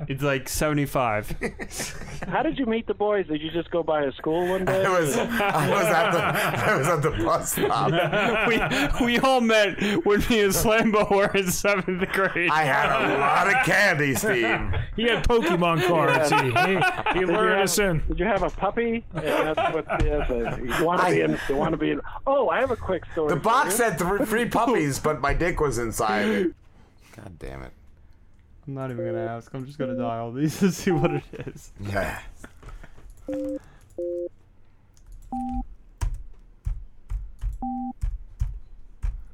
Speaker 7: it's like 75.
Speaker 19: How did you meet the boys? Did you just go by a school one day?
Speaker 6: I was, I was at the I was at the bus stop. <laughs>
Speaker 7: we, we all met when me and Slambo were in seventh grade.
Speaker 6: I had a lot of candy, Steve.
Speaker 43: He had Pokemon cards. He, he, he
Speaker 19: Did have-
Speaker 43: us in.
Speaker 19: Did you have a puppy? Yeah, that's what, yes, you want to be in. You want to be in. Oh, I have a quick story.
Speaker 6: The box
Speaker 19: you.
Speaker 6: had three, three puppies, but my dick was inside it. God damn it.
Speaker 7: I'm not even gonna ask. I'm just gonna dial these <laughs> to see what it is.
Speaker 6: Yeah.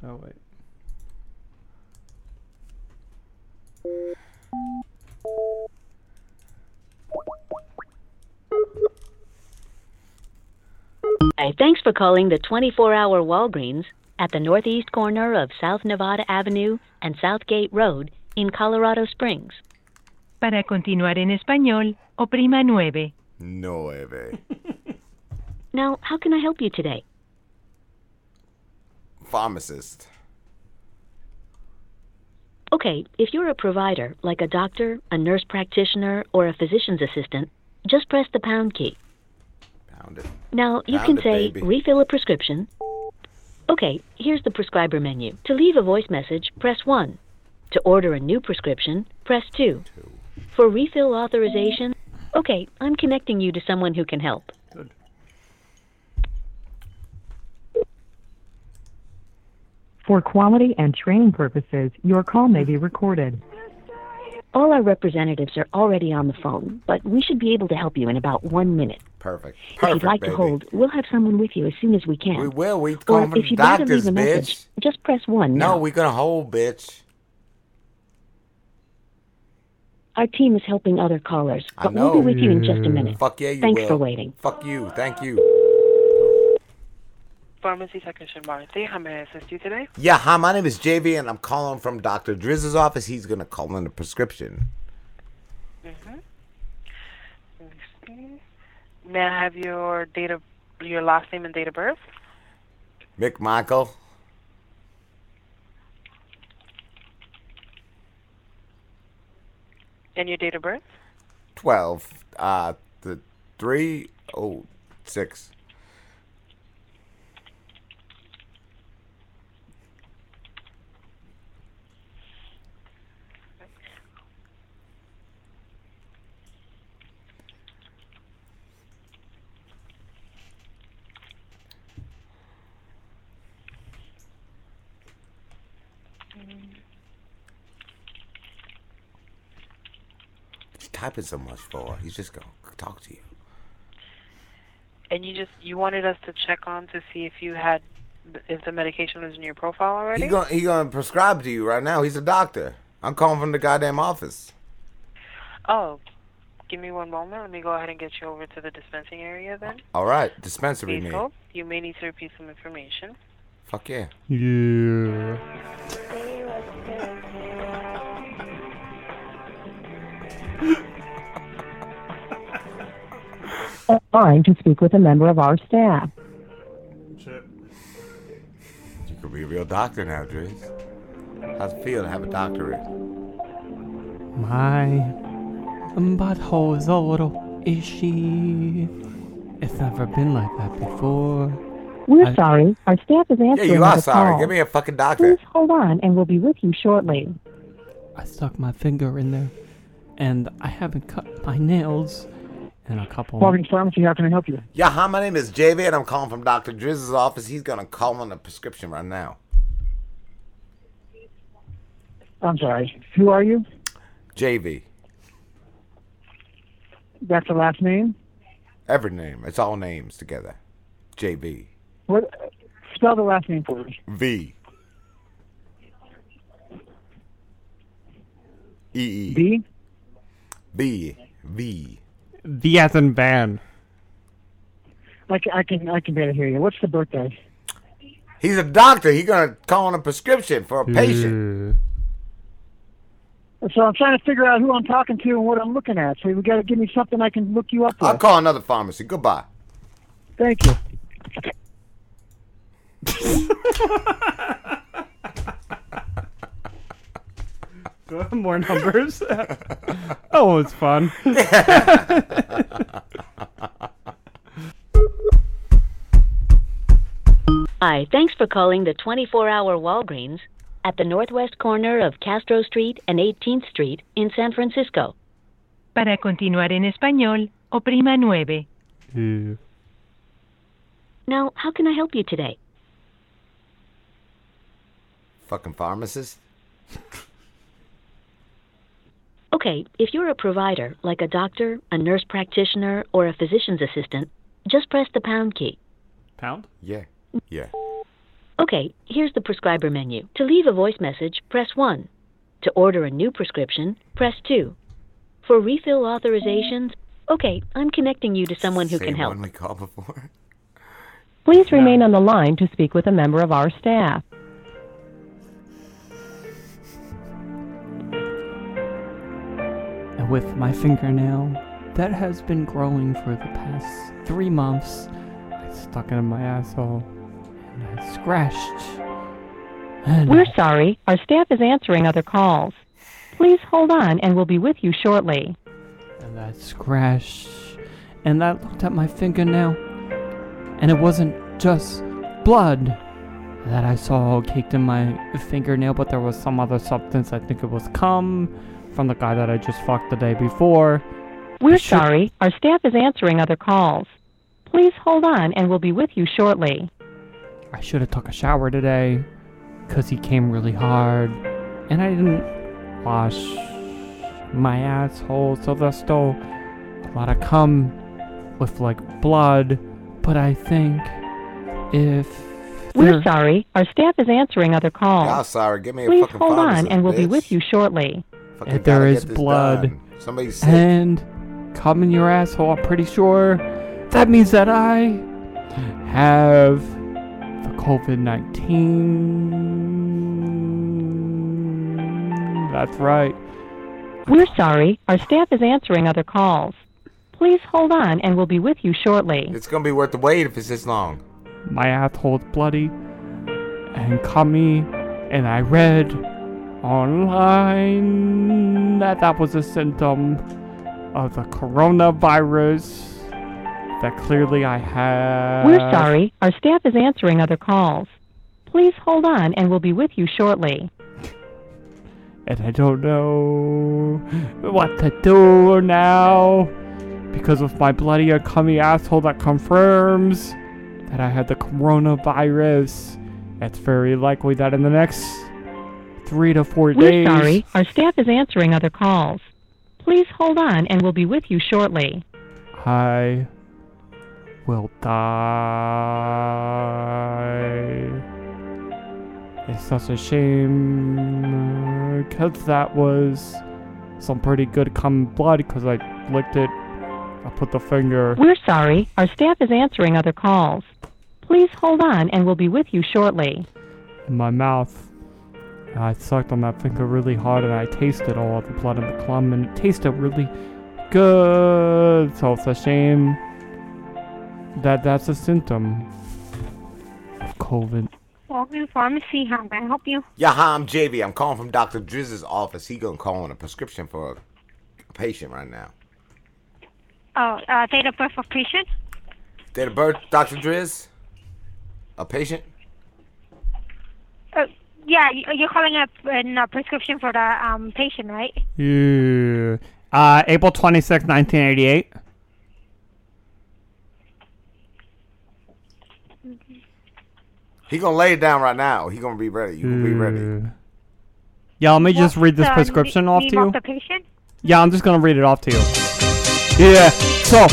Speaker 7: Oh wait.
Speaker 44: Hi, thanks for calling the 24-hour Walgreens at the northeast corner of South Nevada Avenue and Southgate Road in Colorado Springs.
Speaker 38: Para continuar en español, oprima nueve.
Speaker 6: Nueve. <laughs>
Speaker 44: Now, how can I help you today?
Speaker 6: Pharmacist.
Speaker 44: Okay, if you're a provider, like a doctor, a nurse practitioner, or a physician's assistant, just press the pound key.
Speaker 6: Pound it.
Speaker 44: Now, you
Speaker 6: Pound
Speaker 44: can
Speaker 6: it,
Speaker 44: say
Speaker 6: baby.
Speaker 44: refill a prescription. Okay, here's the prescriber menu. To leave a voice message, press 1. To order a new prescription, press 2. For refill authorization, okay, I'm connecting you to someone who can help. Good.
Speaker 38: For quality and training purposes, your call may be recorded.
Speaker 44: All our representatives are already on the phone, but we should be able to help you in about one minute.
Speaker 6: Perfect.
Speaker 44: if you'd like
Speaker 6: baby.
Speaker 44: to hold, we'll have someone with you as soon as we can.
Speaker 6: We will. We
Speaker 44: or
Speaker 6: calling
Speaker 44: if you'd
Speaker 6: doctors,
Speaker 44: leave a
Speaker 6: bitch.
Speaker 44: message, just press 1
Speaker 6: No,
Speaker 44: now.
Speaker 6: we gonna hold, bitch.
Speaker 44: Our team is helping other callers, but we'll be with you in just a minute.
Speaker 6: Fuck yeah, you
Speaker 44: Thanks
Speaker 6: will.
Speaker 44: for waiting.
Speaker 6: Fuck you. Thank you.
Speaker 36: Pharmacy technician Marcy, how may I assist you today?
Speaker 6: Yeah, hi, my name is JV, and I'm calling from Dr. Driz's office. He's gonna call in a prescription.
Speaker 36: Mm-hmm. May I have your date of your last name and date of birth?
Speaker 6: Mick Michael.
Speaker 36: And your date of birth?
Speaker 6: 12. Uh, the 306. He's typing so much for. He's just gonna talk to you.
Speaker 36: And you just you wanted us to check on to see if you had if the medication was in your profile already?
Speaker 6: He gonna he gonna prescribe to you right now. He's a doctor. I'm calling from the goddamn office.
Speaker 36: Oh, give me one moment. Let me go ahead and get you over to the dispensing area then.
Speaker 6: All right, dispensary
Speaker 36: Please hold. You may need to repeat some information.
Speaker 6: Fuck yeah.
Speaker 7: Yeah. <laughs>
Speaker 38: Trying to speak with a member of our staff.
Speaker 6: You could be a real doctor now, Driz. How's it feel to have a doctorate?
Speaker 7: My butthole is a little ishy. It's never been like that before.
Speaker 38: We're
Speaker 7: I-
Speaker 38: sorry. Our staff is answering.
Speaker 6: Yeah,
Speaker 38: answering
Speaker 6: you are
Speaker 38: the
Speaker 6: sorry.
Speaker 38: call.
Speaker 6: Give me a fucking doctor.
Speaker 38: Please hold on, and we'll be with you shortly.
Speaker 7: I stuck my finger in there, and I haven't cut my nails in a couple.
Speaker 45: Walgreens Pharmacy, how can I help you?
Speaker 6: Yeah, hi, my name is JV, and I'm calling from Dr. Driz's office. He's gonna call on a prescription right now.
Speaker 45: I'm sorry. Who are you?
Speaker 6: JV.
Speaker 45: That's the last name?
Speaker 6: Every name. It's all names together. JV.
Speaker 45: What? Spell the last name for me.
Speaker 6: V. E E.
Speaker 45: B?
Speaker 6: B. V.
Speaker 7: V as in van.
Speaker 45: I can, I can, I can better hear you. What's the birthday?
Speaker 6: He's a doctor. He's gonna call on a prescription for a patient. Mm.
Speaker 45: So I'm trying to figure out who I'm talking to and what I'm looking at. So you got to give me something I can look you up with.
Speaker 6: I'll call another pharmacy. Goodbye.
Speaker 45: Thank you. <laughs> <laughs>
Speaker 7: More numbers. <laughs> oh, it's fun. <laughs>
Speaker 44: Hi, thanks for calling the 24-hour Walgreens at the northwest corner of Castro Street and 18th Street in San Francisco.
Speaker 46: Para continuar en español, oprima nueve.
Speaker 44: Now, how can I help you today?
Speaker 6: Fucking pharmacist.
Speaker 44: Okay, if you're a provider, like a doctor, a nurse practitioner, or a physician's assistant, just press the pound key.
Speaker 7: Pound?
Speaker 6: Yeah. Yeah.
Speaker 44: Okay, here's the prescriber menu. To leave a voice message, press 1. To order a new prescription, press 2. For refill authorizations, okay, I'm connecting you to someone who can
Speaker 6: Same
Speaker 44: help.
Speaker 6: one we called before.
Speaker 46: Please remain on the line to speak with a member of our staff.
Speaker 7: With my fingernail that has been growing for the past three months, I stuck it in my asshole and I scratched. And
Speaker 46: We're sorry, our staff is answering other calls. Please hold on and we'll be with you shortly.
Speaker 7: and I scratched, and I looked at my fingernail, and it wasn't just blood that I saw caked in my fingernail, but there was some other substance. I think it was cum from the guy that I just fucked the day before.
Speaker 46: We're
Speaker 7: should-
Speaker 46: sorry, our staff is answering other calls. Please hold on and we'll be with you shortly.
Speaker 7: I should have took a shower today, cause he came really hard, and I didn't wash my asshole, so there's still a lot of cum with like blood. But I think if
Speaker 46: We're sorry, our staff is answering other calls.
Speaker 6: Y'all sorry. Give me a
Speaker 46: Please
Speaker 6: fucking
Speaker 46: hold on
Speaker 6: pharmacist,
Speaker 46: and we'll be with you shortly.
Speaker 6: Fucking
Speaker 7: if there
Speaker 6: gotta
Speaker 7: is
Speaker 6: get this
Speaker 7: blood
Speaker 6: done. Somebody's sick.
Speaker 7: and cum in your asshole, I'm pretty sure that means that I have the COVID 19. That's right.
Speaker 46: We're sorry, our staff is answering other calls. Please hold on and we'll be with you shortly.
Speaker 6: It's gonna be worth the wait if it's this long.
Speaker 7: My asshole's bloody and cummy, and I read online that that was a symptom of the coronavirus that clearly I have.
Speaker 46: We're sorry, our staff is answering other calls. Please hold on and we'll be with you shortly.
Speaker 7: and I don't know what to do now because of my bloody cummy asshole that confirms that I had the coronavirus. It's very likely that in the next three to 4
Speaker 46: We're
Speaker 7: days.
Speaker 46: sorry, our staff is answering other calls. Please hold on and we'll be with you shortly.
Speaker 7: I will die. It's such a shame because that was some pretty good cum blood because I licked it. I put the finger.
Speaker 46: We're sorry, our staff is answering other calls. Please hold on and we'll be with you shortly.
Speaker 7: in my mouth. And I sucked on that finger really hard and I tasted all of the blood in the clum and it tasted really good. So it's a shame that that's a symptom of COVID.
Speaker 47: Walgreens Pharmacy, how may I help you?
Speaker 6: Yeah, hi, I'm JV. I'm calling from Dr. Driz's office. He gonna call on a prescription for a patient right now.
Speaker 47: Oh, uh, date of birth of patient?
Speaker 6: Date of birth, Dr. Driz? A patient?
Speaker 47: Yeah, you're calling up a prescription for the um, patient, right?
Speaker 7: Yeah. Uh, April 26, 1988.
Speaker 6: He gonna lay it down right now. He gonna be ready. You gonna be ready.
Speaker 7: Yeah, let me What's just read this prescription off to you. Yeah, I'm just gonna read it off to you. Yeah. So,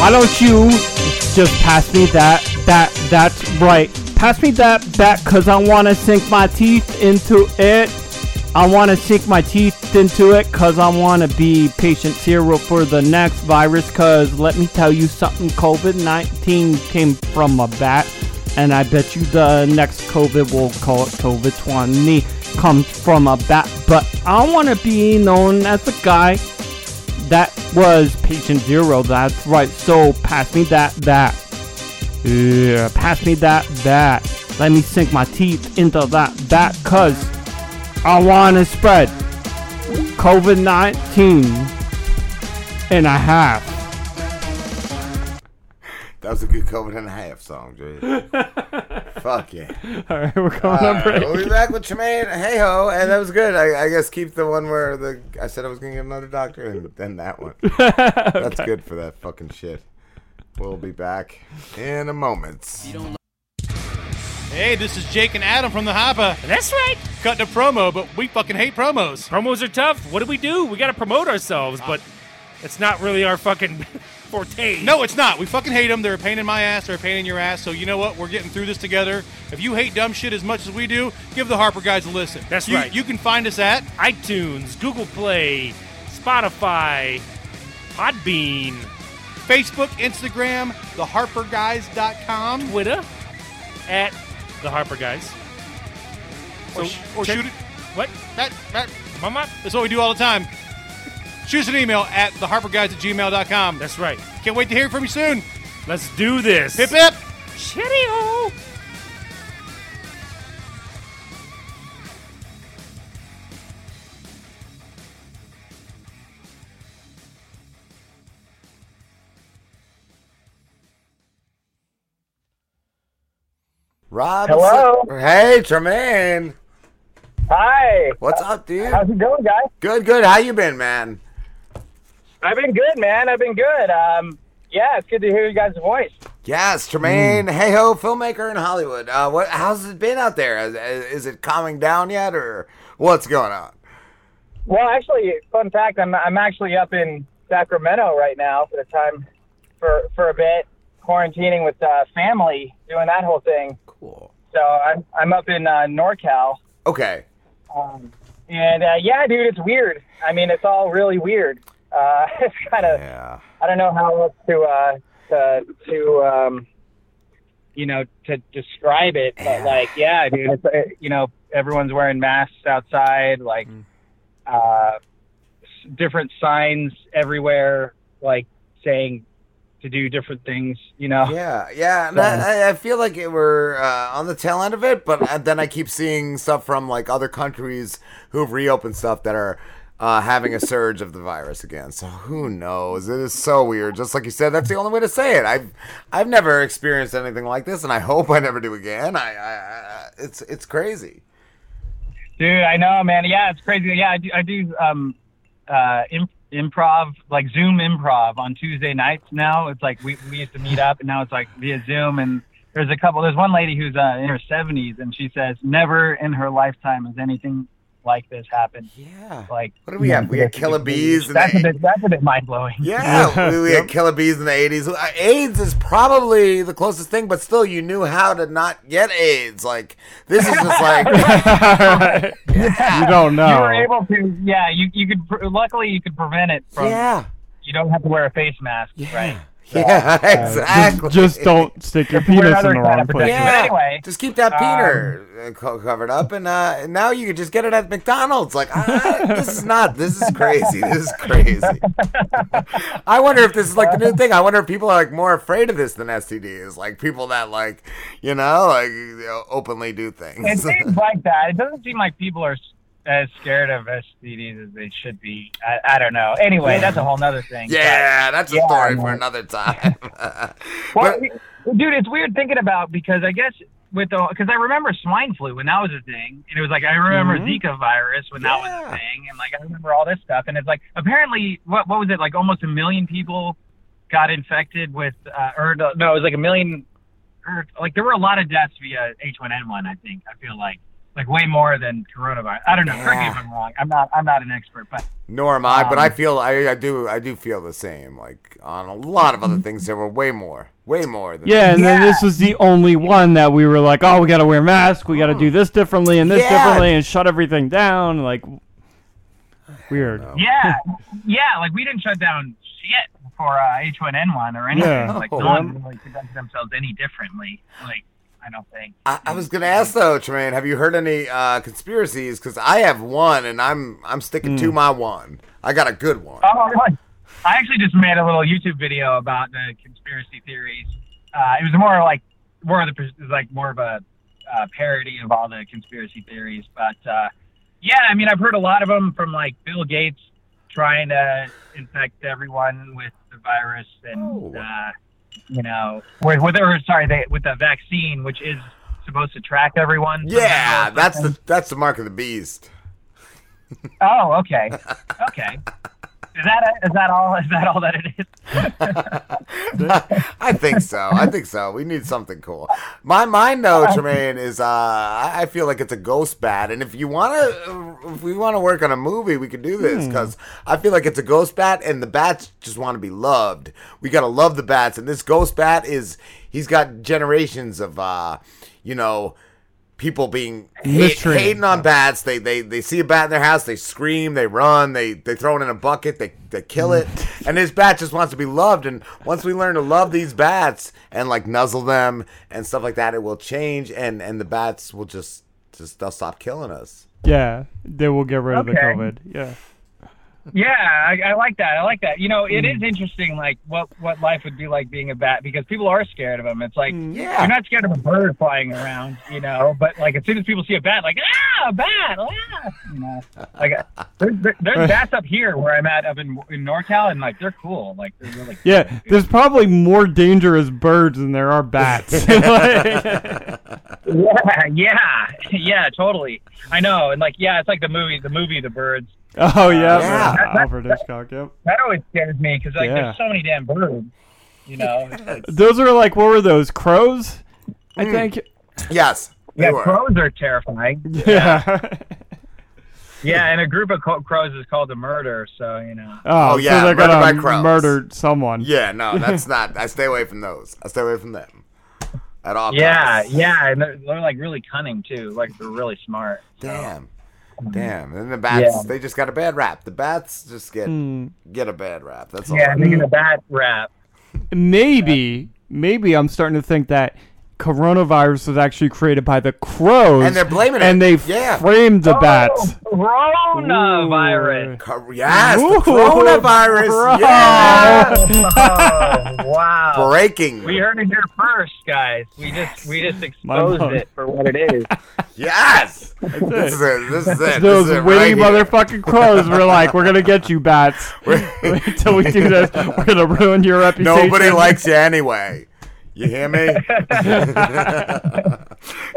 Speaker 7: why don't you just pass me that that that right Pass me that bat cause I wanna sink my teeth into it. I wanna sink my teeth into it cause I wanna be patient zero for the next virus cause let me tell you something, COVID nineteen came from a bat and I bet you the next COVID we'll call it COVID twenty comes from a bat but I wanna be known as a guy that was patient zero. That's right. So pass me that that. Yeah, pass me that that. Let me sink my teeth into that that cuz I wanna spread COVID nineteen and a half.
Speaker 6: That was a good COVID and a half song, Jay. <laughs> Fuck yeah.
Speaker 7: All right, we're going on break.
Speaker 6: We'll be back with Tremain. Hey ho, and that was good. I, I guess keep the one where the I said I was gonna get another doctor, and then that one. <laughs> That's good for that fucking shit. We'll be back in a moment.
Speaker 37: Hey, this is Jake and Adam from the Hoppa.
Speaker 38: That's right.
Speaker 37: Cutting a promo, but we fucking hate promos.
Speaker 38: Promos are tough. What do we do? We got to promote ourselves, but it's not really our fucking <laughs> forte.
Speaker 37: No, it's not. We fucking hate them. They're a pain in my ass. They're a pain in your ass. So you know what? We're getting through this together. If you hate dumb shit as much as we do, give the Harper guys a listen.
Speaker 38: That's
Speaker 37: You-
Speaker 38: right.
Speaker 37: You can find us at
Speaker 38: iTunes, Google Play, Spotify, Podbean,
Speaker 37: Facebook, Instagram, theharperguys.com,
Speaker 38: Twitter, at the Harper Guys.
Speaker 37: or,
Speaker 38: So
Speaker 37: sh- or
Speaker 38: check-
Speaker 37: shoot it.
Speaker 38: What?
Speaker 37: That, that,
Speaker 38: Mama?
Speaker 37: that's what we do all the time. Shoot us an email at theharperguys at gmail.com.
Speaker 38: That's right.
Speaker 37: Can't wait to hear from you soon.
Speaker 38: Let's do this.
Speaker 37: Hip hip.
Speaker 38: Cheerio.
Speaker 6: Rob.
Speaker 48: Hello?
Speaker 6: Hey, Tremain.
Speaker 48: Hi.
Speaker 6: What's up, dude?
Speaker 48: How's it going, guys?
Speaker 6: Good, good. How you been, man?
Speaker 48: I've been good, man. I've been good. Um, yeah, it's good to hear you guys' voice.
Speaker 6: Yes, Tremain. Hey ho, filmmaker in Hollywood. Uh, what? How's it been out there? Is, is it calming down yet, or what's going on?
Speaker 48: Well, actually, fun fact, I'm I'm actually up in Sacramento right now for the time for for a bit, quarantining with uh, family, doing that whole thing.
Speaker 6: Cool.
Speaker 48: So I'm I'm up in uh, NorCal,
Speaker 6: Okay.
Speaker 48: um, and uh, yeah, dude, it's weird. I mean, it's all really weird. Uh, <laughs> it's kind of
Speaker 6: Yeah.
Speaker 48: I don't know how else to uh, to to um, you know to describe it, but like yeah, dude, it's, uh, you know everyone's wearing masks outside, like uh, different signs everywhere, like saying to do different things. You know.
Speaker 6: Yeah, yeah.
Speaker 48: So-
Speaker 6: I, I feel like it, we're uh, on the tail end of it, but uh, then I keep seeing stuff from like other countries who've reopened stuff that are uh, having a surge of the virus again. So who knows? It is so weird. Just like you said, that's the only way to say it. I've I've never experienced anything like this, and I hope I never do again. I, I, I it's it's crazy.
Speaker 48: Dude, I know, man. Yeah, it's crazy. Yeah, I do, I do um, uh, imp- improv, like Zoom improv on Tuesday nights now. It's like we, we used to meet up, and now it's like via Zoom. And there's a couple, there's one lady who's uh, in her 70s, and she says, never in her lifetime has anything like this happened.
Speaker 6: Yeah.
Speaker 48: Like,
Speaker 6: What do we have? We had killer bees. and
Speaker 48: That's a bit, that's a bit mind blowing.
Speaker 6: Yeah, <laughs> we, we had killer bees in the 80s. Uh, AIDS is probably the closest thing, but still, you knew how to not get AIDS. Like, this is just like. <laughs> <laughs>
Speaker 7: You don't know.
Speaker 48: You were able to, yeah. You you could. Luckily, you could prevent it from.
Speaker 6: Yeah.
Speaker 48: You don't have to wear a face mask, right? <laughs>
Speaker 6: Yeah, <laughs> exactly.
Speaker 7: Just, don't stick your penis in the wrong place.
Speaker 48: protection. But anyway,
Speaker 6: just keep that
Speaker 48: um,
Speaker 6: peener uh, covered up, and uh, now you can just get it at McDonald's. Like, ah, this is not. This is crazy. This is crazy. <laughs> I wonder if this is like the new thing. I wonder if people are like more afraid of this than STDs. Like people that like, you know, like you know, openly do things.
Speaker 48: It seems like that. It doesn't seem like people are s- as scared of STDs as they should be. I, I don't know. Anyway, that's a whole nother thing.
Speaker 6: yeah,
Speaker 48: But,
Speaker 6: that's a
Speaker 48: yeah,
Speaker 6: story for another time. <laughs> <laughs>
Speaker 48: Well, dude, it's weird thinking about because I guess with the because I remember swine flu when that was a thing, and it was like I remember
Speaker 6: Mhm.
Speaker 48: Zika virus when that was a thing, and like I remember all this stuff, and it's like apparently what what was it like almost a million people got infected with uh, or no, it was like a million heard like there were a lot of deaths via H1N1. I think I feel like like way more than coronavirus. I don't know. Correct me if I'm wrong. I'm not. I'm not an expert, but
Speaker 6: Nor am I, but I
Speaker 48: Um,
Speaker 6: feel I, I do I do feel the same. Like on a lot of other things, there were way more, way more. Than
Speaker 7: Yeah, and then this was the only one that we were like, oh, we got to wear masks, we got to do this differently and this
Speaker 6: Yeah.
Speaker 7: differently, and shut everything down. Like, weird.
Speaker 48: yeah, yeah. Like we didn't shut down shit for uh, H1N1 or anything.
Speaker 7: Yeah.
Speaker 48: Like
Speaker 6: Oh.
Speaker 48: no one really conducted themselves any differently. Like I don't think.
Speaker 6: I, I was gonna ask though, Tremain, have you heard any uh, conspiracies? Because I have one, and I'm I'm sticking to my one. I got a good one.
Speaker 48: Oh, really? I actually just made a little YouTube video about the conspiracy theories. Uh, it was more like more of the like more of a uh, parody of all the conspiracy theories. But uh, yeah, I mean, I've heard a lot of them from like Bill Gates trying to infect everyone with the virus, and uh, you know, with, with or sorry, they, with the vaccine, which is supposed to track everyone.
Speaker 6: Yeah, that's the that's the mark of the beast.
Speaker 48: Oh, okay, okay. <laughs> Is that is that all? Is that all that it is? <laughs>
Speaker 6: I think so. I think so. We need something cool. My mind though, Tremain, is uh, I feel like it's a ghost bat, and if you wanna, if we want to work on a movie, we could do this
Speaker 7: Hmm.
Speaker 6: because I feel like it's a ghost bat, and the bats just want to be loved. We gotta love the bats, and this ghost bat is he's got generations of uh, you know. People being hate,
Speaker 7: Mistreated.
Speaker 6: hating on bats. They, they they see a bat in their house. They scream. They run. They they throw it in a bucket. They they kill it. <laughs> and this bat just wants to be loved. And once we learn to love these bats and like nuzzle them and stuff like that, it will change. And and the bats will just just they'll stop killing us.
Speaker 7: Yeah, they will get rid of the COVID. Yeah.
Speaker 48: Yeah, I, I like that. I like that. You know, it
Speaker 7: Mm.
Speaker 48: is interesting, like what what life would be like being a bat because people are scared of them. It's like
Speaker 6: Yeah.
Speaker 48: you're not scared of a bird flying around, you know, but like as soon as people see a bat, like ah, a bat, ah, you know, like there's, there- there's <laughs> bats up here where I'm at up in in NorCal, and like they're cool, like they're really cool.
Speaker 7: Yeah, there's probably more dangerous birds than there are bats.
Speaker 48: yeah, <laughs> <laughs> yeah, yeah, totally. I know, and like yeah, it's like the movie, the movie, The Birds. <laughs>
Speaker 7: oh yeah,
Speaker 48: Yeah.
Speaker 7: man. Alfred Hitchcock. Yep.
Speaker 48: That always scares me because like
Speaker 7: Yeah.
Speaker 48: there's so many damn birds, you know. <laughs> It's like-
Speaker 7: Those are like what were those crows? I
Speaker 6: Mm.
Speaker 7: think.
Speaker 6: Yes.
Speaker 48: Yeah, crows are terrifying.
Speaker 7: Yeah.
Speaker 48: Yeah, <laughs> and a group of co- crows is called a murder, so you know.
Speaker 7: Oh, so
Speaker 6: yeah,
Speaker 7: they're
Speaker 6: murder
Speaker 7: gonna
Speaker 6: by crows.
Speaker 7: murder someone.
Speaker 6: Yeah, no, that's not. I stay away from those. I stay away from them at all.
Speaker 48: Yeah,
Speaker 6: costs.
Speaker 48: yeah, and they're, they're like really cunning too. Like they're really smart. so.
Speaker 6: Damn. Damn. And the bats,
Speaker 48: Yeah.
Speaker 6: they just got a bad rap. The bats just get
Speaker 7: Hmm.
Speaker 6: get a bad rap. That's all.
Speaker 48: Yeah,
Speaker 6: I
Speaker 48: they get a bad rap.
Speaker 7: Maybe, maybe I'm starting to think that coronavirus was actually created by the crows,
Speaker 6: And they're blaming
Speaker 7: and
Speaker 6: it.
Speaker 7: they
Speaker 6: Yeah.
Speaker 7: framed the oh, bats.
Speaker 48: Coronavirus.
Speaker 6: Co- Yes, the
Speaker 7: Ooh,
Speaker 6: coronavirus. <laughs>
Speaker 7: bro.
Speaker 6: Yeah.
Speaker 48: Oh, wow.
Speaker 6: Breaking.
Speaker 48: We heard it here first, guys. We just we just exposed it for what it is. <laughs>
Speaker 6: Yes. This is it. This is it.
Speaker 7: Those
Speaker 6: this is
Speaker 7: witty
Speaker 6: right here.
Speaker 7: motherfucking crows were like, "We're gonna get you, bats. <laughs> Until we do this, we're gonna ruin your reputation."
Speaker 6: Nobody likes you anyway. You hear me?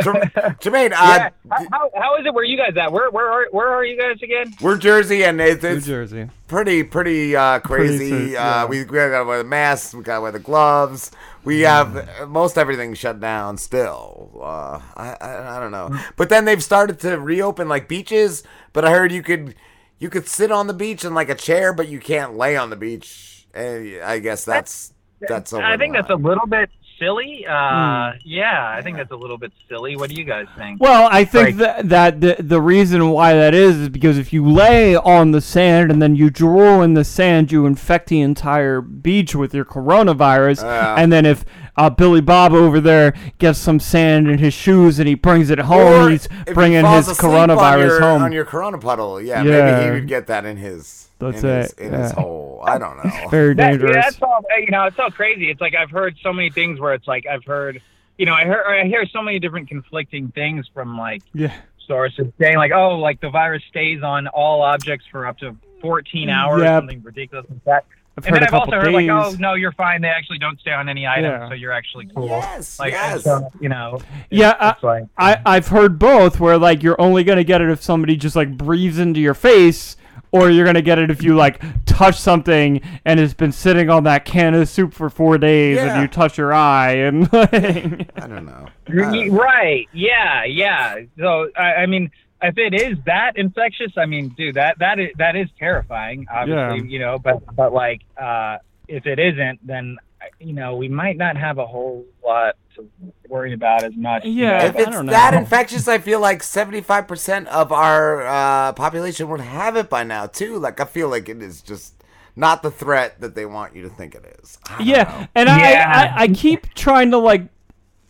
Speaker 6: Jerm- Jermaine, uh,
Speaker 48: How, how, how is it? Where you guys at? Where where are where are you guys again?
Speaker 6: we're Jersey, and it's, it's
Speaker 7: Jersey.
Speaker 6: pretty pretty uh,
Speaker 7: Pretty
Speaker 6: crazy.
Speaker 7: sus-
Speaker 6: uh, we we gotta wear the masks. We gotta wear the gloves. We have uh, most everything shut down still. Uh, I, I I don't know, but then they've started to reopen like beaches. But I heard you could you could sit on the beach in like a chair, but you can't lay on the beach. And I guess that's that's.
Speaker 48: I think that's a little bit silly. Uh,
Speaker 7: Hmm.
Speaker 48: yeah, I think that's a little bit silly. What do you guys think?
Speaker 7: Well, I think
Speaker 48: Like-
Speaker 7: that that the, the reason why that is is because if you lay on the sand and then you drool in the sand, you infect the entire beach with your coronavirus.
Speaker 6: Yeah.
Speaker 7: and then if uh, Billy Bob over there gets some sand in his shoes and he brings it home, he's
Speaker 6: if he
Speaker 7: bringing his
Speaker 6: asleep on
Speaker 7: coronavirus
Speaker 6: your,
Speaker 7: home.
Speaker 6: on your corona puddle. Yeah, maybe he would get that in his
Speaker 7: That's
Speaker 6: in his,
Speaker 7: it,
Speaker 6: in his hole. I don't know. <laughs>
Speaker 7: Very
Speaker 48: That- yeah, that's all. Uh, you know, it's all crazy. It's like I've heard so many things where it's like I've heard, you know, I hear I hear so many different conflicting things from like
Speaker 7: yeah.
Speaker 48: sources saying like, oh, like the virus stays on all objects for up to 14 mm, hours,
Speaker 7: Yep.
Speaker 48: something ridiculous like that.
Speaker 7: I've
Speaker 48: and then
Speaker 7: a
Speaker 48: I've also
Speaker 7: couple
Speaker 48: heard like, oh no, you're fine. They actually don't stay on any item,
Speaker 7: Yeah.
Speaker 48: so you're actually cool.
Speaker 6: Yes,
Speaker 48: like,
Speaker 6: yes.
Speaker 48: so, you know.
Speaker 7: Yeah, I,
Speaker 48: like
Speaker 7: I I've heard both where like you're only gonna get it if somebody just like breathes into your face, or you're gonna get it if you like touch something and it's been sitting on that can of soup for four days,
Speaker 48: Yeah.
Speaker 7: and you touch your eye, and <laughs> like,
Speaker 6: I don't know.
Speaker 48: Y- Right. Yeah. Yeah. So I, I mean, if it is that infectious, I mean, dude, that that is that is terrifying. Obviously,
Speaker 7: Yeah.
Speaker 48: you know, but but like, uh, if it isn't, then you know, we might not have a whole lot to worry about as much. you know,
Speaker 6: if
Speaker 48: but-
Speaker 6: it's that infectious, I feel like seventy-five percent of our uh, population would have it by now too. Like I feel like it is just not the threat that they want you to think it is.
Speaker 7: yeah, and I, I I keep trying to like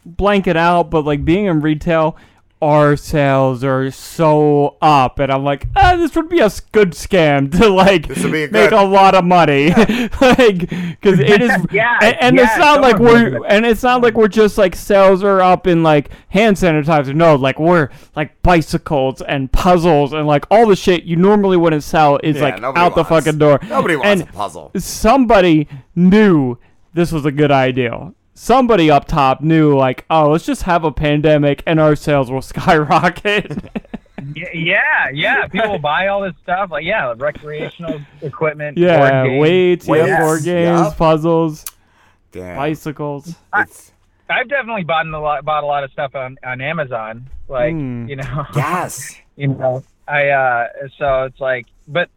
Speaker 7: blank it out, but like being in retail, our sales are so up, and I'm like, ah, this would be a good scam to like
Speaker 6: This would be a
Speaker 7: make
Speaker 6: good-
Speaker 7: a lot of money, <laughs> like because it is, <laughs>
Speaker 48: Yeah,
Speaker 7: and, and
Speaker 48: yeah,
Speaker 7: it's not like we're, and it's not like we're just like sales are up in like hand sanitizer. No, like we're like bicycles and puzzles and like all the shit you normally wouldn't sell is
Speaker 6: Yeah,
Speaker 7: like
Speaker 6: nobody
Speaker 7: out the fucking door.
Speaker 6: nobody wants
Speaker 7: And
Speaker 6: a puzzle.
Speaker 7: Somebody knew this was a good idea. Somebody up top knew, like, oh, let's just have a pandemic and our sales will <laughs> skyrocket.
Speaker 48: Yeah, yeah. People <laughs> buy all this stuff. Like, yeah, recreational equipment.
Speaker 7: yeah,
Speaker 48: board games.
Speaker 7: weights, yeah,
Speaker 48: Yes,
Speaker 7: board games,
Speaker 48: yup.
Speaker 7: puzzles,
Speaker 6: Damn.
Speaker 7: bicycles.
Speaker 48: I've definitely bought a lot, bought a lot of stuff on, on Amazon. Like,
Speaker 7: Hmm.
Speaker 48: you know.
Speaker 6: Yes. <laughs>
Speaker 48: you know, I uh, so it's like, but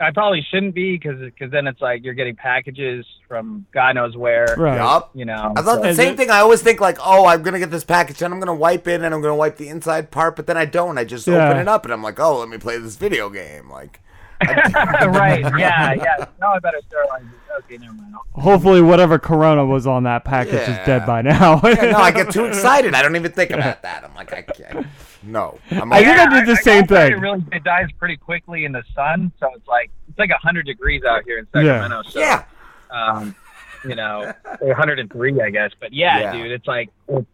Speaker 48: I probably shouldn't be because because then it's like you're getting packages from God knows where.
Speaker 6: Yup.
Speaker 48: You know.
Speaker 6: I thought the
Speaker 48: so-
Speaker 6: same thing. I always think like, oh, I'm gonna get this package and I'm gonna wipe it and I'm gonna wipe the inside part, but then I don't. I just
Speaker 7: Yeah.
Speaker 6: open it up and I'm like, oh, let me play this video game. Like, <laughs>
Speaker 48: right. Yeah. Yeah. No, I better sterilize it. Okay, never mind.
Speaker 7: Hopefully, whatever Corona was on that package is dead by now.
Speaker 6: yeah, no, I get too <laughs> excited. I don't even think about that. I'm like, I can't. No, I'm
Speaker 7: I think I did the same
Speaker 48: guess It
Speaker 7: thing.
Speaker 48: really it dies pretty quickly in the sun, so it's like it's like hundred degrees out here in
Speaker 7: Yeah.
Speaker 48: Sacramento. So,
Speaker 6: Yeah.
Speaker 48: Um, you know, <laughs> 103, I guess. But yeah,
Speaker 6: Yeah.
Speaker 48: dude, it's like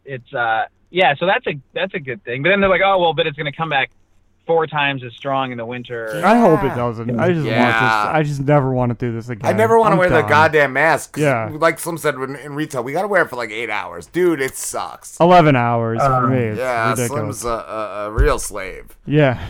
Speaker 48: it's uh yeah. So that's a that's a good thing. But then they're like, oh well, but it's gonna come back four times as strong in the winter.
Speaker 7: I hope it doesn't. I just want
Speaker 6: Yeah.
Speaker 7: this. I just never want to do this again.
Speaker 6: I never want to
Speaker 7: I'm
Speaker 6: wear the
Speaker 7: done.
Speaker 6: goddamn mask. 'cause
Speaker 7: Yeah.
Speaker 6: Like Slim said when, in retail, we got to wear it for like eight hours. Dude, it sucks.
Speaker 7: Eleven hours for me. It's
Speaker 6: yeah,
Speaker 7: ridiculous.
Speaker 6: Slim's a, a, a real slave.
Speaker 7: Yeah.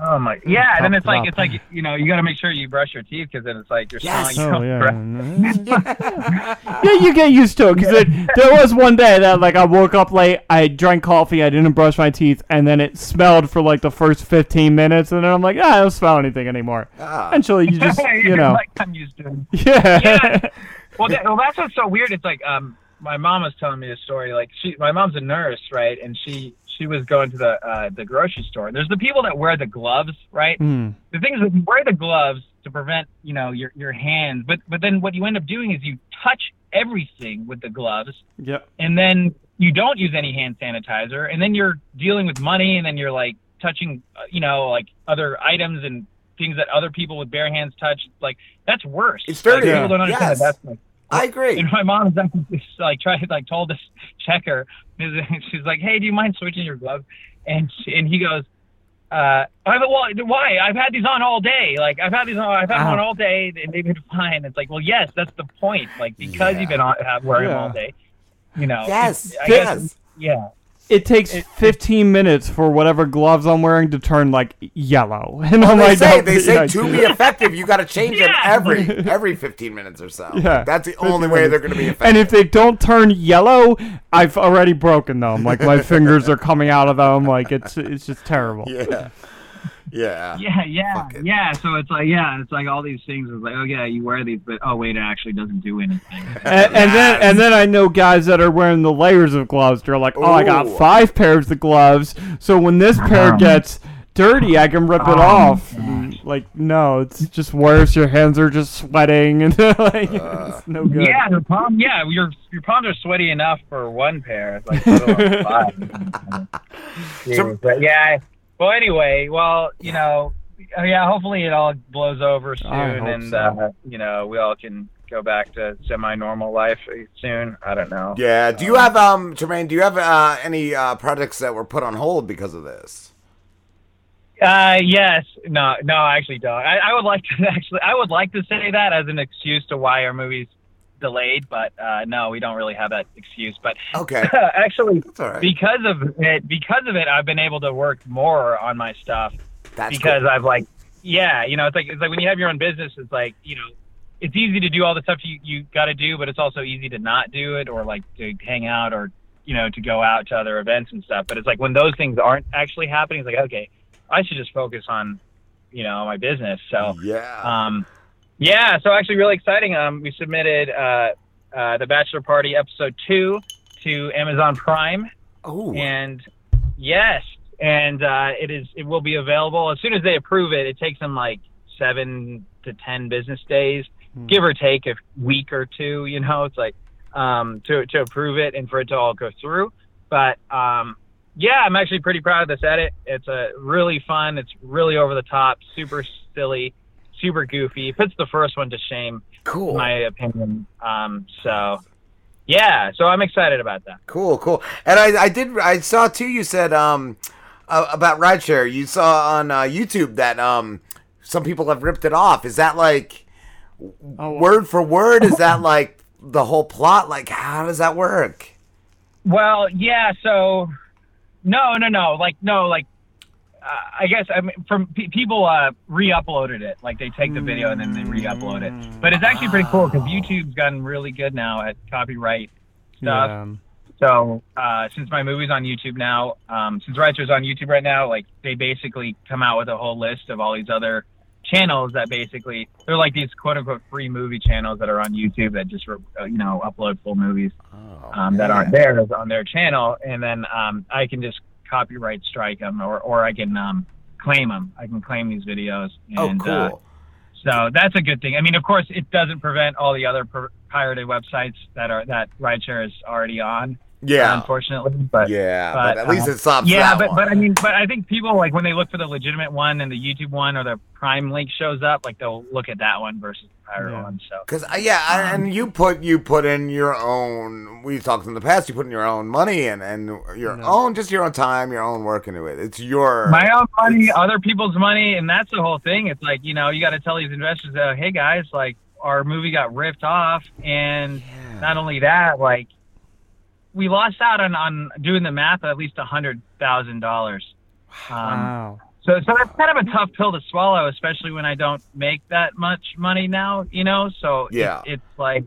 Speaker 48: Oh my! <laughs> Yeah, and then it's like it's like you know you got to make sure you brush your teeth because then it's like you're
Speaker 6: Yes.
Speaker 48: strong. You
Speaker 7: Oh, yeah. <laughs> <laughs> yeah, you get used to it because there was one day that like I woke up late, I drank coffee, I didn't brush my teeth, and then it smelled for like the first fifteen minutes, and then I'm like, ah, I don't smell anything anymore.
Speaker 6: Ah.
Speaker 7: Eventually, you just you know,
Speaker 48: like I'm used to. it.
Speaker 7: yeah,
Speaker 48: Well, that, well, that's what's so weird. It's like um, my mom was telling me a story. Like she, my mom's a nurse, right? And she she was going to the uh, the grocery store. There's the people that wear the gloves, right?
Speaker 7: Hmm.
Speaker 48: The thing is, that you wear the gloves to prevent, you know, your your hands. But but then what you end up doing is you touch everything with the gloves,
Speaker 7: yep.
Speaker 48: and then you don't use any hand sanitizer, and then you're dealing with money, and then you're like touching, uh, you know, like other items and things that other people with bare hands touch. Like that's worse.
Speaker 6: It's dirty.
Speaker 48: Like, people don't understand
Speaker 6: Yes.
Speaker 48: that that's like
Speaker 6: I agree.
Speaker 48: and my mom is actually just, like tried like told this checker. <laughs> She's like, "Hey, do you mind switching your gloves?" And she, and he goes, uh, I well, why? I've had these on all day. Like I've had these on. I've had them on all day, and they've been fine. It's like, well, yes, that's the point. Like because you've been on have, wearing them all day, you know.
Speaker 6: Yes,
Speaker 48: I guess-
Speaker 6: yes.
Speaker 48: yeah.
Speaker 7: It takes 15 minutes for whatever gloves I'm wearing to turn like yellow, <laughs> and
Speaker 6: Well,
Speaker 7: I'm
Speaker 6: they
Speaker 7: like,
Speaker 6: say,
Speaker 7: "Oh,
Speaker 6: they say to be effective, you got to change them every <laughs> every 15 minutes or so.
Speaker 7: Yeah.
Speaker 6: That's the only way they're going to be effective. <laughs>
Speaker 7: And if they don't turn yellow, I've already broken them. Like my fingers are coming out of them. Like it's it's just terrible.
Speaker 6: Yeah. Yeah.
Speaker 48: Yeah, yeah, yeah. So it's like, yeah, it's like all these things. It's like, oh yeah, you wear these, but oh wait, it actually doesn't do anything. <laughs>
Speaker 7: And, and then and then I know guys that are wearing the layers of gloves. They're like, oh, I got five pairs of gloves, so when this pair
Speaker 48: Um.
Speaker 7: gets dirty, I can rip it
Speaker 48: Oh,
Speaker 7: off. And, like no, it's just worse. Your hands are just sweating, and <laughs> like it's no good.
Speaker 48: Yeah, the palm. Yeah, your your palms are sweaty enough for one pair. It's like <laughs> little five. But yeah. I- Well, anyway, well, you know, yeah. Hopefully, it all blows over soon, and
Speaker 7: so.
Speaker 48: uh, you know, we all can go back to semi-normal life soon. I don't know.
Speaker 6: Yeah. Do you have um Jermaine? Do you have uh, any uh, projects that were put on hold because of this?
Speaker 48: Uh, yes. No, no, I actually don't. I, I would like to <laughs> actually, I would like to say that as an excuse to why our movie's delayed, but uh, no, we don't really have that excuse. But
Speaker 6: Okay. <laughs>
Speaker 48: actually,
Speaker 6: all right.
Speaker 48: because of it, because of it, I've been able to work more on my stuff
Speaker 6: That's
Speaker 48: because
Speaker 6: cool.
Speaker 48: I've like yeah, you know, it's like it's like when you have your own business, it's like you know, it's easy to do all the stuff you you got to do, but it's also easy to not do it or like to hang out or you know to go out to other events and stuff. But it's like when those things aren't actually happening, it's like okay, I should just focus on you know my business. So
Speaker 6: yeah,
Speaker 48: um, yeah. So actually, really exciting. Um, we submitted uh, uh, the Bachelor Party episode two to Amazon Prime.
Speaker 6: Oh,
Speaker 48: and yes, and uh, it is it will be available as soon as they approve it. It takes them like seven to ten business days, give or take a week or two. You know, it's like um, to to approve it and for it to all go through. But um, yeah, I'm actually pretty proud of this edit. It's a really fun. It's really over the top, super silly, super goofy. It puts the first one to shame,
Speaker 6: cool.
Speaker 48: in my opinion. Um, so yeah, so I'm excited about that.
Speaker 6: Cool, cool. And I, I did, I saw too. You said um uh, about rideshare. You saw on uh, YouTube that um some people have ripped it off. Is that like word for word? Is that like the whole plot? Like how does that work?
Speaker 48: Well, yeah. So, no, no, no. Like, no, like, I guess I mean, from pe people uh, re-uploaded it. Like, they take the video and then they re-upload it. But it's actually pretty cool because YouTube's gotten really good now at copyright stuff.
Speaker 7: Yeah.
Speaker 48: So, uh, since my movie's on YouTube now, um, since Rideshare's on YouTube right now, like, they basically come out with a whole list of all these other channels that basically they're like these quote unquote free movie channels that are on YouTube that just uh, you know upload full movies um, that aren't there on their channel, and then um, I can just copyright strike them or or I can um, claim them. I can claim these videos.
Speaker 6: Oh,
Speaker 48: And,
Speaker 6: cool.
Speaker 48: Uh, so that's a good thing. I mean, of course, it doesn't prevent all the other pirated websites that are that rideshare is already on.
Speaker 6: Yeah.
Speaker 48: unfortunately, but
Speaker 6: Yeah, but at least
Speaker 48: uh,
Speaker 6: it stops
Speaker 48: Yeah,
Speaker 6: that
Speaker 48: but
Speaker 6: one.
Speaker 48: but I mean, but I think people like when they look for the legitimate one and the YouTube one or the Prime link shows up, like they'll look at that one versus the pirate one. So
Speaker 6: Because uh, yeah, I- and you put you put in your own. We've talked in the past. You put in your own money and and your own just your own time, your own work into it. It's your
Speaker 48: my own money, other people's money, and that's the whole thing. It's like you know you got to tell these investors, uh, hey guys, like our movie got ripped off, and not only that, like we lost out on on doing the math at least a hundred thousand dollars. Um,
Speaker 7: Wow.
Speaker 48: So, so that's kind of a tough pill to swallow, especially when I don't make that much money now, you know. So it-
Speaker 6: Yeah.
Speaker 48: it's like,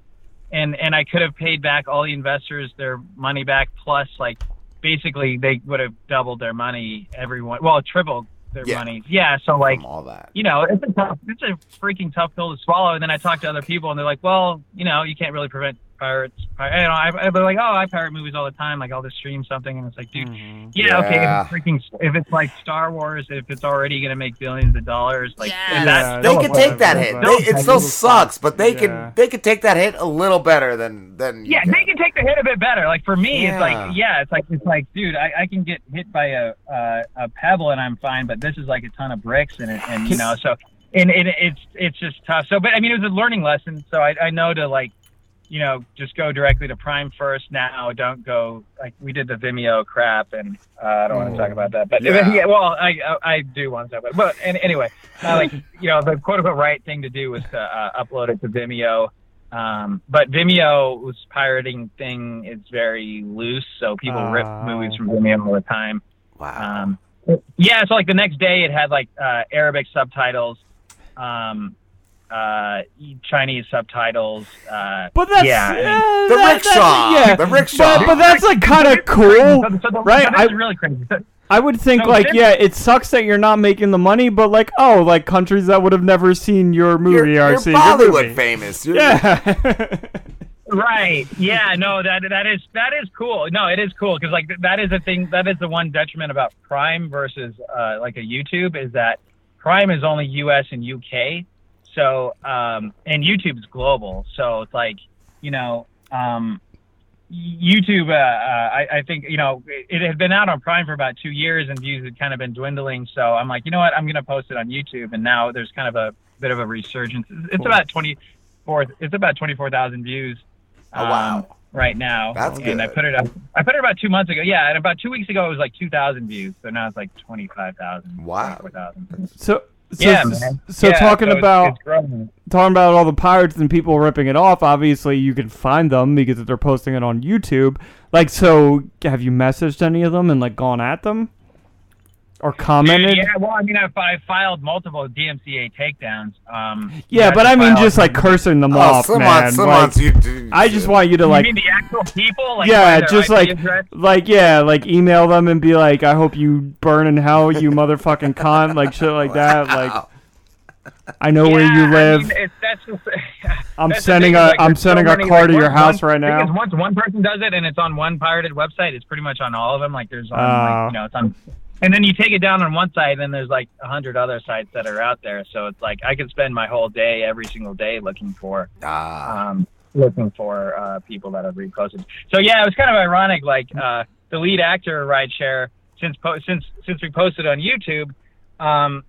Speaker 48: and and I could have paid back all the investors their money back, plus like basically they would have doubled their money. Everyone, well, tripled their
Speaker 6: Yeah.
Speaker 48: money. Yeah. So like,
Speaker 6: all that.
Speaker 48: you know, it's a tough, it's a freaking tough pill to swallow. And then I talk to other people, and they're like, well, you know, you can't really prevent pirates. Pir- you know, I, they're like, oh, I pirate movies all the time. Like, I'll just stream something, and it's like, dude, yeah, okay, if it's freaking, if it's like Star Wars, if it's already gonna make billions of dollars, like, and that's
Speaker 6: they
Speaker 48: still
Speaker 6: could take that hit.
Speaker 48: still
Speaker 6: They, it still sucks, but they
Speaker 48: Yeah.
Speaker 6: can they could take that hit a little better than than
Speaker 48: Yeah, they can take the hit a bit better. Like for me, it's like yeah, it's like it's like, dude, I, I can get hit by a uh, a pebble and I'm fine, but this is like a ton of bricks and it, and you know so and it, it's it's just tough. So, but I mean, it was a learning lesson. So I I know to like you know just go directly to Prime first now. Don't go like we did the Vimeo crap, and uh, I don't want to talk about that. But
Speaker 6: Yeah. <laughs>
Speaker 48: yeah, well, I I, I do want to talk about it. But and, anyway, uh, like you know the quote unquote right thing to do was to uh, upload it to Vimeo. Um, but Vimeo's pirating thing is very loose, so people rip
Speaker 7: Oh.
Speaker 48: movies from Vimeo all the time.
Speaker 6: Wow.
Speaker 48: Um, yeah, so like the next day it had like uh, Arabic subtitles, um, uh, Chinese subtitles. Uh,
Speaker 7: But that's
Speaker 48: yeah, I mean-
Speaker 7: uh,
Speaker 6: The
Speaker 7: that-
Speaker 6: rickshaw,
Speaker 7: that- yeah,
Speaker 6: the rickshaw.
Speaker 7: But, but that's like kind of cool,
Speaker 48: So- <laughs> so the-
Speaker 7: right?
Speaker 48: so
Speaker 7: I,
Speaker 48: really crazy. So-
Speaker 7: I would think
Speaker 48: so
Speaker 7: like, yeah, it sucks that you're not making the money, but like, oh, like countries that would have never seen your movie
Speaker 6: You're,
Speaker 7: are
Speaker 6: you're
Speaker 7: seeing your movie.
Speaker 6: famous. You're-
Speaker 7: Yeah. <laughs>
Speaker 48: Right. Yeah. No. That that is that is cool. No, it is cool because like that is the thing. That is the one detriment about Prime versus uh, like a YouTube is that Prime is only U.S. and U.K. So um, and YouTube's global. So it's like you know um, YouTube. Uh, uh, I, I think you know it, it had been out on Prime for about two years and views had kind of been dwindling. So I'm like, you know what? I'm gonna post it on YouTube. And now there's kind of a bit of a resurgence. It's
Speaker 6: Cool.
Speaker 48: about twenty four. It's about twenty four thousand views.
Speaker 6: Oh, wow.
Speaker 48: um, right now.
Speaker 6: That's
Speaker 48: and I put it up. I put it about two months ago. Yeah, and about two weeks ago it was like two thousand views. So now it's like twenty five thousand.
Speaker 6: Wow.
Speaker 7: So, so,
Speaker 48: Yeah, man.
Speaker 7: so
Speaker 48: Yeah,
Speaker 7: talking
Speaker 48: so it's-
Speaker 7: about
Speaker 48: it's
Speaker 7: talking about all the pirates and people ripping it off. Obviously, you can find them because they're posting it on YouTube. Like, so have you messaged any of them and like gone at them? Or commented.
Speaker 48: Yeah, well, I mean, I, I filed multiple DMCA takedowns. Um,
Speaker 7: Yeah, but I
Speaker 48: have
Speaker 7: mean, just like cursing them
Speaker 6: Oh,
Speaker 7: off,
Speaker 6: some
Speaker 7: man.
Speaker 6: on- some
Speaker 7: like,
Speaker 6: on you do-
Speaker 7: I just want you to
Speaker 48: You
Speaker 7: like,
Speaker 48: mean the actual people? Like
Speaker 7: yeah, just
Speaker 48: IP
Speaker 7: like,
Speaker 48: address?
Speaker 7: like, yeah, like email them and be like, I hope you burn in hell, you motherfucking cunt, like shit like that. Like, I know where you live.
Speaker 48: I mean, that's just, <laughs>
Speaker 7: I'm
Speaker 48: that's the
Speaker 7: sending
Speaker 48: thing,
Speaker 7: a-
Speaker 48: like,
Speaker 7: I'm
Speaker 48: there's so
Speaker 7: sending a
Speaker 48: many,
Speaker 7: car
Speaker 48: like,
Speaker 7: to your
Speaker 48: once-
Speaker 7: house
Speaker 48: once-
Speaker 7: right now.
Speaker 48: Because once one person does it and it's on one pirated website, it's pretty much on all of them. Like there's on,
Speaker 7: Oh.
Speaker 48: like, you know, it's on. And then you take it down on one site, and then there's like a hundred other sites that are out there. So it's like I could spend my whole day, every single day, looking for, um, looking for uh, people that have reposted. So yeah, it was kind of ironic. Like uh, the lead actor rideshare, since po- since since we posted on YouTube, um,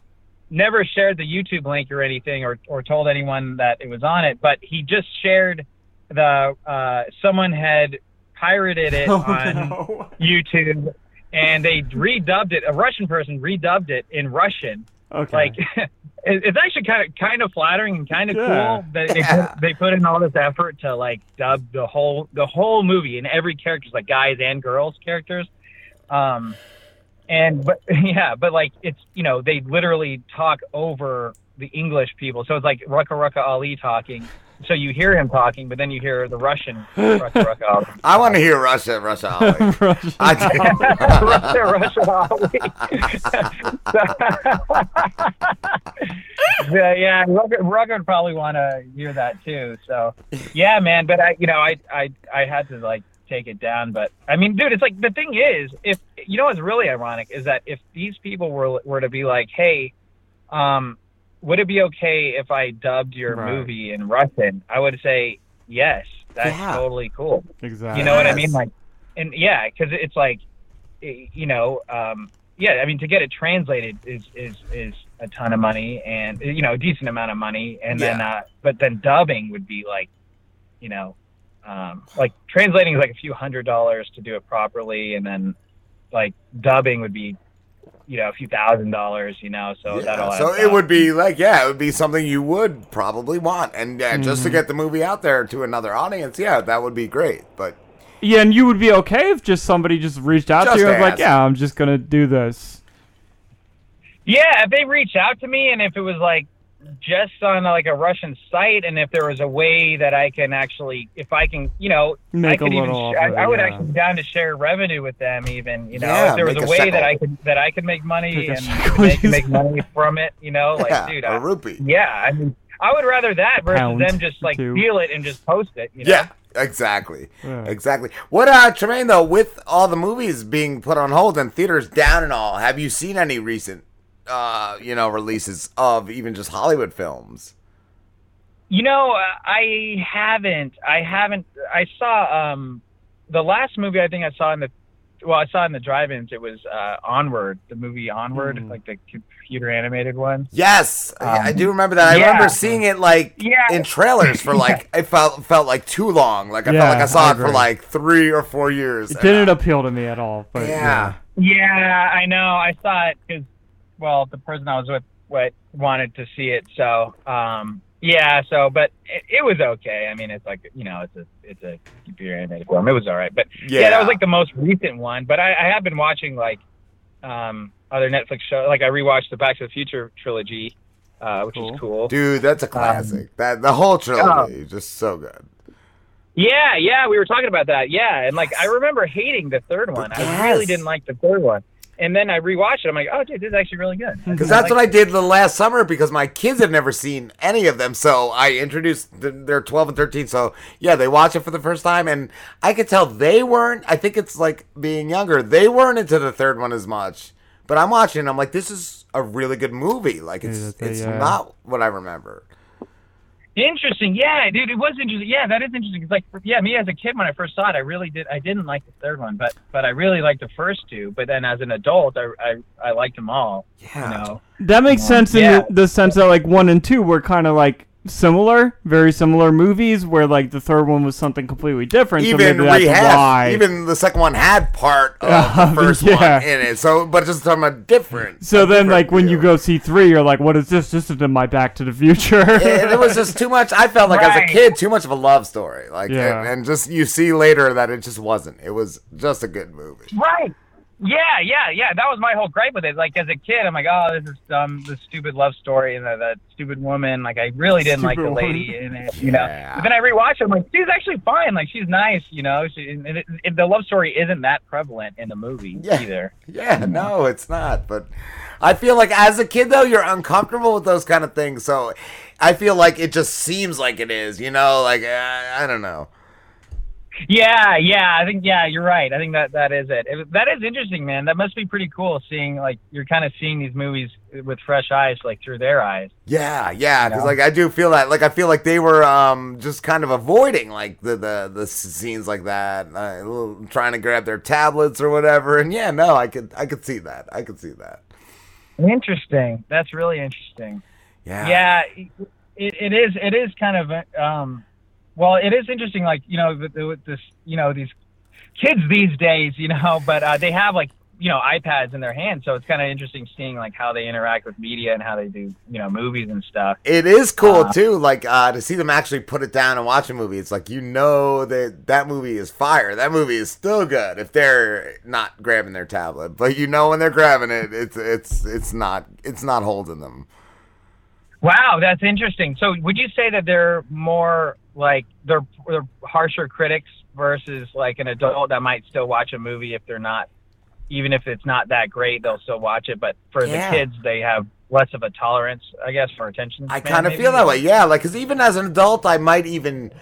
Speaker 48: never shared the YouTube link or anything, or or told anyone that it was on it. But he just shared the uh, someone had pirated it <laughs>
Speaker 7: Oh,
Speaker 48: on YouTube, and they redubbed it. A Russian person redubbed it in Russian.
Speaker 7: Okay.
Speaker 48: Like <laughs> it's actually kind of kind of flattering and kind of
Speaker 7: Yeah.
Speaker 48: cool that they, put, they put in all this effort to like dub the whole the whole movie and every character's like guys and girls characters. Um, and but <laughs> yeah, but like it's you know they literally talk over the English people, so it's like Rucka Rucka Ali talking. So you hear him talking, but then you hear the Russian <laughs> Rucka Rucka Ali.
Speaker 6: I want to hear Russia, Russia Ollie. <laughs>
Speaker 7: Russia.
Speaker 6: I <laughs> do.
Speaker 48: Russia, Russia yeah, yeah, Rucka, Rucka would probably want to hear that too. So, yeah, man. But I, you know, I, I, I had to like take it down. But I mean, dude, it's like the thing is, if you know what's really ironic is that if these people were were to be like, hey, um, would it be okay if I dubbed your
Speaker 7: Right.
Speaker 48: movie in Russian? I would say yes. That's
Speaker 7: Yeah.
Speaker 48: totally cool.
Speaker 7: Exactly.
Speaker 48: You know what I mean? Like, and yeah, because it's like, you know, um, yeah. I mean, to get it translated is is is a ton of money, and you know, a decent amount of money, and then uh, but then dubbing would be like, you know, um, like translating is like a few hundred dollars to do it properly, and then like dubbing would be, you know, a few thousand dollars. You know, so that'll
Speaker 6: Yeah, so it
Speaker 48: up.
Speaker 6: would be like, yeah, it would be something you would probably want, and yeah, just to
Speaker 7: Mhm.
Speaker 6: get the movie out there to another audience, yeah, that would be great. But
Speaker 7: Yeah, and you would be okay if just somebody just reached out
Speaker 6: Just
Speaker 7: to you and was like, yeah, I'm just gonna do this.
Speaker 48: Yeah, if they reach out to me and if it was like just on like a Russian site and if there was a way that I can actually if I can, you know, I
Speaker 7: Make a
Speaker 48: could even
Speaker 7: little
Speaker 48: sh-
Speaker 7: off
Speaker 48: I, I would
Speaker 7: yeah.
Speaker 48: actually be down to share revenue with them even, you know,
Speaker 6: Yeah,
Speaker 48: if there was a
Speaker 6: a
Speaker 48: way that I could that I could make money
Speaker 7: Make
Speaker 48: and
Speaker 7: shekel,
Speaker 48: they can make money from it, you know, like
Speaker 6: Yeah,
Speaker 48: dude,
Speaker 6: a
Speaker 48: I,
Speaker 6: rupee.
Speaker 48: yeah, I mean I would rather that versus
Speaker 7: Pound,
Speaker 48: them just like steal it and just post it, you know.
Speaker 6: yeah, exactly, exactly. What, uh, Tremain, though, with all the movies being put on hold and theaters down and all, have you seen any recent, uh, you know, releases of even just Hollywood films?
Speaker 48: You know, uh, I haven't. I haven't. I saw um the last movie I think I saw in the well, I saw in the drive-ins. It was uh, Onward, the movie Onward,
Speaker 7: Hmm.
Speaker 48: like the computer animated one.
Speaker 6: Yes, I- I
Speaker 48: Um,
Speaker 6: do remember that. I
Speaker 48: yeah.
Speaker 6: remember seeing it like
Speaker 48: Yeah.
Speaker 6: in trailers for <laughs> like it felt felt like too long. Like I
Speaker 7: Yeah,
Speaker 6: felt like I saw
Speaker 7: I
Speaker 6: it for like three or four years.
Speaker 7: It didn't appeal to me at all. But
Speaker 6: yeah.
Speaker 48: Yeah, I know. I saw it because, well, the person I was with what wanted to see it. So, um, yeah. So, but it, it was okay. I mean, it's like you know, it's a it's a computer animated film. It was all right. But yeah, that was like the most recent one. But I, I have been watching like um, other Netflix shows. Like I rewatched the Back to the Future trilogy, uh, which is cool.
Speaker 6: Dude, that's a classic. that the whole trilogy is just so good.
Speaker 48: Yeah, yeah, we were talking about that. Yeah, and like I remember hating the third one. I really didn't like the third one. And then I rewatched it. I'm like, oh, dude, this is actually really good.
Speaker 6: Because that's what I did the last summer because my kids have never seen any of them. So I introduced, the, they're 12 and 13. So yeah, they watch it for the first time. And I could tell they weren't, I think it's like being younger, they weren't into the third one as much. But I'm watching and I'm like, this is a really good movie. Like it's,
Speaker 7: Yeah,
Speaker 6: it's
Speaker 7: uh,
Speaker 6: not what I remember.
Speaker 48: Interesting. Yeah, dude, it was interesting. Yeah, that is interesting. It's like, yeah, me as a kid when I first saw it, I really did. I didn't like the third one, but but I really liked the first two. But then as an adult, I I, I liked them all.
Speaker 6: Yeah.
Speaker 48: You know.
Speaker 7: That makes sense in
Speaker 48: Yeah.
Speaker 7: the, the sense that like one and two were kind of like similar, very similar movies, where like the third one was something completely different. so
Speaker 6: Even
Speaker 7: maybe that's
Speaker 6: rehash,
Speaker 7: why.
Speaker 6: even the second one had part <laughs> of
Speaker 7: Uh,
Speaker 6: the first
Speaker 7: yeah.
Speaker 6: one in it. So, but just talking about different.
Speaker 7: so then, like when you go see three, you're like, "What is this? This is my Back to the Future." <laughs>
Speaker 6: Yeah, there was just too much. I felt like as a kid, too much of a love story. Like,
Speaker 7: Yeah.
Speaker 6: and, and just you see later that it just wasn't. It was just a good movie.
Speaker 48: Right. Yeah, yeah, yeah. That was my whole gripe with it. Like as a kid, I'm like, oh, this is dumb, this stupid love story, and the, that stupid woman. Like I really didn't like the lady
Speaker 6: woman.
Speaker 48: in it, you know. But then I rewatched it. I'm like, she's actually fine. Like she's nice, you know. She, and it, it, the love story isn't that prevalent in the movie <laughs> either.
Speaker 6: Yeah, no, it's not. But I feel like as a kid though, you're uncomfortable with those kind of things. So I feel like it just seems like it is. You know, like uh, I don't know.
Speaker 48: Yeah, yeah. I think yeah, you're right. I think that that is it. it. That is interesting, man. That must be pretty cool. Seeing like you're kind of seeing these movies with fresh eyes, like through their eyes.
Speaker 6: Yeah, yeah, because
Speaker 48: Yeah.
Speaker 6: like I do feel that, like I feel like they were um just kind of avoiding like the the, the scenes like that, uh, little- trying to grab their tablets or whatever. And yeah, no, I could I could see that. I could see that.
Speaker 48: Interesting. That's really interesting.
Speaker 6: Yeah.
Speaker 48: Yeah, it, it is. It is kind of. Um, well, it is interesting. Like you know, with, with this, you know, these kids these days, you know, but uh, they have like you know iPads in their hands, so it's kind of interesting seeing like how they interact with media and how they do you know movies and stuff.
Speaker 6: It is cool
Speaker 48: Uh,
Speaker 6: too, like uh, to see them actually put it down and watch a movie. It's like you know that that movie is fire. That movie is still good if they're not grabbing their tablet, but you know when they're grabbing it, it's it's it's not it's not holding them.
Speaker 48: Wow, that's interesting. So, would you say that they're more like they're they're harsher critics versus like an adult that might still watch a movie if they're not, even if it's not that great, they'll still watch it. But for
Speaker 6: Yeah.
Speaker 48: the kids, they have less of a tolerance, I guess, for attention.
Speaker 6: I kind of feel that way, yeah. Like, cause even as an adult, I might even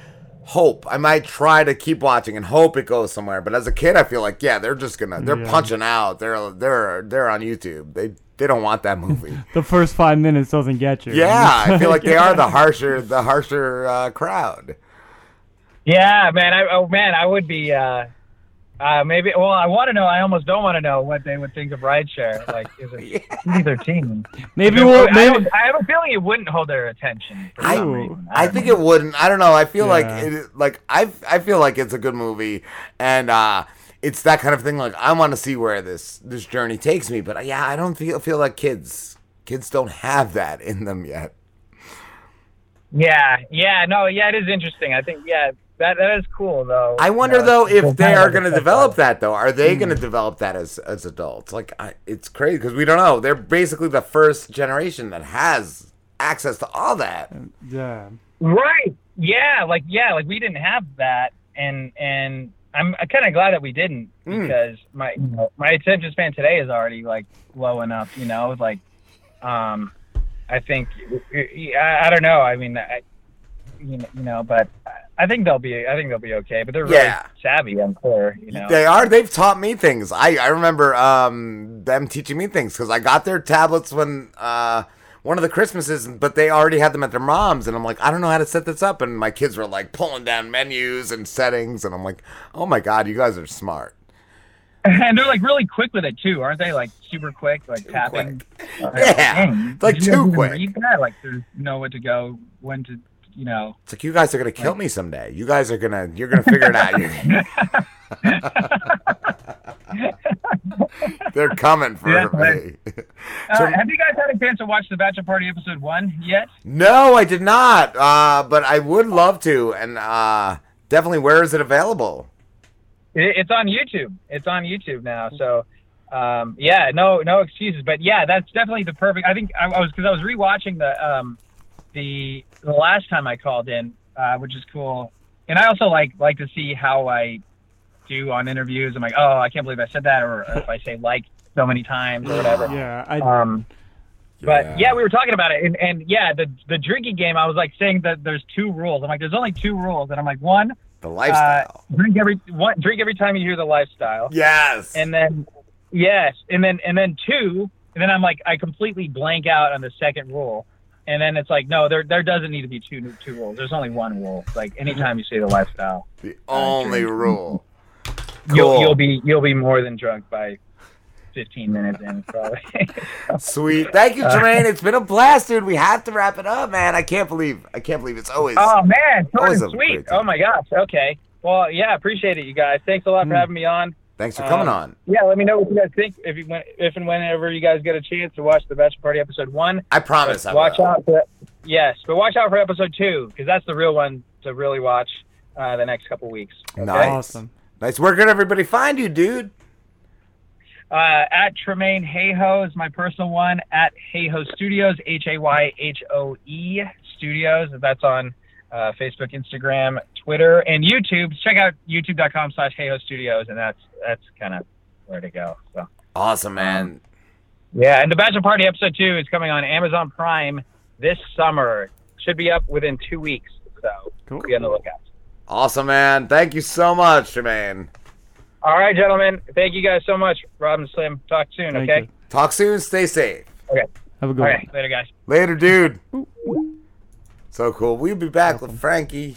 Speaker 6: hope I might try to keep watching and hope it goes somewhere. But as a kid, I feel like yeah, they're just gonna they're
Speaker 7: Yeah.
Speaker 6: punching out. They're they're they're on YouTube. They they don't want that movie. <laughs>
Speaker 7: The first five minutes doesn't get you.
Speaker 6: yeah, I feel like they are the <laughs> harsher the harsher uh, crowd.
Speaker 48: Yeah, man. I oh man, I would be. uh uh, maybe. Well, I want to know. I almost don't want to know what they would think of rideshare. Like, is it <laughs> PG-13?
Speaker 7: Maybe
Speaker 48: I,
Speaker 7: we'll-
Speaker 48: I,
Speaker 7: maybe-
Speaker 48: have, I have a feeling it wouldn't hold their attention. For some reason.
Speaker 6: I think it wouldn't. I don't know. I feel like it, like I I feel like it's a good movie, and uh, it's that kind of thing. Like I want to see where this this journey takes me, but yeah, I don't feel feel like kids kids don't have that in them yet.
Speaker 48: Yeah, yeah, no, yeah, it is interesting. I think, yeah, that that is cool though.
Speaker 6: I wonder
Speaker 48: You know,
Speaker 6: though if they are going to develop that though. Are they
Speaker 48: Hmm.
Speaker 6: going to develop that as as adults? Like I, it's crazy because we don't know. They're basically the first generation that has access to all that.
Speaker 7: Yeah.
Speaker 48: Right. Yeah, like yeah, like we didn't have that, and and I'm kind of glad that we didn't
Speaker 6: Hmm.
Speaker 48: because my you know, my attention span today is already like low enough. You know, like um, I think I, I don't know. I mean, I, you know, you know, but I think they'll be I think they'll be okay. But they're really
Speaker 6: Yeah.
Speaker 48: savvy. I'm sure. You know.
Speaker 6: They are. They've taught me things. I I remember um them teaching me things because I got their tablets when uh one of the Christmases, but they already had them at their mom's, and I'm like, I don't know how to set this up, and my kids were like pulling down menus and settings, and I'm like, oh my god, you guys are smart.
Speaker 48: and they're like really quick with it too, aren't they? Like super quick, like tapping. Uh, <laughs>
Speaker 6: Yeah, like
Speaker 48: guys
Speaker 6: too quick.
Speaker 48: read that? Like, there's know when to go, when to, you know.
Speaker 6: It's like you guys are gonna kill me someday. You guys are gonna you're gonna figure it out. <laughs> <laughs> <laughs> They're coming for
Speaker 48: Yeah,
Speaker 6: me.
Speaker 48: right. <laughs> Uh,
Speaker 6: So-
Speaker 48: have you guys had a chance to watch the Bachelor Party episode one yet?
Speaker 6: No, I did not. Uh, but I would love to, and uh, definitely. Where is it available?
Speaker 48: It, it's on YouTube. It's on YouTube now. So, um, yeah, no, no excuses. But yeah, that's definitely the perfect. I think I, I was because I was rewatching the um, the the last time I called in, uh, which is cool. And I also like like to see how I do on interviews. I'm like, oh, I can't believe I said that, or <laughs> if I say like so many times or whatever.
Speaker 7: Yeah, I.
Speaker 48: Um, but yeah, we were talking about it, and, and yeah, the the drinking game. I was like saying that there's two rules. I'm like, there's only two rules, and I'm like, one,
Speaker 6: The lifestyle.
Speaker 48: uh, drink every one, drink every time you hear the lifestyle.
Speaker 6: Yes.
Speaker 48: And then yes, and then and then two, and then I'm like, I completely blank out on the second rule, and then it's like, no, there there doesn't need to be two two rules. There's only one rule. Like anytime you say the lifestyle,
Speaker 6: the only rule.
Speaker 48: You'll you'll be you'll be more than drunk by 15 minutes in, probably. <laughs>
Speaker 6: Sweet. Thank you,
Speaker 48: Uh,
Speaker 6: It's been a blast, dude. We have to wrap it up, man. I can't believe I can't believe it's always
Speaker 48: Oh man,
Speaker 6: always
Speaker 48: sweet. Oh my gosh. Okay. Well, yeah, appreciate it, you guys. Thanks a lot for having me on.
Speaker 6: Thanks for coming
Speaker 48: Um,
Speaker 6: on.
Speaker 48: Yeah, let me know what you guys think if you when- if and whenever you guys get a chance to watch the Bachelor Party episode one.
Speaker 6: I promise
Speaker 48: But
Speaker 6: I
Speaker 48: watch
Speaker 6: will.
Speaker 48: out for yes, but watch out for episode two because that's the real one to really watch uh, the next couple weeks. Okay?
Speaker 6: Nice. Nice. Where can everybody find you, dude?
Speaker 48: Uh, at Tremain Hayhoe is my personal one. At Hayhoe Studios, H A Y H O E Studios. That's on uh, Facebook, Instagram, Twitter, and YouTube. Check out youtube.com slash Hayhoe Studios, and that's that's kind of where to go. So
Speaker 6: Awesome, man.
Speaker 48: yeah, and the Bachelor Party episode two is coming on Amazon Prime this summer. Should be up within two weeks. So be on the lookout.
Speaker 6: Awesome, man. Thank you so much, Jermaine.
Speaker 48: All right, gentlemen. Thank you guys so much. Rob and Slim. Talk soon.
Speaker 6: Thank
Speaker 48: okay.
Speaker 6: you. Talk soon. Stay safe.
Speaker 48: Okay.
Speaker 7: Have a good
Speaker 48: All
Speaker 7: one.
Speaker 48: right. Later, guys.
Speaker 6: Later, dude. So cool. We'll be back with Frankie.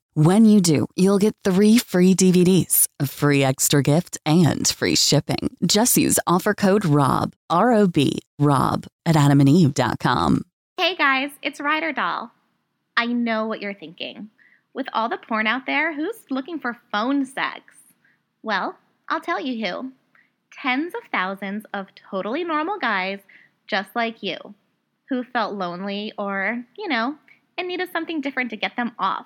Speaker 22: When you do, you'll get three free DVDs, a free extra gift, and free shipping. Just use offer code ROB, R O B, ROB at adamandeve.com.
Speaker 21: Hey guys, it's Ryder Doll. I know what you're thinking. With all the porn out there, who's looking for phone sex? Well, I'll tell you who. Tens of thousands of totally normal guys just like you who felt lonely or, you know, and needed something different to get them off.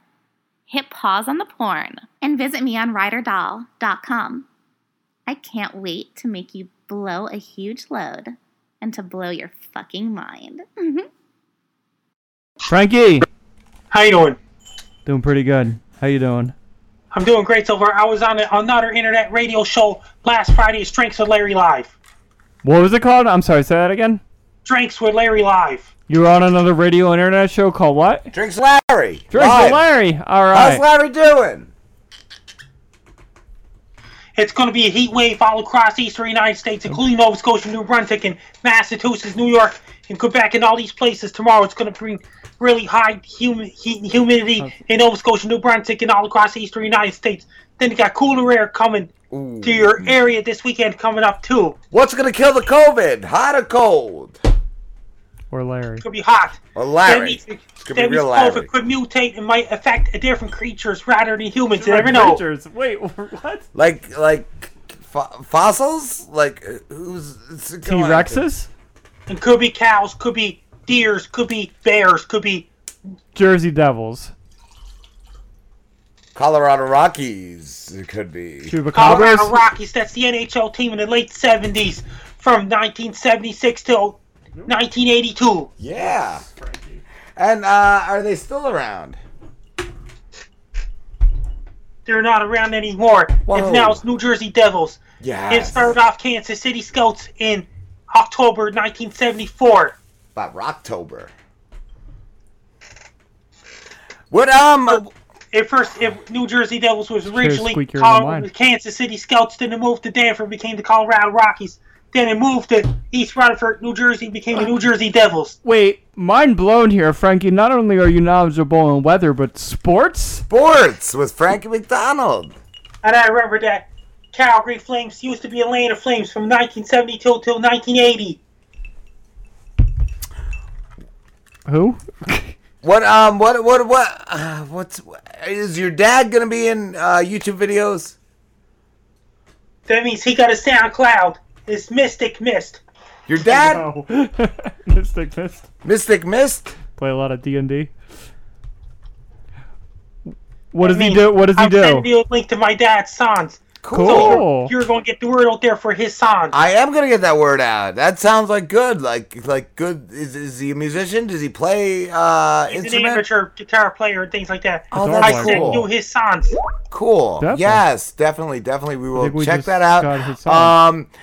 Speaker 21: Hit pause on the porn and visit me on ryderdoll.com. I can't wait to make you blow a huge load and to blow your fucking mind. Mm-hmm.
Speaker 7: Frankie.
Speaker 49: How you doing?
Speaker 7: Doing pretty good. How you doing?
Speaker 49: I'm doing great so far. I was on a, another internet radio show last Friday, Drinks with Larry Live.
Speaker 7: What was it called? I'm sorry, say that again.
Speaker 49: Drinks with Larry Live.
Speaker 7: You were on another radio internet show called what?
Speaker 6: Drinks Larry.
Speaker 7: Drinks
Speaker 6: Live.
Speaker 7: Larry. All right.
Speaker 6: How's Larry doing?
Speaker 49: It's going to be a heat wave all across eastern United States, including Nova Scotia, New Brunswick, and Massachusetts, New York, and Quebec, and all these places tomorrow. It's going to bring really high hum- heat and humidity in Nova Scotia, New Brunswick, and all across eastern United States. Then you got cooler air coming to your area this weekend coming up too.
Speaker 6: What's gonna kill the COVID? Hot or cold?
Speaker 7: Or Larry.
Speaker 49: It's going be hot.
Speaker 6: Or Larry.
Speaker 49: That means,
Speaker 6: It's gonna be
Speaker 49: that means
Speaker 6: real
Speaker 49: COVID
Speaker 6: Larry.
Speaker 49: could mutate and might affect different creatures rather than humans. You never know.
Speaker 7: Creatures. Wait, <laughs> what?
Speaker 6: Like like fo- fossils? Like who's
Speaker 7: T Rexes?
Speaker 49: And could be cows, could be deers, could be bears, could be
Speaker 7: Jersey Devils.
Speaker 6: Colorado Rockies. It could be.
Speaker 49: Colorado
Speaker 7: Chupacabras?
Speaker 49: Rockies. That's the NHL team in the late 70s from 1976 till 1982.
Speaker 6: Yeah. And uh, are they still around?
Speaker 49: They're not around anymore.
Speaker 6: Whoa.
Speaker 49: It's now it's New Jersey Devils.
Speaker 6: Yeah.
Speaker 49: It started off Kansas City Scouts in October 1974.
Speaker 6: About Rocktober. What um?
Speaker 49: At first, if New Jersey Devils was originally
Speaker 7: squeakier than
Speaker 49: called the Kansas City Scouts, then it moved to Denver, became the Colorado Rockies. Then it moved to East Rutherford, New Jersey, became the New Jersey Devils.
Speaker 7: Wait, mind blown here, Frankie. Not only are you knowledgeable in weather, but sports?
Speaker 6: Sports with Frankie MacDonald.
Speaker 49: And I remember that Calgary Flames used to be Atlanta Flames from 1972 till 1980.
Speaker 7: Who?
Speaker 6: What um? What what what? Uh, what's is your dad gonna be in uh, YouTube videos?
Speaker 49: That means he got a SoundCloud. It's Mystic Mist.
Speaker 6: Your dad?
Speaker 7: No. <laughs> Mystic Mist.
Speaker 6: Mystic Mist.
Speaker 7: Play a lot of D and D. What does
Speaker 49: I
Speaker 7: he do? What does he
Speaker 49: I'm
Speaker 7: do?
Speaker 49: sending you a link to my dad's songs.
Speaker 6: Cool.
Speaker 49: So you're, you're going to get the word out there for his song.
Speaker 6: I am gonna get that word out. That sounds like good. Like like good. Is, is he a musician? Does he play uh
Speaker 49: He's an amateur guitar player and things like that.
Speaker 6: Oh,
Speaker 49: I
Speaker 6: that's
Speaker 49: said
Speaker 6: cool.
Speaker 49: do his songs.
Speaker 6: Cool.
Speaker 7: Definitely.
Speaker 6: Yes, definitely, definitely. We will
Speaker 7: we
Speaker 6: check
Speaker 7: just
Speaker 6: that
Speaker 7: got his
Speaker 6: out. Um, hey,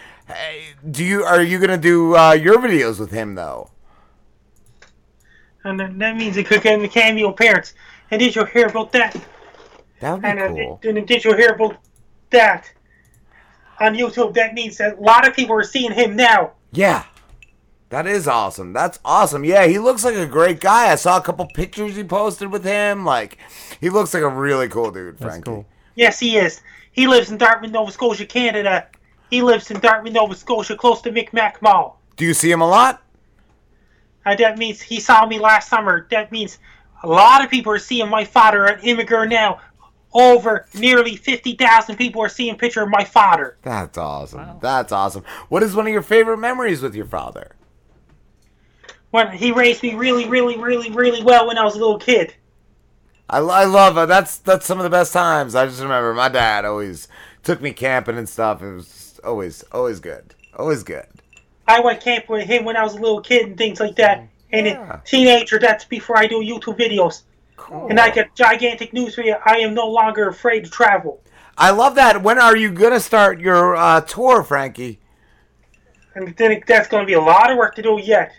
Speaker 6: do you are you gonna do uh, your videos with him though?
Speaker 49: And that means it could get a cameo appearance. And did you hear about that?
Speaker 6: That would be
Speaker 49: and, uh,
Speaker 6: cool.
Speaker 49: did, did you hear about that on YouTube? That means that a lot of people are seeing him now.
Speaker 6: Yeah. That is awesome. That's awesome. Yeah, he looks like a great guy. I saw a couple pictures he posted with him. Like, he looks like a really cool dude, Frankie.
Speaker 49: Yes, he is. He lives in Dartmouth, Nova Scotia, Canada. He lives in Dartmouth, Nova Scotia, close to Mic Mac Mall.
Speaker 6: Do you see him a lot?
Speaker 49: Uh, that means he saw me last summer. That means a lot of people are seeing my father at Immigrant now. Over nearly 50,000 people are seeing a picture of my father.
Speaker 6: That's awesome. That's awesome. What is one of your favorite memories with your father?
Speaker 49: When he raised me really, really, really, really well when I was a little kid.
Speaker 6: I, I love it. That's that's some of the best times. I just remember my dad always took me camping and stuff. It was always always good. Always good.
Speaker 49: I went camping with him when I was a little kid and things like that. And a teenager, that's before I do YouTube videos. Cool. And I get gigantic news for you. I am no longer afraid to travel.
Speaker 6: I love that. When are you gonna start your uh, tour, Frankie?
Speaker 49: And then that's going to be a lot of work to do yet.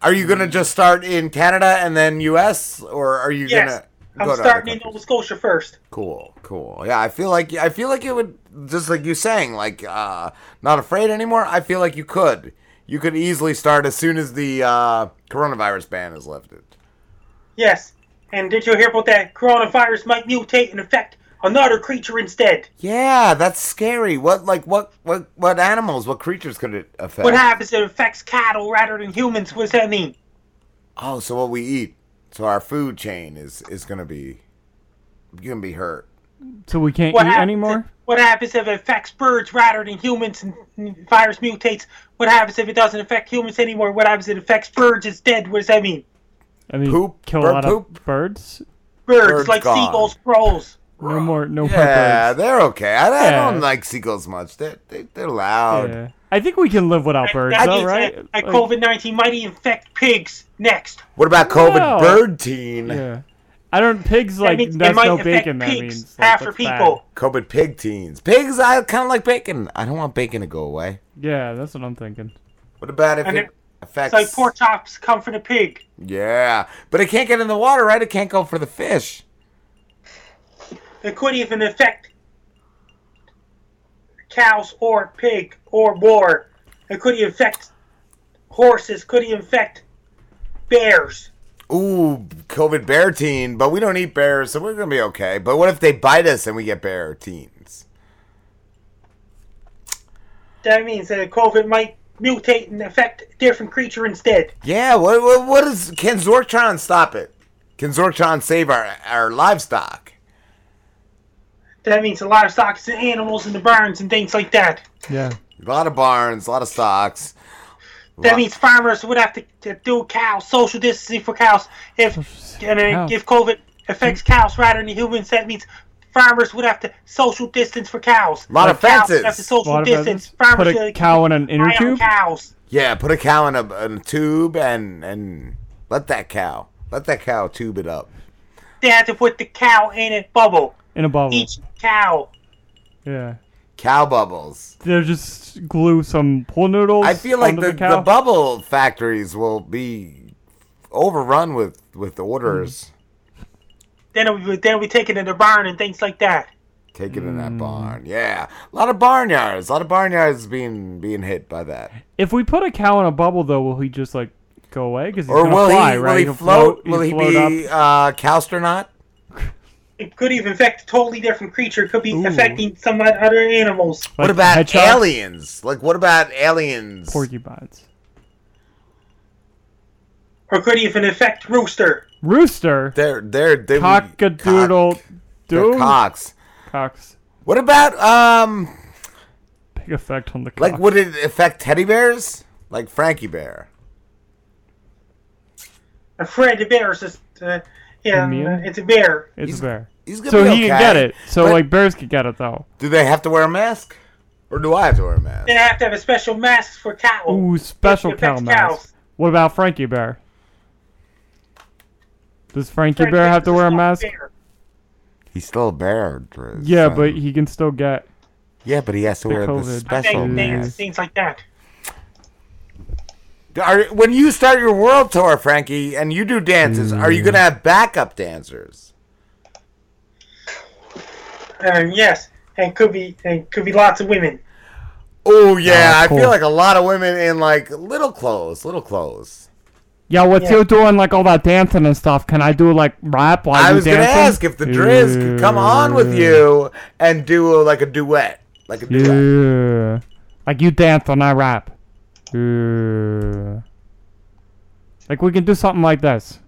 Speaker 6: Are you gonna just start in Canada and then U.S. or are you
Speaker 49: Yes,
Speaker 6: gonna?
Speaker 49: I'm starting in Nova Scotia first.
Speaker 6: Cool, cool. Yeah, I feel like I feel like it would just like you saying, like uh not afraid anymore. I feel like you could. You could easily start as soon as the uh, coronavirus ban is lifted.
Speaker 49: Yes. And did you hear about that? Coronavirus might mutate and affect another creature instead.
Speaker 6: Yeah, that's scary. What like what what what animals, what creatures could it affect?
Speaker 49: What happens if it affects cattle rather than humans? What does that mean?
Speaker 6: Oh, so what we eat. So our food chain is is gonna be gonna be hurt.
Speaker 7: So we can't
Speaker 49: What
Speaker 7: eat
Speaker 49: happens
Speaker 7: anymore?
Speaker 49: What happens if it affects birds rather than humans and and virus mutates? What happens if it doesn't affect humans anymore? What happens if it affects birds instead? What does that mean?
Speaker 7: I mean,
Speaker 6: Poop,
Speaker 7: kill
Speaker 6: bird
Speaker 7: a lot
Speaker 6: poop.
Speaker 7: of birds.
Speaker 49: Birds,
Speaker 6: Birds
Speaker 49: like
Speaker 6: gone.
Speaker 49: seagulls, crows.
Speaker 7: No more, no more
Speaker 6: Yeah,
Speaker 7: birds.
Speaker 6: they're okay. I, I
Speaker 7: Yeah.
Speaker 6: don't like seagulls much. They're they, they're loud.
Speaker 7: Yeah. I think we can live without birds,
Speaker 49: That
Speaker 7: though,
Speaker 49: means
Speaker 7: right?
Speaker 49: that, that
Speaker 7: Like-
Speaker 49: COVID nineteen might infect pigs next.
Speaker 6: What about COVID
Speaker 7: No.
Speaker 6: bird teen?
Speaker 7: Yeah. I don't. Pigs
Speaker 49: That
Speaker 7: like
Speaker 49: means it
Speaker 7: that's
Speaker 49: might
Speaker 7: no
Speaker 49: affect
Speaker 7: bacon. That
Speaker 49: pigs
Speaker 7: means like,
Speaker 49: after
Speaker 7: that's
Speaker 49: people.
Speaker 6: COVID pig teens. Pigs, I kind of like bacon. I don't want bacon to go away.
Speaker 7: Yeah, that's what I'm thinking.
Speaker 6: What about if
Speaker 49: And
Speaker 6: it
Speaker 49: it-
Speaker 6: affects?
Speaker 49: It's like pork chops come from the pig.
Speaker 6: Yeah, but it can't get in the water, right? It can't go for the fish.
Speaker 49: It could even affect cows or pig or boar. It could even affect horses. Could affect bears.
Speaker 6: Ooh, COVID bear teen, but we don't eat bears, so we're gonna be okay. But what if they bite us and we get bear teens?
Speaker 49: That means that COVID might mutate and affect a different creature instead.
Speaker 6: Yeah, what what, what is? Can Zortron stop it? Can Zortron save our our livestock?
Speaker 49: That means a lot of stocks and animals in the barns and things like that.
Speaker 7: Yeah.
Speaker 6: A lot of barns, a lot of stocks.
Speaker 49: That means farmers would have to, to do cows, social distancing for cows. If <laughs> and then
Speaker 7: Cows.
Speaker 49: if COVID affects cows rather than humans, that means farmers would have to social distance for cows.
Speaker 6: A lot of
Speaker 49: Cows would
Speaker 6: fences.
Speaker 49: have to social
Speaker 7: Lot of
Speaker 49: distance.
Speaker 7: fences.
Speaker 49: Farmers
Speaker 7: Put a cow in an inner tube?
Speaker 49: Cows.
Speaker 6: Yeah, put a cow in a, in a tube and and let that cow let that cow tube it up.
Speaker 49: They had to put the cow in a bubble.
Speaker 7: In a bubble.
Speaker 49: Each cow.
Speaker 7: Yeah.
Speaker 6: Cow bubbles.
Speaker 7: They'll just glue some pool noodles.
Speaker 6: I feel like the,
Speaker 7: the, cow.
Speaker 6: the bubble factories will be overrun with with orders.
Speaker 49: Then it would, then we take it in the barn and things like that.
Speaker 6: Take it in that
Speaker 7: Hmm.
Speaker 6: barn. Yeah, a lot of barnyards. A lot of barnyards being being hit by that.
Speaker 7: If we put a cow in a bubble, though, will he just like go away? Because he's
Speaker 6: Or
Speaker 7: gonna
Speaker 6: will
Speaker 7: fly,
Speaker 6: he
Speaker 7: right?
Speaker 6: will he
Speaker 7: He'll
Speaker 6: float?
Speaker 7: he'll
Speaker 6: Will he
Speaker 7: float
Speaker 6: be
Speaker 7: up.
Speaker 6: uh, cowstronaut?
Speaker 49: It could even affect a totally different creature. It could be
Speaker 7: Ooh.
Speaker 49: affecting some other animals.
Speaker 6: what about
Speaker 7: hedgehogs?
Speaker 6: aliens? Like what about aliens?
Speaker 7: porcupines?
Speaker 49: Or could even affect rooster.
Speaker 7: Rooster.
Speaker 6: They're they're they
Speaker 7: Cockadoodle.
Speaker 6: cock- they're
Speaker 7: Doo.
Speaker 6: cocks.
Speaker 7: Cocks.
Speaker 6: What about um?
Speaker 7: Big effect on the cock.
Speaker 6: Like would it affect teddy bears? Like Frankie Bear.
Speaker 49: A Fred the Bears is, uh, Yeah,
Speaker 7: Immune?
Speaker 49: it's a bear.
Speaker 7: It's a bear.
Speaker 6: he's gonna
Speaker 7: so
Speaker 6: be
Speaker 7: he can get it. So
Speaker 6: but-
Speaker 7: like bears can get it though.
Speaker 6: Do they have to wear a mask, or do I have to wear a mask?
Speaker 49: They have to have a special mask for cow.
Speaker 7: Ooh, special
Speaker 49: It
Speaker 7: cow mask.
Speaker 49: cows.
Speaker 7: What about Frankie Bear? Does Frankie
Speaker 49: Frankie
Speaker 7: Bear
Speaker 49: Bear
Speaker 7: have to wear a mask?
Speaker 49: bear.
Speaker 6: He's still a bear. Driz.
Speaker 7: Yeah,
Speaker 6: Um,
Speaker 7: but he can still get.
Speaker 6: yeah, but he has to
Speaker 7: the
Speaker 6: wear the special
Speaker 49: Bang, bang,
Speaker 6: mask.
Speaker 49: things like that.
Speaker 6: Are, when you start your world tour, Frankie, and you do dances, are you gonna have backup dancers?
Speaker 49: Um, yes, and could be and could be lots of women.
Speaker 6: Oh yeah,
Speaker 7: Ah,
Speaker 6: I feel like a lot of women in like little clothes, little clothes.
Speaker 7: Yeah, with
Speaker 49: Yeah.
Speaker 7: you doing like all that dancing and stuff, can I do like rap while
Speaker 6: I
Speaker 7: you
Speaker 6: was gonna
Speaker 7: dancing?
Speaker 6: ask if the Driz could come on with you and do like a duet, like a duet.
Speaker 7: Yeah. Like you dance and I rap. Like we can do something like this.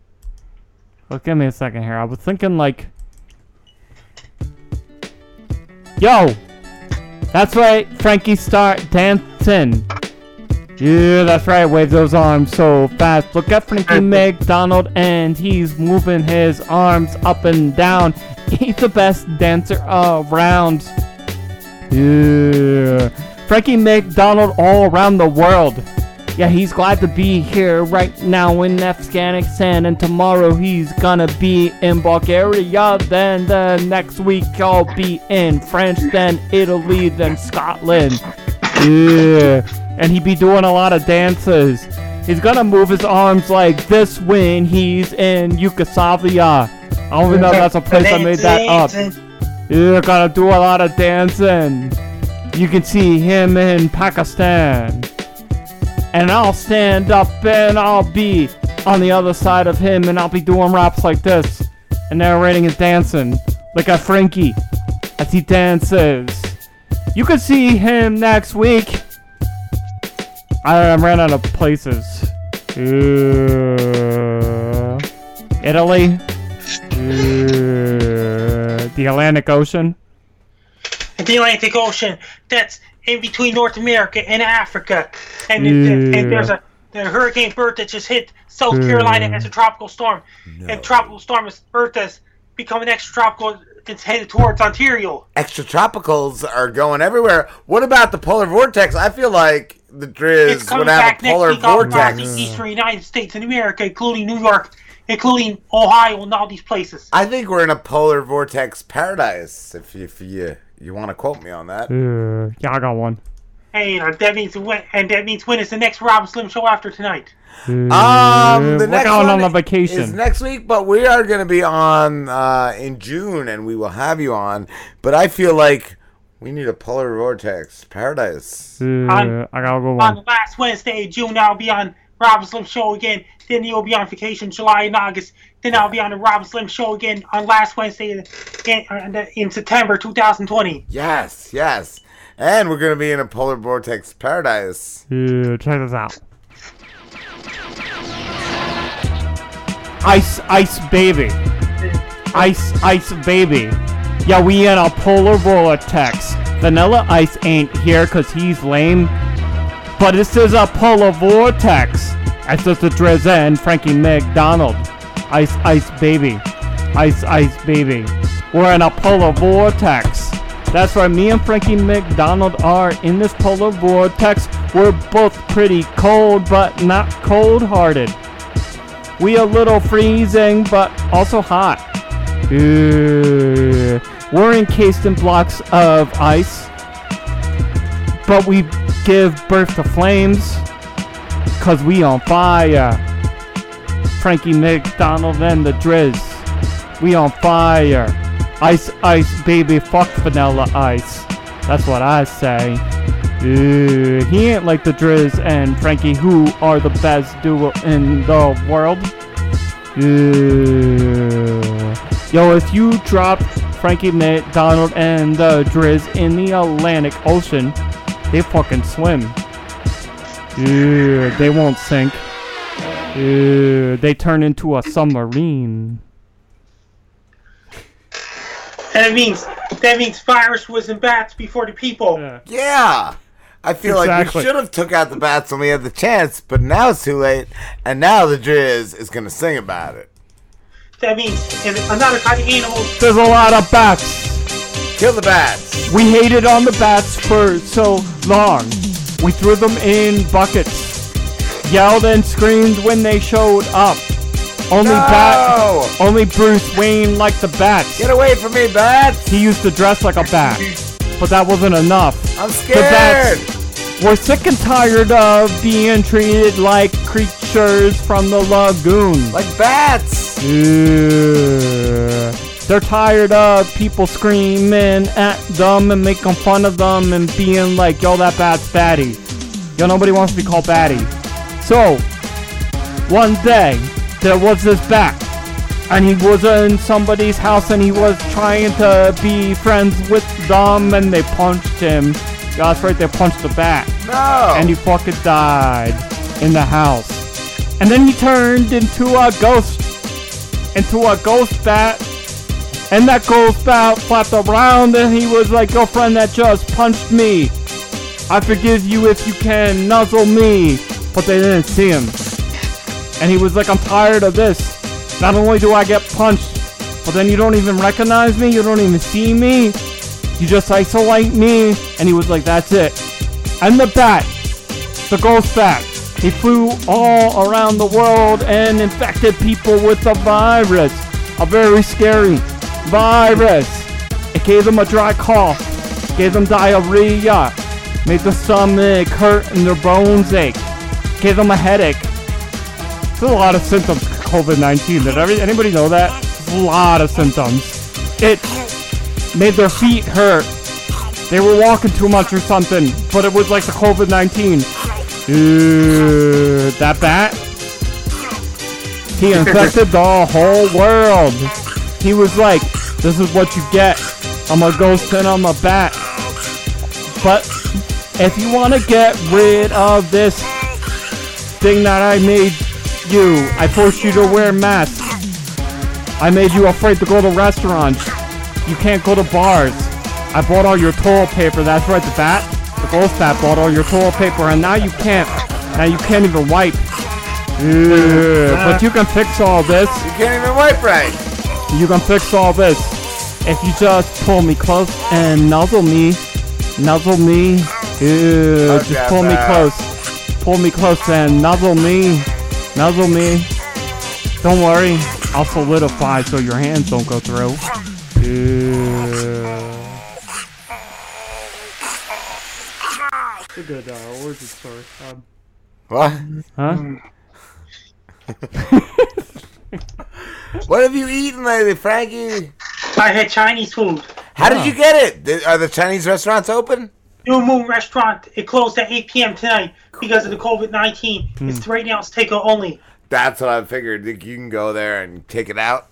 Speaker 7: Look, give me a second here. I was thinking like, yo, that's right, Frankie, start dancing. Yeah, that's right. Wave those arms so fast. Look at Frankie MacDonald, and he's moving his arms up and down. <laughs> He's the best dancer around. Yeah. Frankie MacDonald all around the world. Yeah, he's glad to be here right now in Afghanistan, and tomorrow he's gonna be in Bulgaria. Then the next week I'll be in France, then Italy, then Scotland. Yeah, and he be doing a lot of dances. He's gonna move his arms like this when he's in Yugoslavia. I don't even know if that's a place I made that up. <laughs> Yeah, gotta do a lot of dancing. You can see him in Pakistan. And I'll stand up and I'll be on the other side of him and I'll be doing raps like this. And narrating and dancing. Like a Frankie. As he dances. You can see him next week. I ran out of places. Uh, Italy. Uh, the Atlantic Ocean.
Speaker 49: The Atlantic Ocean. That's in between North America and Africa. And,
Speaker 7: Yeah.
Speaker 49: and there's a the Hurricane Bertha just hit South
Speaker 7: Yeah.
Speaker 49: Carolina as a tropical storm. And tropical storm is Bertha's becoming extratropical. It's headed towards Ontario.
Speaker 6: Extra tropicals are going everywhere. What about the polar vortex? I feel like the
Speaker 49: It's
Speaker 6: Driz
Speaker 49: coming
Speaker 6: would have
Speaker 49: back
Speaker 6: a
Speaker 49: next
Speaker 6: polar
Speaker 49: week all across
Speaker 6: vortex.
Speaker 49: the eastern United States and America, including New York, including Ohio, and all these places.
Speaker 6: I think we're in a polar vortex paradise. If you, if you you want to quote me on that.
Speaker 7: Uh, yeah, I got one.
Speaker 49: Hey, uh, that means when, and that means when is the next Rob Slim show after tonight?
Speaker 6: Um,
Speaker 7: Uh,
Speaker 6: the
Speaker 7: we're
Speaker 6: next
Speaker 7: going
Speaker 6: one
Speaker 7: on a vacation.
Speaker 6: is next week, but we are going to be on uh, in June, and we will have you on. But I feel like we need a polar vortex paradise.
Speaker 7: Uh,
Speaker 49: On-
Speaker 7: I gotta go
Speaker 49: On
Speaker 7: one.
Speaker 49: the last Wednesday June, I'll be on Rob Slim show again. Then you'll be on vacation July and August. Then I'll be on the Rob Slim show again on last Wednesday in, in, uh, in September 2020.
Speaker 6: Yes, yes, and we're going to be in a polar vortex paradise.
Speaker 7: Yeah, check this out. Ice, ice baby. Ice, ice baby. Yeah, we in a polar vortex. Vanilla Ice ain't here cause he's lame. But this is a polar vortex. That's just the Driz and Frankie MacDonald. Ice, ice baby. Ice, ice baby. We're in a polar vortex. That's right, me and Frankie MacDonald are in this polar vortex. We're both pretty cold, but not cold hearted. We a little freezing, but also hot. Ooh. We're encased in blocks of ice, but we give birth to flames, cause we on fire. Frankie MacDonald and the Driz, we on fire. Ice, ice, baby, fuck vanilla ice. That's what I say. Ooh, he ain't like the Driz and Frankie, who are the best duo in the world. Ooh. Yo, if you drop Frankie MacDonald and the Driz in the Atlantic Ocean, they fucking swim. Ooh, they won't sink. Ooh, they turn into a submarine.
Speaker 49: And it means that means virus was in bats before the people.
Speaker 6: Yeah. I feel like we should have took out the bats when we had the chance, but now it's too late, and now the Driz is going to sing about it.
Speaker 49: That means if another kind of animal.
Speaker 7: There's a lot of bats.
Speaker 6: Kill the bats.
Speaker 7: We hated on the bats for so long. We threw them in buckets. Yelled and screamed when they showed up. Only
Speaker 6: No!
Speaker 7: bat, only Bruce Wayne liked the bats.
Speaker 6: Get away from me, bats!
Speaker 7: He used to dress like a bat, but that wasn't enough.
Speaker 6: I'm scared.
Speaker 7: The bats were sick and tired of being treated like creatures from the lagoon.
Speaker 6: Like bats.
Speaker 7: Ugh. They're tired of people screaming at them and making fun of them and being like, yo, that bat's batty. Yo, nobody wants to be called batty. So, one day, there was this bat. And he was in somebody's house and he was trying to be friends with them and they punched him. That's right, they punched the bat.
Speaker 6: No!
Speaker 7: And he fucking died in the house. And then he turned into a ghost. Into a ghost bat. And that ghost bat flapped around and he was like, your friend that just punched me. I forgive you if you can nuzzle me. But they didn't see him. And he was like, I'm tired of this. Not only do I get punched, but then you don't even recognize me, you don't even see me. You just isolate me. And he was like, that's it. And the bat, the ghost bat, he flew all around the world and infected people with the virus. A very scary virus. It gave them a dry cough, gave them diarrhea, made the stomach hurt and their bones ache, gave them a headache. There's a lot of symptoms of COVID-19. Did every, anybody know that? A lot of symptoms. It made their feet hurt. They were walking too much or something, but it was like the COVID-19. Ew, that bat? He <laughs> infected the whole world. He was like, this is what you get. I'm a ghost and I'm a bat. But if you want to get rid of this thing that I made you, I forced you to wear masks. I made you afraid to go to restaurants. You can't go to bars. I bought all your toilet paper. That's right, the bat, the ghost bat bought all your toilet paper, and now you can't. Now you can't even wipe. But you can fix all this.
Speaker 6: You can't even wipe right.
Speaker 7: You can fix all this if you just pull me close and nuzzle me, nuzzle me. Ew,
Speaker 6: Okay,
Speaker 7: just pull me close, pull me close and nuzzle me, nuzzle me. Don't worry, I'll solidify so your hands don't go through. Ew. It's a good uh, origin story. Um,
Speaker 6: What?
Speaker 7: huh? <laughs>
Speaker 6: What have you eaten lately, Frankie?
Speaker 49: I had Chinese food.
Speaker 6: How did you get it? Are the Chinese restaurants open?
Speaker 49: New Moon Restaurant. It closed at 8 p.m. tonight because of the COVID 19.
Speaker 6: Hmm.
Speaker 49: It's right now. It's takeout only.
Speaker 6: That's what I figured. Like, You can go there and take it out.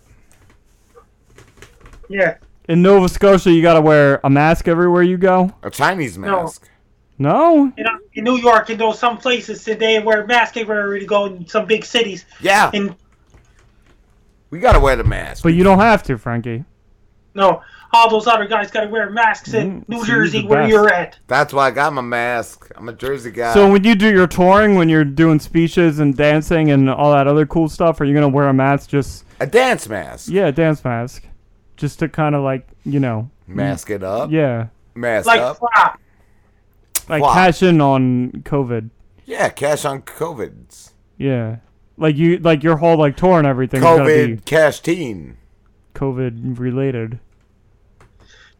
Speaker 49: Yeah.
Speaker 7: In Nova Scotia, you gotta wear a mask everywhere you go.
Speaker 6: A Chinese mask.
Speaker 7: No.
Speaker 49: In, uh, in New York, in those some places, today wear masks everywhere to go in some big cities.
Speaker 6: Yeah.
Speaker 49: And
Speaker 6: We gotta wear the mask.
Speaker 7: But you don't have to, Frankie.
Speaker 49: no, all those other guys got to wear masks in
Speaker 7: Mm,
Speaker 49: New Jersey, where you're at.
Speaker 6: That's why I got my mask. I'm a Jersey guy.
Speaker 7: So when you do your touring, when you're doing speeches and dancing and all that other cool stuff, are you gonna wear a mask? Just
Speaker 6: a dance mask.
Speaker 7: yeah, a dance mask, just to kind of like you know
Speaker 6: Mask it up.
Speaker 7: Yeah,
Speaker 6: Mask
Speaker 49: Like
Speaker 6: up.
Speaker 49: flop.
Speaker 7: like
Speaker 6: Wow.
Speaker 7: cash in on COVID.
Speaker 6: Yeah, cash on COVIDs.
Speaker 7: Yeah, like you like your whole like tour and everything
Speaker 6: COVID
Speaker 7: be
Speaker 6: cash teen.
Speaker 7: COVID related.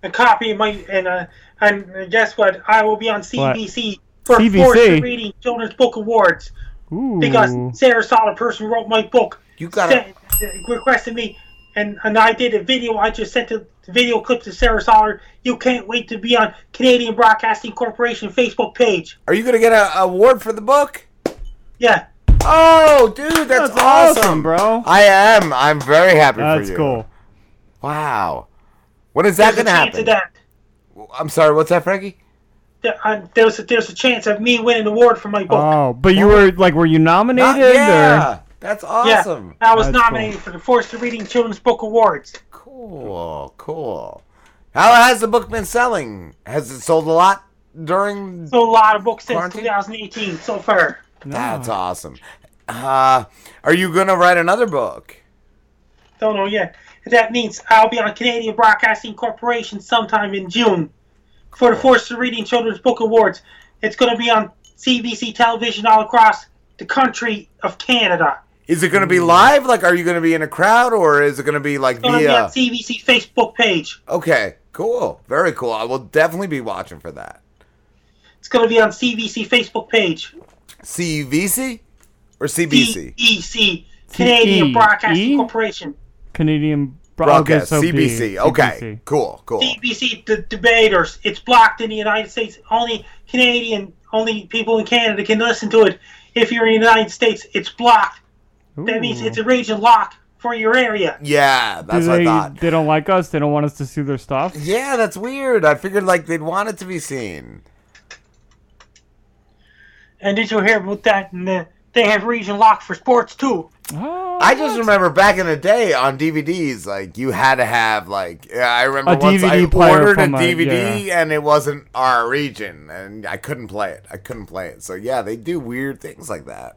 Speaker 49: A copy my and uh, and guess what? I will be on CBC for
Speaker 7: CBC?
Speaker 49: Forced Reading Children's Book Awards
Speaker 7: Ooh.
Speaker 49: because Sarah Sawler person wrote my book.
Speaker 6: You gotta-
Speaker 49: sent- requested me, and and I did a video. I just sent a video clip to Sarah Sawler. You can't wait to be on Canadian Broadcasting Corporation Facebook page.
Speaker 6: Are you gonna get a award for the book?
Speaker 49: Yeah.
Speaker 6: Oh, dude, that's,
Speaker 7: That's awesome,
Speaker 6: awesome,
Speaker 7: bro.
Speaker 6: I am. I'm very happy
Speaker 7: That's
Speaker 6: for you.
Speaker 7: cool.
Speaker 6: Wow. When is that
Speaker 49: There's a
Speaker 6: gonna
Speaker 49: chance of
Speaker 6: happen?
Speaker 49: that.
Speaker 6: I'm sorry. What's that, Frankie?
Speaker 49: There- uh, There's a, there's a chance of me winning an award for my book.
Speaker 7: Oh, but you were like, were you nominated?
Speaker 6: yeah,
Speaker 7: Or?
Speaker 6: that's
Speaker 49: Yeah,
Speaker 6: awesome.
Speaker 49: I was
Speaker 7: That's
Speaker 49: nominated for the Forced Reading Children's Book Awards.
Speaker 6: Cool, cool. How has the book been selling? Has it sold a lot during?
Speaker 49: So a lot of books since
Speaker 6: Quarantine?
Speaker 49: 2018 so far.
Speaker 6: That's awesome. Uh, are you gonna write another book?
Speaker 49: don't know yet. That means I'll be on Canadian Broadcasting Corporation sometime in June for the Forced Reading Children's Book Awards. It's going to be on CBC television all across the country of Canada.
Speaker 6: Is it going to be live? Like, are you going to be in a crowd, or is it going to be like
Speaker 49: It's going to be on? CBC Facebook page.
Speaker 6: Okay, cool, very cool. I will definitely be watching for that.
Speaker 49: It's going to be on CBC Facebook page.
Speaker 6: CVC or CBC?
Speaker 49: CEC, Canadian
Speaker 7: CE?
Speaker 49: Broadcasting Corporation.
Speaker 7: Canadian Bro-
Speaker 6: Broadcast,
Speaker 7: okay, so B,
Speaker 6: CBC. Okay,
Speaker 7: CBC.
Speaker 6: cool, cool.
Speaker 49: CBC the debaters. It's blocked in the United States. Only Canadian, only people in Canada can listen to it. If you're in the United States, it's blocked. That means it's a region lock for your area.
Speaker 6: Yeah, that's
Speaker 7: Do
Speaker 6: what
Speaker 7: they,
Speaker 6: I thought.
Speaker 7: They don't like us. They don't want us to see their stuff.
Speaker 6: Yeah, that's weird. I figured like they'd want it to be seen.
Speaker 49: And did you hear about that? And they have region lock for sports too.
Speaker 6: Oh, I just remember back in the day on DVDs, like you had to have like yeah, I remember
Speaker 7: A
Speaker 6: once I
Speaker 7: DVD player
Speaker 6: ordered a
Speaker 7: from a-
Speaker 6: DVD and it wasn't our region and I couldn't play it. I couldn't play it. So yeah, they do weird things like that.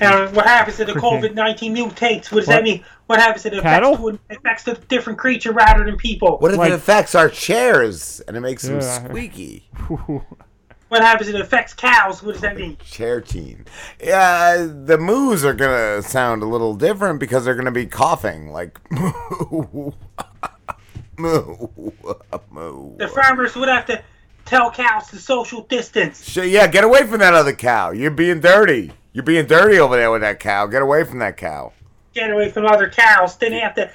Speaker 49: And what happens if the COVID nineteen mutates? What does
Speaker 6: What?
Speaker 49: that mean? What happens if it
Speaker 6: Cattle?
Speaker 49: affects, it affects the different creature rather than people?
Speaker 6: What if it affects our chairs and it makes them squeaky? <laughs>
Speaker 49: What happens it affects cows? What does that mean?
Speaker 6: Chair teen. Yeah, the moos are gonna sound a little different because they're gonna be coughing like <laughs> moo, moo, moo.
Speaker 49: The farmers would have to tell cows to social distance.
Speaker 6: Sh- Yeah, get away from that other cow. You're being dirty. You're being dirty over there with that cow. Get away from that cow.
Speaker 49: Get away from other cows. Then they have to,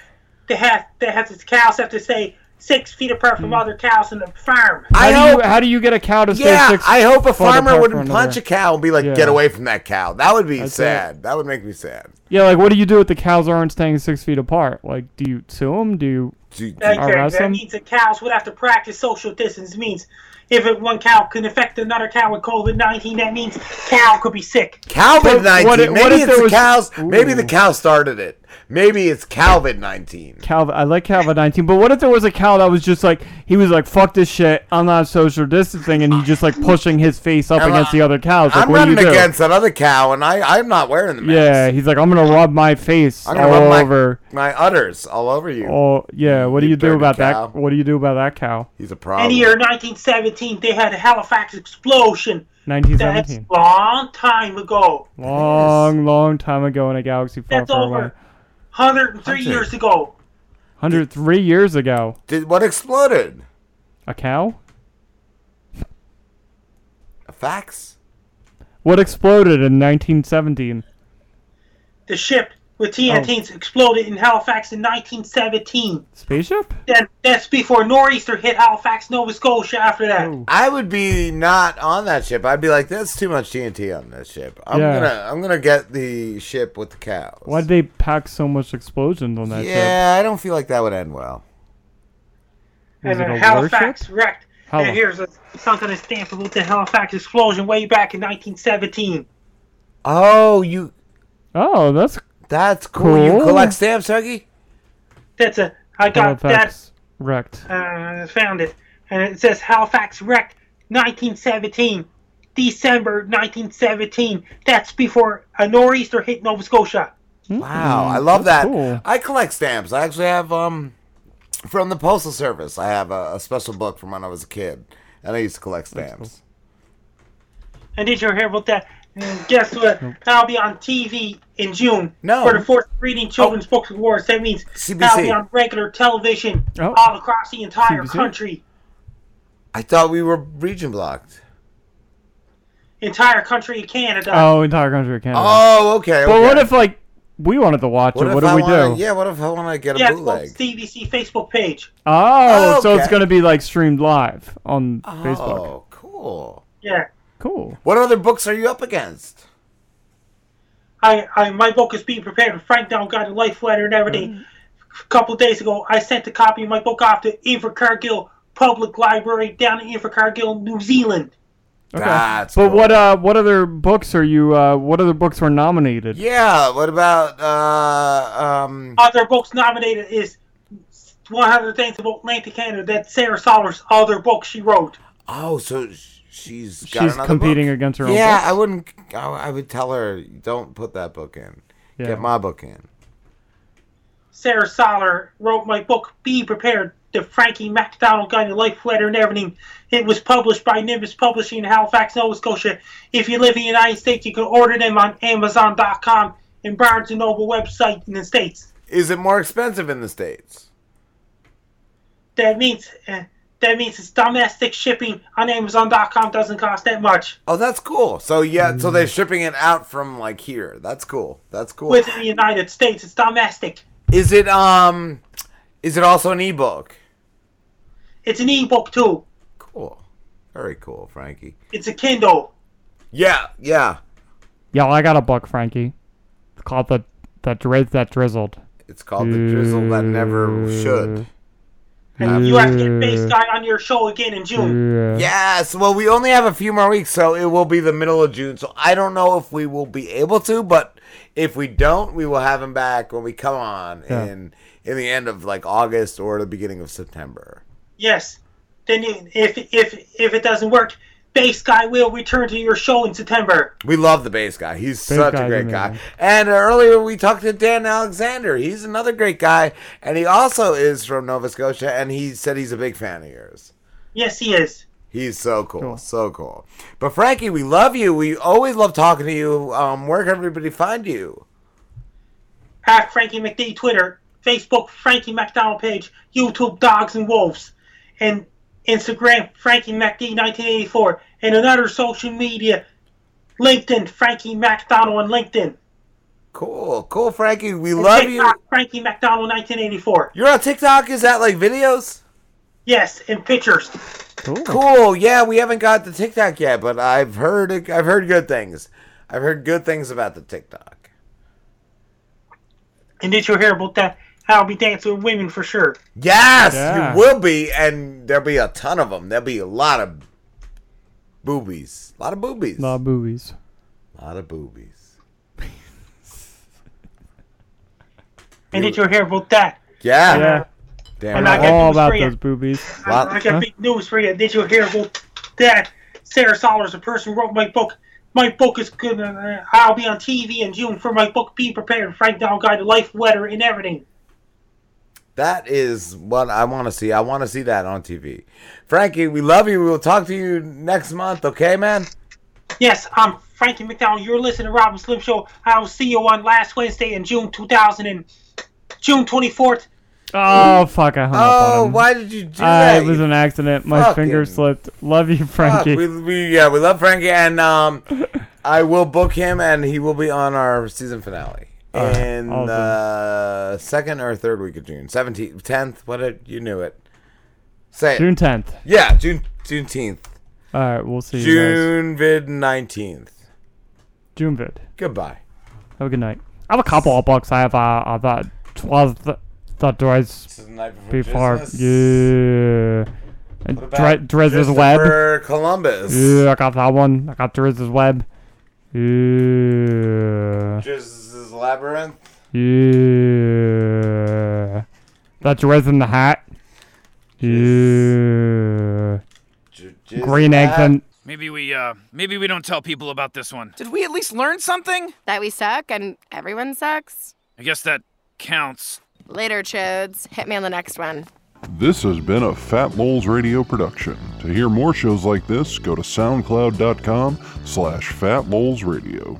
Speaker 49: they have, they have the cows have to stay six feet apart
Speaker 6: Hmm.
Speaker 49: from other cows in the farm.
Speaker 7: How do you how do you get a cow to stay
Speaker 6: Yeah,
Speaker 7: six?
Speaker 6: I hope a farmer wouldn't
Speaker 7: from
Speaker 6: punch a cow and be like,
Speaker 7: Yeah.
Speaker 6: "Get away from that cow." That would be
Speaker 7: That's
Speaker 6: sad. That would make me sad.
Speaker 7: Yeah, like what do you do if the cows aren't staying six feet apart? Like, do you sue them? Do you
Speaker 49: That,
Speaker 7: arrest
Speaker 49: that
Speaker 7: them?
Speaker 49: means that cows would have to practice social distance. It means if it, one cow can affect another cow with COVID nineteen, that means cow could be sick.
Speaker 6: Calvin nineteen.
Speaker 7: what if-
Speaker 6: Maybe
Speaker 7: what if
Speaker 6: it's
Speaker 7: there
Speaker 6: the
Speaker 7: was-
Speaker 6: cows. Maybe the cow started it. Maybe it's Calvin nineteen.
Speaker 7: Calvin, I like Calvin 19, but what if there was a cow that was just like he was like fuck this shit, I'm not social distancing, and he just like pushing his face up
Speaker 6: I'm,
Speaker 7: against the other cows. Like,
Speaker 6: I'm
Speaker 7: what do you do?
Speaker 6: against another cow, and I I'm not wearing the mask.
Speaker 7: Yeah, he's like I'm gonna rub my face
Speaker 6: I'm gonna
Speaker 7: all
Speaker 6: rub my,
Speaker 7: over.
Speaker 6: my udders all over you.
Speaker 7: Oh yeah, what do
Speaker 6: You
Speaker 7: you do about
Speaker 6: cow.
Speaker 7: that? What do you do about that cow?
Speaker 6: He's a
Speaker 49: In
Speaker 6: problem.
Speaker 49: the year 1917, they had a Halifax explosion. That's
Speaker 7: 1917.
Speaker 49: long time ago.
Speaker 7: Long, long time ago in a galaxy far,
Speaker 49: That's
Speaker 7: far
Speaker 49: over
Speaker 7: away.
Speaker 49: 103
Speaker 6: Hunter.
Speaker 49: years ago.
Speaker 7: 103 years ago.
Speaker 6: Did what exploded?
Speaker 7: A cow?
Speaker 6: A fax?
Speaker 7: What exploded in 1917?
Speaker 49: The ship with oh. TNTs exploded in Halifax in 1917.
Speaker 7: Spaceship?
Speaker 49: Then that's before nor'easter hit Halifax, Nova Scotia. After that,
Speaker 6: I would be not on that ship. I'd be like, that's too much TNT on this ship. I'm
Speaker 7: Yeah.
Speaker 6: gonna, I'm gonna get the ship with the cows."
Speaker 7: Why did they pack so much explosions on that ship?
Speaker 6: Yeah, I don't feel like that would end well.
Speaker 7: Was
Speaker 49: and then
Speaker 7: a
Speaker 49: Halifax wrecked.
Speaker 7: Hal-
Speaker 49: and here's a, some kind of stamp about the Halifax explosion way back in 1917.
Speaker 6: Oh, you.
Speaker 7: Oh, that's
Speaker 6: that's cool. You collect stamps, Huggy?
Speaker 49: That's a I got
Speaker 7: Halifax wrecked.
Speaker 49: that. Uh, found it, and it says Halifax wrecked 1917, December 1917. That's before a nor'easter hit Nova Scotia.
Speaker 6: Wow, I love
Speaker 7: that's
Speaker 6: that.
Speaker 7: cool.
Speaker 6: I collect stamps. I actually have um from the postal service. I have a, a special book from when I was a kid, and I used to collect stamps.
Speaker 49: And did you hear about that? And guess what? I'll be on TV in June
Speaker 6: No.
Speaker 49: for the fourth Reading oh. Children's Books Awards. That means
Speaker 6: CBC.
Speaker 49: I'll be on regular television
Speaker 6: Oh.
Speaker 49: all across the entire
Speaker 6: CBC?
Speaker 49: country.
Speaker 6: I thought we were region blocked.
Speaker 49: Entire country of Canada.
Speaker 7: Oh, entire country of Canada.
Speaker 6: Oh, okay.
Speaker 7: But what if like we wanted to watch
Speaker 6: What
Speaker 7: it? What do
Speaker 6: I
Speaker 7: we
Speaker 6: wanna,
Speaker 7: do?
Speaker 6: Yeah, what if I want to get a
Speaker 49: yeah, it's
Speaker 6: bootleg?
Speaker 49: on CBC Facebook page.
Speaker 7: Oh,
Speaker 6: Oh,
Speaker 7: so it's gonna be like streamed live on oh, Facebook.
Speaker 6: Oh, cool.
Speaker 49: Yeah.
Speaker 7: Cool.
Speaker 6: What other books are you up against?
Speaker 49: I, I my book is being prepared with Frank Down Guide to Life Letter and everything.
Speaker 6: Mm.
Speaker 49: A couple of days ago, I sent a copy of my book off to Invercargill Public Library down in Invercargill, New Zealand.
Speaker 7: Okay.
Speaker 6: That's
Speaker 7: but
Speaker 6: cool.
Speaker 7: what uh what other books are you uh what other books were nominated?
Speaker 6: Yeah. What about uh um?
Speaker 49: Other books nominated is 100 Things About Atlantic Canada. That's Sarah Sawlers' other book she wrote.
Speaker 6: Oh, so sh- she's got
Speaker 7: She's competing
Speaker 6: book.
Speaker 7: against her own
Speaker 6: Yeah,
Speaker 7: books?
Speaker 6: I wouldn't. I, I would tell her, don't put that book in.
Speaker 7: Yeah.
Speaker 6: Get my book in.
Speaker 49: Sarah Sawler wrote my book, Be Prepared, the Frankie MacDonald Guide to Life Letter and everything. It was published by Nimbus Publishing in Halifax, Nova Scotia. If you live in the United States, you can order them on Amazon.com and Barnes & Noble website in the States.
Speaker 6: Is it more expensive in the states?
Speaker 49: That means uh, that means it's domestic shipping on Amazon.com doesn't cost that much.
Speaker 6: Oh, that's cool. So yeah, so they're shipping it out from like here. That's cool. That's cool.
Speaker 49: Within the United States, it's domestic.
Speaker 6: Is it um? Is it also an ebook?
Speaker 49: It's an ebook too.
Speaker 6: Cool. Very cool, Frankie.
Speaker 49: It's a Kindle.
Speaker 6: Yeah, yeah.
Speaker 7: Yo, I got a book, Frankie. It's called the the Driz that drizzled.
Speaker 6: It's called the drizzle that never should.
Speaker 49: And you have to get Base Guy on your show again in June.
Speaker 6: Yes. Well, we only have a few more weeks, so it will be the middle of June. So I don't know if we will be able to, but if we don't, we will have him back when we come on
Speaker 7: Yeah.
Speaker 6: in in the end of like August or the beginning of September.
Speaker 49: Yes. Then you, if if if it doesn't work, Base Guy will return to your show in September.
Speaker 6: We love the bass guy. He's
Speaker 7: Bass
Speaker 6: such a great guy.
Speaker 7: amazing.
Speaker 6: And uh, earlier we talked to Dann Alexander. He's another great guy, and he also is from Nova Scotia. And he said he's a big fan of yours.
Speaker 49: Yes, he is.
Speaker 6: He's so cool, so cool. But Frankie, we love you. We always love talking to you. Um, where can everybody find you?
Speaker 49: At Frankie McD Twitter, Facebook Frankie MacDonald page, YouTube Dogs and Wolves, and Instagram Frankie McD 1984, and another social media, LinkedIn Frankie MacDonald on LinkedIn.
Speaker 6: Cool, cool, Frankie. We
Speaker 49: And
Speaker 6: love you.
Speaker 49: Frankie MacDonald 1984.
Speaker 6: You're on TikTok. Is that like videos?
Speaker 49: Yes, and pictures.
Speaker 6: Cool. Yeah, we haven't got the TikTok yet, but I've heard I've heard good things. I've heard good things about the TikTok.
Speaker 49: And did you hear about that? I'll be dancing with women for sure.
Speaker 6: Yes,
Speaker 49: Yeah.
Speaker 6: you will be, and there'll be a ton of them. There'll be a lot of boobies, a lot of boobies, A
Speaker 7: Lot of boobies.
Speaker 6: a lot of boobies.
Speaker 49: And did you hear about that?
Speaker 6: Yeah.
Speaker 7: Yeah.
Speaker 6: Damn
Speaker 49: And I
Speaker 6: right.
Speaker 49: got
Speaker 7: All about those boobies.
Speaker 6: Lot-
Speaker 49: I got
Speaker 7: Huh?
Speaker 49: big news for you. Did you hear about that? Sarah Sawlers, the person who wrote my book. My book is good. Uh, I'll be on TV in June for my book. Be prepared. Frank Down Guide to Life, Weather, and everything.
Speaker 6: That is what I want to see. I want to see that on TV. Frankie, we love you. We will talk to you next month. Okay, man.
Speaker 49: Yes, I'm Frankie MacDonald. You're listening to Robin Slim Show. I will see you on last Wednesday in June 2000 and June 24th.
Speaker 7: Oh fuck! I hung up
Speaker 6: Oh,
Speaker 7: on him.
Speaker 6: why did you do
Speaker 7: Uh,
Speaker 6: that?
Speaker 7: It was an accident. My
Speaker 6: fucking-
Speaker 7: finger slipped. Love you, Frankie.
Speaker 6: Fuck, we, we yeah, we love Frankie, and um, <laughs> I will book him, and he will be on our season finale
Speaker 7: Right,
Speaker 6: in the second or third week of June, seventeenth, tenth. What it, you knew it? Say it.
Speaker 7: June 10th.
Speaker 6: Yeah, June Juneteenth.
Speaker 7: All right, we'll see you guys.
Speaker 6: June vid nineteenth.
Speaker 7: June vid.
Speaker 6: Goodbye.
Speaker 7: Have a good night. I have a couple of books. I have uh, uh that the the Drez
Speaker 6: before
Speaker 7: before
Speaker 6: Christmas.
Speaker 7: yeah. And Dre- Web.
Speaker 6: Columbus?
Speaker 7: Yeah, I got that one. I got Drezz's Web. Yeah.
Speaker 6: Jizz's Labyrinth.
Speaker 7: Yeah. That Drez in the hat. Yeah.
Speaker 6: Jizz
Speaker 7: Green eggs
Speaker 6: hat.
Speaker 7: and
Speaker 50: Maybe we uh maybe we don't tell people about this one.
Speaker 51: Did we at least learn something? That we suck and everyone sucks?
Speaker 50: I guess that counts.
Speaker 51: Later, chodes. Hit me on the next one.
Speaker 52: This has been a Fat Moles Radio production. To hear more shows like this, go to soundcloud.com slash fatmolesradio.